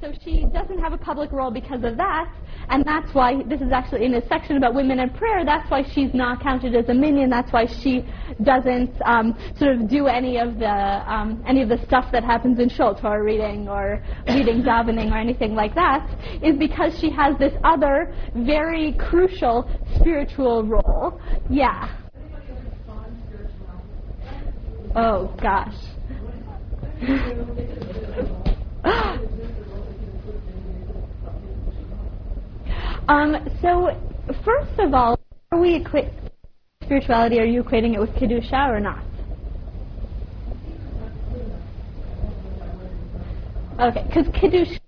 so she doesn't have a public role because of that, and that's why this is actually in a section about women and prayer. That's why she's not counted as a minyan. That's why she doesn't um, sort of do any of the um, any of the stuff that happens in shul Torah reading or reading davening or anything like that. Is because she has this other very crucial spiritual role. Yeah. Oh gosh. um, so, first of all, are we equate spirituality? Are you equating it with kedusha or not? Okay, because kedusha,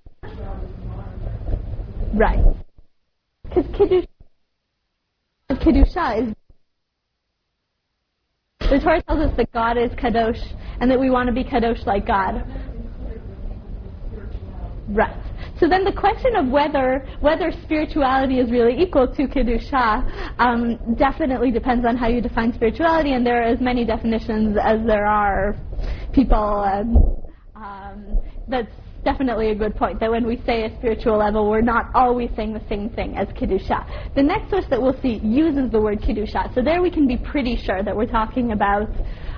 right? Because kedusha, kedusha is the Torah tells us that God is kadosh and that we want to be kadosh like God. Right. So then the question of whether whether spirituality is really equal to kedusha um, definitely depends on how you define spirituality, and there are as many definitions as there are people. And, um, that's definitely a good point. That when we say a spiritual level, we're not always saying the same thing as kedusha. The next source that we'll see uses the word kedusha, so there we can be pretty sure that we're talking about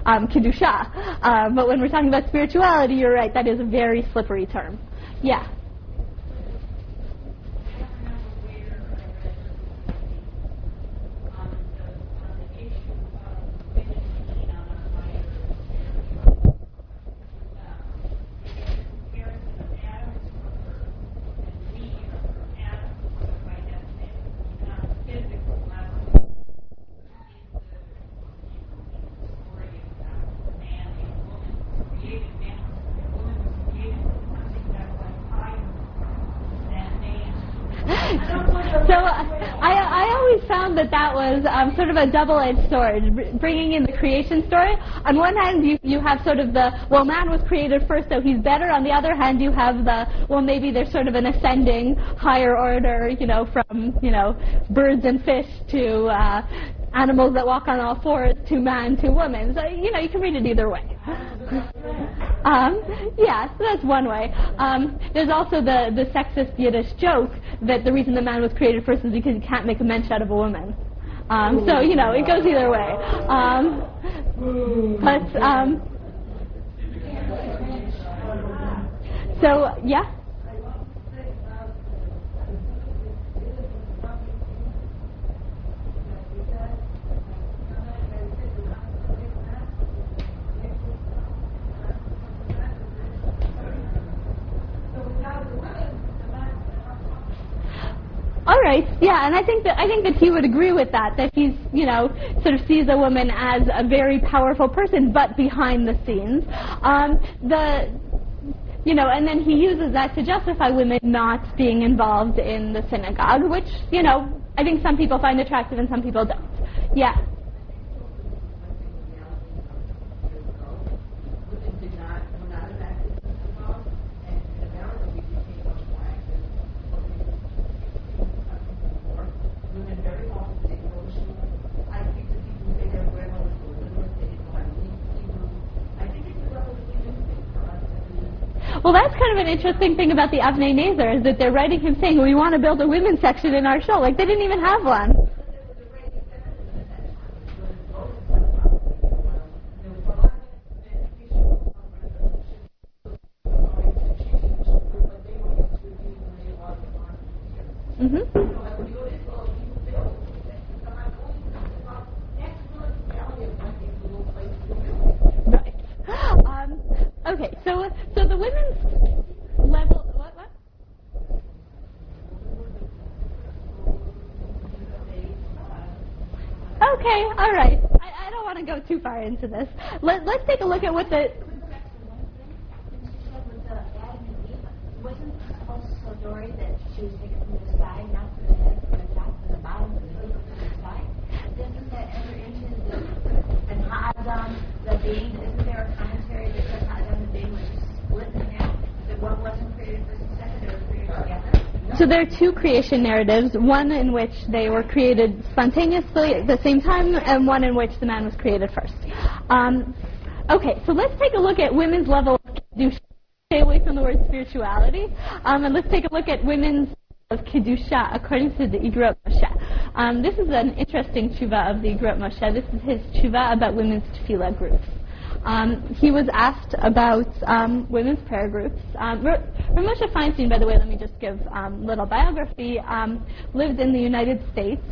um. Uh, but when we're talking about spirituality, you're right. That is a very slippery term. Yeah. Was um, sort of a double-edged sword, bringing in the creation story. On one hand, you, you have sort of the, well, man was created first, so he's better. On the other hand, you have the, well, maybe there's sort of an ascending higher order, you know, from, you know, birds and fish to uh, animals that walk on all fours to man to woman. So, you know, you can read it either way. um, yeah, so that's one way. Um, there's also the, the sexist Yiddish joke that the reason the man was created first is because you can't make a mensch out of a woman. Um, so, you know, it goes either way. Um, but, um, so, yeah? All right, yeah, and I think that I think that he would agree with that. That he's, you know, sort of sees a woman as a very powerful person, but behind the scenes. Um, the, you know, and then he uses that to justify women not being involved in the synagogue, which, you know, I think some people find attractive and some people don't. Yeah. Well, that's kind of an interesting thing about the Avnei Nezer is that they're writing him saying we want to build a women's section in our show. Like they didn't even have one. Mm-hmm. Right. Um, okay, so so the women's level. What? What? Okay, all right. I, I don't want to go too far into this. Let, let's take a look at what the. Wasn't that she was taken from the So there are two creation narratives, one in which they were created spontaneously at the same time, and one in which the man was created first. Um, okay, so let's take a look at women's level of kedusha. Stay away from the word spirituality, um, and let's take a look at women's of kedusha according to the Igrot Moshe. Um, this is an interesting tshuva of the Igrot Moshe. This is his tshuva about women's tefillah groups. Um, he was asked about um, women's prayer groups. Um, R- Rav Moshe Feinstein, by the way, let me just give um, little biography, um, lived in the United States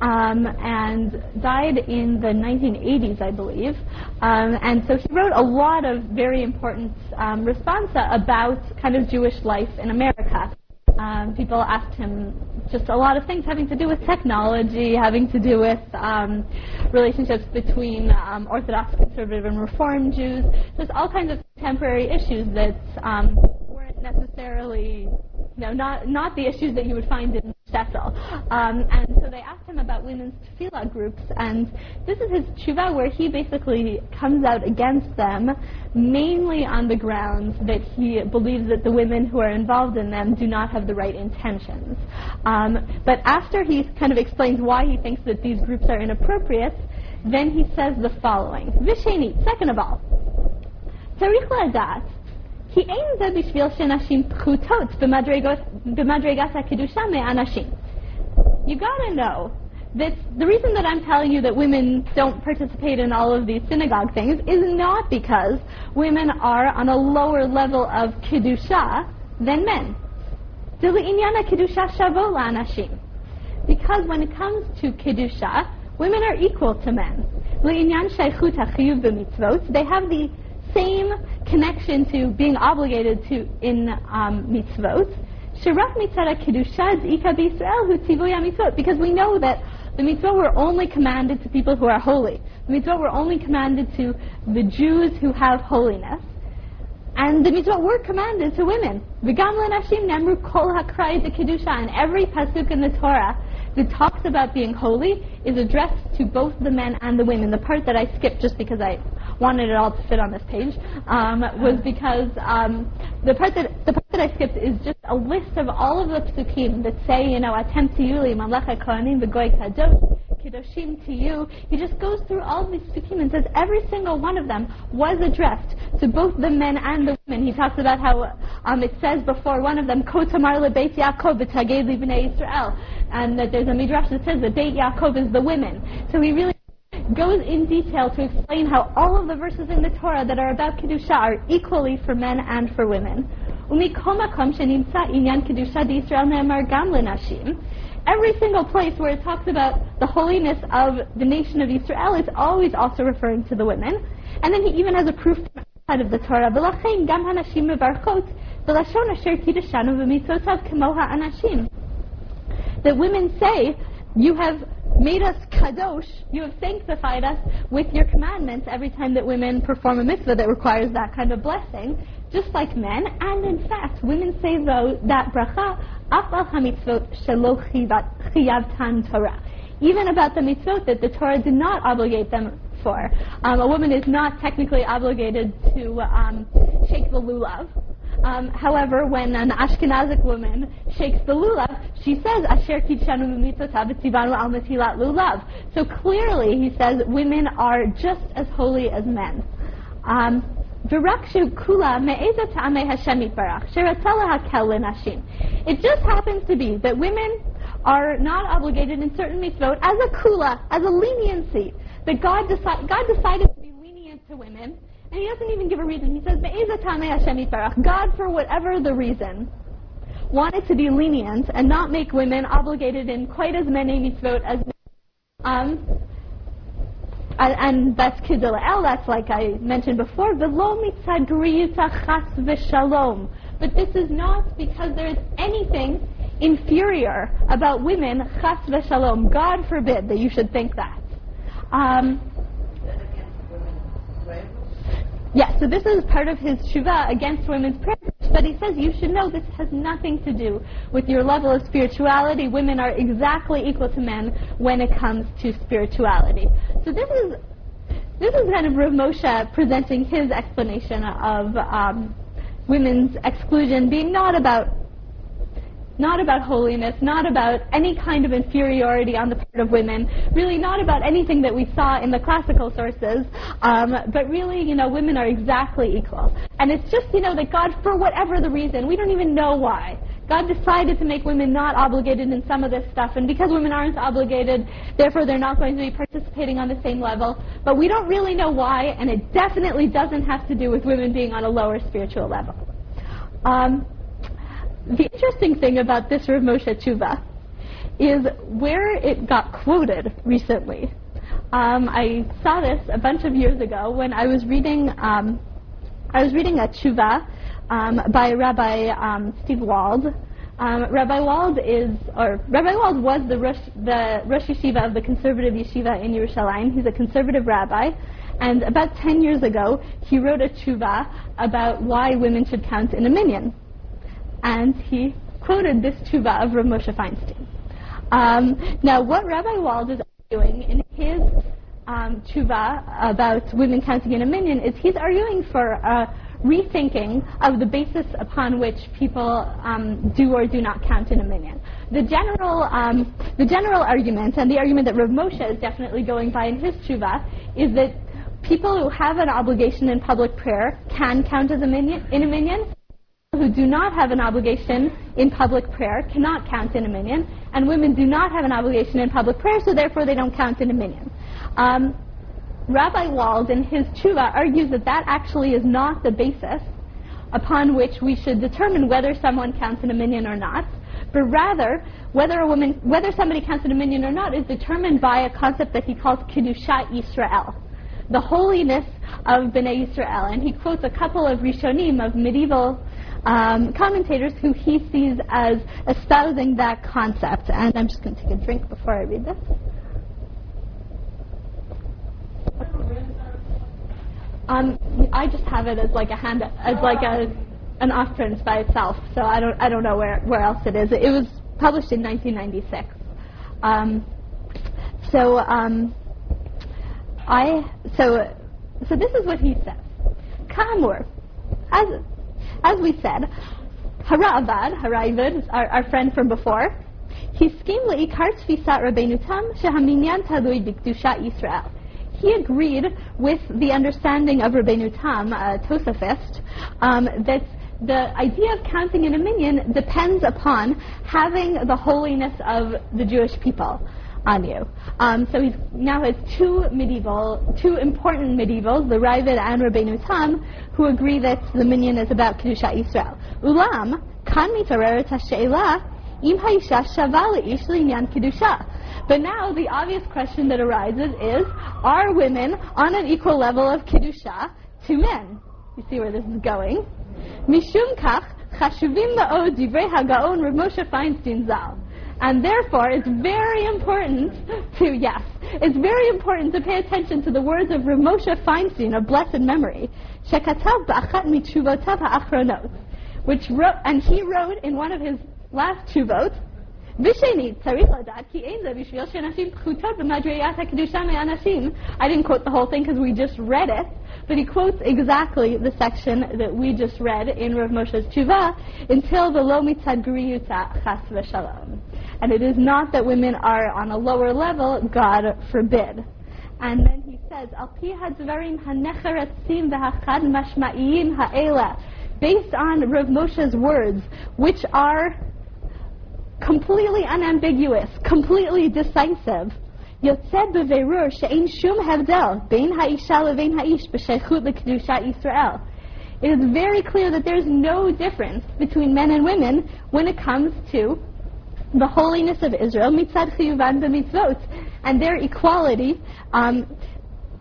um, and died in the 1980s, I believe. Um, and so he wrote a lot of very important um, responsa about kind of Jewish life in America. Um, people asked him just a lot of things having to do with technology, having to do with um, relationships between um, Orthodox, conservative, and Reform Jews. Just all kinds of contemporary issues that um, weren't necessarily, you know, not not the issues that you would find in Shtetl. Um, and so they asked him about women's tefillah groups, and this is his tshuva where he basically comes out against them, mainly on the grounds that he believes that the women who are involved in them do not have the right intentions. Um, but after he kind of explains why he thinks that these groups are inappropriate, then he says the following. Visheni, second of all, צריך לדעת כי אין זה בשביל שנשים פחותות במדרגות, במדרגת הקדושה מאנשים. You gotta know that the reason that I'm telling you that women don't participate in all of these synagogue things is not because women are on a lower level of kedusha than men. דלעניין הקדושה שווה לאנשים. Because when it comes to kedusha, women are equal to men. לעניין שייכות החיוב במצוות, they have the same connection to being obligated to in um, mitzvot. Because we know that the mitzvot were only commanded to people who are holy. The mitzvot were only commanded to the Jews who have holiness. And the mitzvot were commanded to women. And every pasuk in the Torah that talks about being holy is addressed to both the men and the women. The part that I skipped just because I wanted it all to fit on this page um, was because um, the part that the part that I skipped is just a list of all of the psukim that say, you know, atem tiyuli mamlecha kohanim v'goy kadosh Kedoshim to you. He just goes through all these psukim and says every single one of them was addressed to both the men and the women. He talks about how um, it says before one of them, Ko tamar lebeit Yaakov Yisrael, and that there's a midrash that says that beit Yaakov is the women. So he really goes in detail to explain how all of the verses in the Torah that are about kedusha are equally for men and for women. Every single place where it talks about the holiness of the nation of Israel, it's always also referring to the women. And then he even has a proof out of the Torah. That women say, you have made us kadosh, you have sanctified us with your commandments every time that women perform a mitzvah that requires that kind of blessing, just like men. And in fact, women say though that bracha af al hamitzvot shelo chiyavtan Torah. Even about the mitzvot that the Torah did not obligate them for. Um, a woman is not technically obligated to um, shake the lulav. Um, however, when an Ashkenazic woman shakes the lulav, she says, Asher kidshanu v'tzivanu al netilat lulav. So clearly, he says, women are just as holy as men. Um. It just happens to be that women are not obligated in certain mitzvot as a kula, as a leniency, that God, deci- God decided to be lenient to women, and he doesn't even give a reason. He says. God, for whatever the reason, wanted to be lenient and not make women obligated in quite as many mitzvot as men. Um, and, that's kidul that's like I mentioned before. But this is not because there is anything inferior about women. God forbid that you should think that. Um, Yes, so this is part of his tshuva against women's privilege. But he says you should know this has nothing to do with your level of spirituality. Women are exactly equal to men when it comes to spirituality. So this is this is kind of Rav Moshe presenting his explanation of um, women's exclusion being not about not about holiness, not about any kind of inferiority on the part of women, really not about anything that we saw in the classical sources, um, but really, you know, women are exactly equal. And it's just, you know, that God, for whatever the reason, we don't even know why, God decided to make women not obligated in some of this stuff, and because women aren't obligated, therefore they're not going to be participating on the same level. But we don't really know why, and it definitely doesn't have to do with women being on a lower spiritual level. Um, the interesting thing about this Rav Moshe Tshuva is where it got quoted recently. Um, I saw this a bunch of years ago when I was reading um, I was reading a tshuva um, by Rabbi um, Steve Wald. Um, Rabbi Wald is, or Rabbi Wald was the Rosh, the Yeshiva of the conservative yeshiva in Yerushalayim. He's a conservative rabbi. And about 10 years ago, he wrote a tshuva about why women should count in a minyan and he quoted this tshuva of Rav Moshe Feinstein. Um, now, what Rabbi Wald is arguing in his um, tshuva about women counting in a minyan is he's arguing for a rethinking of the basis upon which people um, do or do not count in a minyan. The general, um, the general argument, and the argument that Rav Moshe is definitely going by in his tshuva, is that people who have an obligation in public prayer can count as a minyan, in a minyan, who do not have an obligation in public prayer cannot count in a minyan, and women do not have an obligation in public prayer, so therefore they don't count in a minyan. Um, Rabbi Wald, in his tshuva, argues that that actually is not the basis upon which we should determine whether someone counts in a minyan or not, but rather whether a woman, whether somebody counts in a minyan or not, is determined by a concept that he calls kiddushat Israel, the holiness of Bnei Yisrael. And he quotes a couple of Rishonim of medieval um, commentators who he sees as espousing that concept. And I'm just going to take a drink before I read this. Um, I just have it as like a hand, as like a an off-print by itself. So I don't I don't know where where else it is. It was published in 1996. Um, so um, I so so this is what he says. Kamur, as as we said, Hara'avad, Hara'ivad, our, our friend from before, he agreed with the understanding of Rabbeinu Tam, a uh, Tosafist, um, that the idea of counting in a minyan depends upon having the holiness of the Jewish people you. Um, so he now has two medieval, two important medievals, the Raavad and Rabbeinu Tam, who agree that the minyan is about Kedushat Israel. Ulam, kan mitareret ha'she'ela, im ha'isha shava le'ish li'inyan Kedusha. But now the obvious question that arises is, are women on an equal level of Kedusha to men? You see where this is going? Mishum kach, ma'od divrei ha'gaon Rav Moshe Feinstein Zal. And therefore, it's very important to, yes, it's very important to pay attention to the words of Rav Moshe Feinstein of blessed memory, shekatav ba'achat mitchuvotav ha'achronot, which wrote, and he wrote in one of his last tshuvot, ושנית, צריך לדעת כי אין זה בשביל שנשים פחותות במדרגת הקדושה מאנשים. I didn't quote the whole thing because we just read it, but he quotes exactly the section that we just read in Rav Moshe's Tshuva, until the lo mitzad griyuta chas v'shalom. And it is not that women are on a lower level, God forbid. And then he says, Al pi hadvarim hanecharatzim v'hachad mashma'iyim ha'ela, based on Rav Moshe's words, which are completely unambiguous, completely decisive. יוצא בבירור שאין שום הבדל בין האישה לבין האיש בשייכות לקדושת ישראל. It is very clear that there's no difference between men and women when it comes to the holiness of Israel, mitzad chiyuvan b'mitzvot, and their equality um,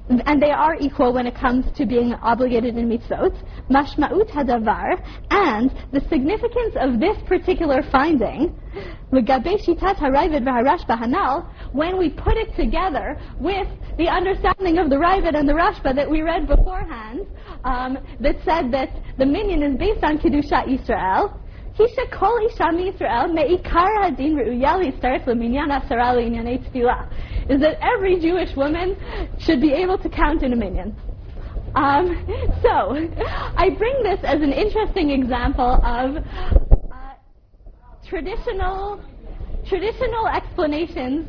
and they are equal when it comes to being obligated in mitzvot, mashma'ut hadavar, and the significance of this particular finding, when we put it together with the understanding of the Raavad and the Rashba that we read beforehand, um, that said that the minyan is based on Kedusha Israel, Hisha kol isha Israel me'ikar hadin re'uya le'istarif le'minyan asara le'inyanei tefillah. Is that every Jewish woman should be able to count in a minyan. Um, so, I bring this as an interesting example of uh, traditional traditional explanations.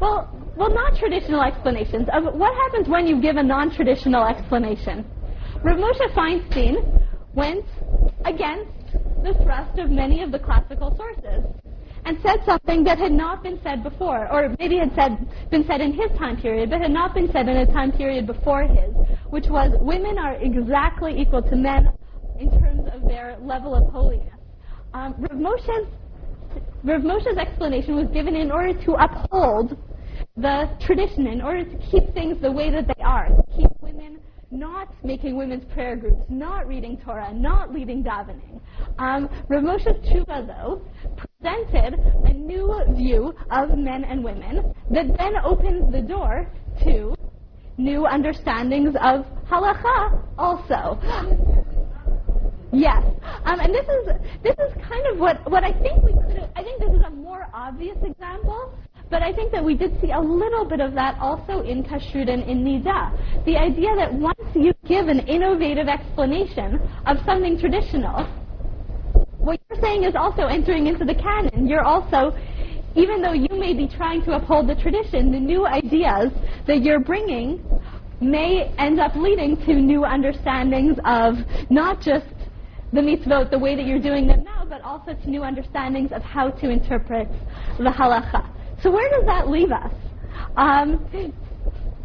Well, well, not traditional explanations of what happens when you give a non-traditional explanation. Rav Moshe Feinstein went against the thrust of many of the classical sources and said something that had not been said before, or maybe had said, been said in his time period, but had not been said in a time period before his, which was women are exactly equal to men in terms of their level of holiness. Um, Rav, Moshe's, Rav Moshe's explanation was given in order to uphold the tradition, in order to keep things the way that they are, to keep women not making women's prayer groups, not reading Torah, not leading davening. Um, Rav Moshe's tshuva, though, presented a new view of men and women that then opens the door to new understandings of halacha also. Yes, um, and this is this is kind of what, what I think we could. I think this is a more obvious example but I think that we did see a little bit of that also in Kashrut and in Nida. The idea that once you give an innovative explanation of something traditional, what you're saying is also entering into the canon. You're also, even though you may be trying to uphold the tradition, the new ideas that you're bringing may end up leading to new understandings of not just the mitzvot the way that you're doing them now, but also to new understandings of how to interpret the halacha. So where does that leave us? Um,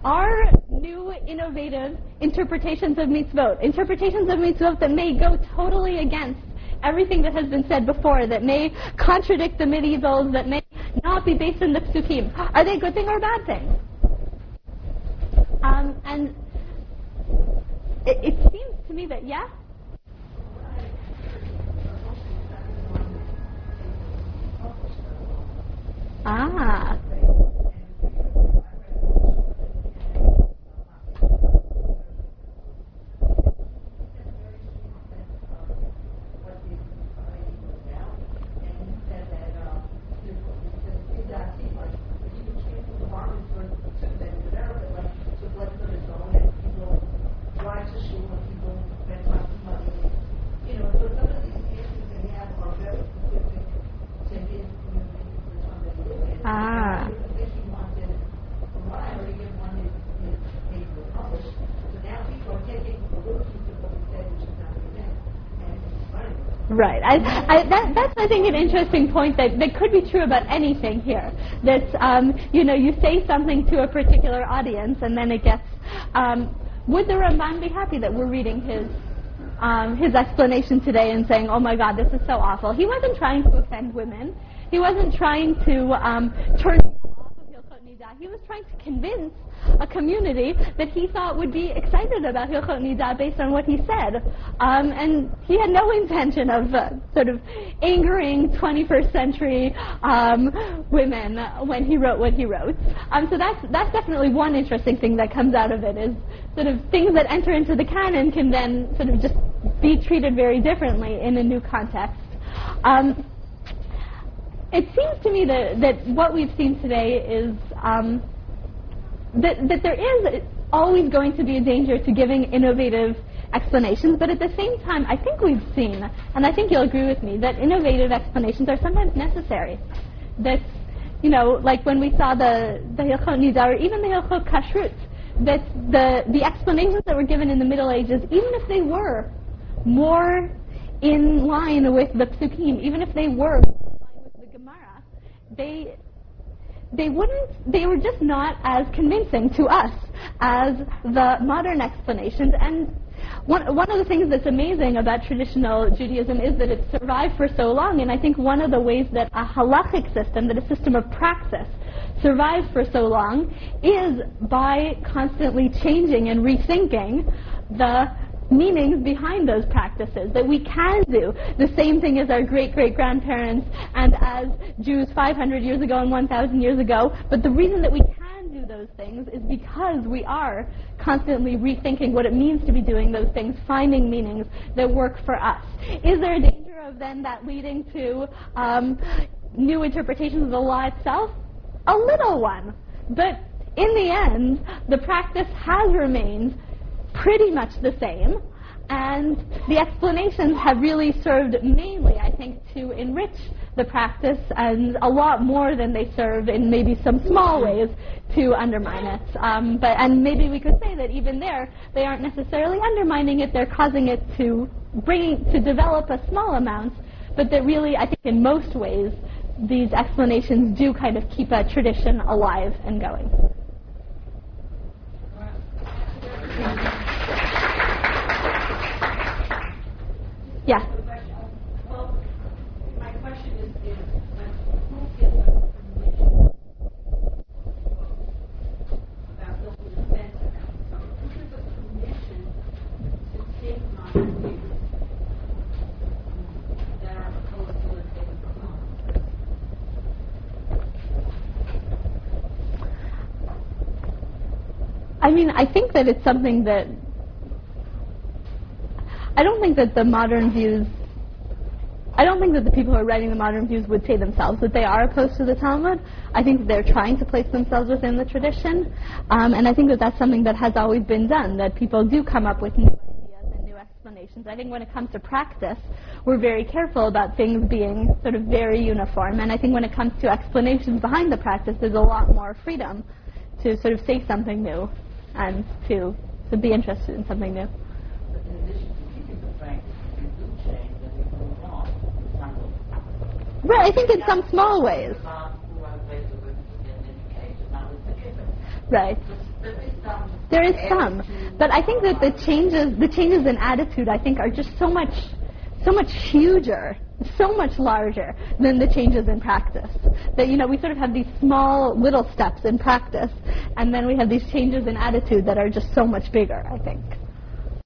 are new innovative interpretations of mitzvot, interpretations of mitzvot that may go totally against everything that has been said before, that may contradict the medievals, that may not be based in the psukim, are they a good thing or a bad thing? Um, and it, it seems to me that yes, Ah. Right. I, I, that, that's, I think, an interesting point that, that could be true about anything here. That, um, you know, you say something to a particular audience and then it gets, um, would the Ramban be happy that we're reading his, um, his explanation today and saying, oh my God, this is so awful? He wasn't trying to offend women. He wasn't trying to um, turn he was trying to convince a community that he thought would be excited about Hilchot Nida based on what he said. Um, and he had no intention of uh, sort of angering 21st century um, women when he wrote what he wrote. Um, so that's, that's definitely one interesting thing that comes out of it is sort of things that enter into the canon can then sort of just be treated very differently in a new context. Um, it seems to me that, that what we've seen today is um, that, that there is always going to be a danger to giving innovative explanations, but at the same time, I think we've seen, and I think you'll agree with me, that innovative explanations are sometimes necessary. That you know, like when we saw the the Hilchot Nida or even the Hilchot Kashrut, that the the explanations that were given in the Middle Ages, even if they were more in line with the Psukim, even if they were in line with the Gemara, they they wouldn't they were just not as convincing to us as the modern explanations. And one, one of the things that's amazing about traditional Judaism is that it survived for so long, and I think one of the ways that a halachic system, that a system of praxis, survives for so long is by constantly changing and rethinking the meanings behind those practices, that we can do the same thing as our great great grandparents and as Jews 500 years ago and 1,000 years ago, but the reason that we can do those things is because we are constantly rethinking what it means to be doing those things, finding meanings that work for us. Is there a danger of then that leading to um, new interpretations of the law itself? A little one. But in the end, the practice has remained pretty much the same. And the explanations have really served mainly, I think, to enrich the practice and a lot more than they serve in maybe some small ways to undermine it. Um, but and maybe we could say that even there, they aren't necessarily undermining it; they're causing it to bring to develop a small amount. But that really, I think, in most ways, these explanations do kind of keep a tradition alive and going. Yeah. Well, my question is, is like, who gives us permission about building a fence around something? Who gives us permission to take modern views that are opposed to let's say the Quran? I mean, I think that it's something that I don't think that the modern views. I don't think that the people who are writing the modern views would say themselves that they are opposed to the Talmud. I think that they're trying to place themselves within the tradition, um, and I think that that's something that has always been done. That people do come up with new ideas and new explanations. I think when it comes to practice, we're very careful about things being sort of very uniform, and I think when it comes to explanations behind the practice, there's a lot more freedom to sort of say something new and to to be interested in something new. But in addition to keeping the practice, if you do change, then we move on. Some will. Right, I think in some small ways. Not who are ways of getting education, not with the given. Right. There is some. There is some, but I think that the changes, the changes in attitude, I think, are just so much, so much huger, so much larger than the changes in practice. That you know, we sort of have these small little steps in practice, and then we have these changes in attitude that are just so much bigger. I think.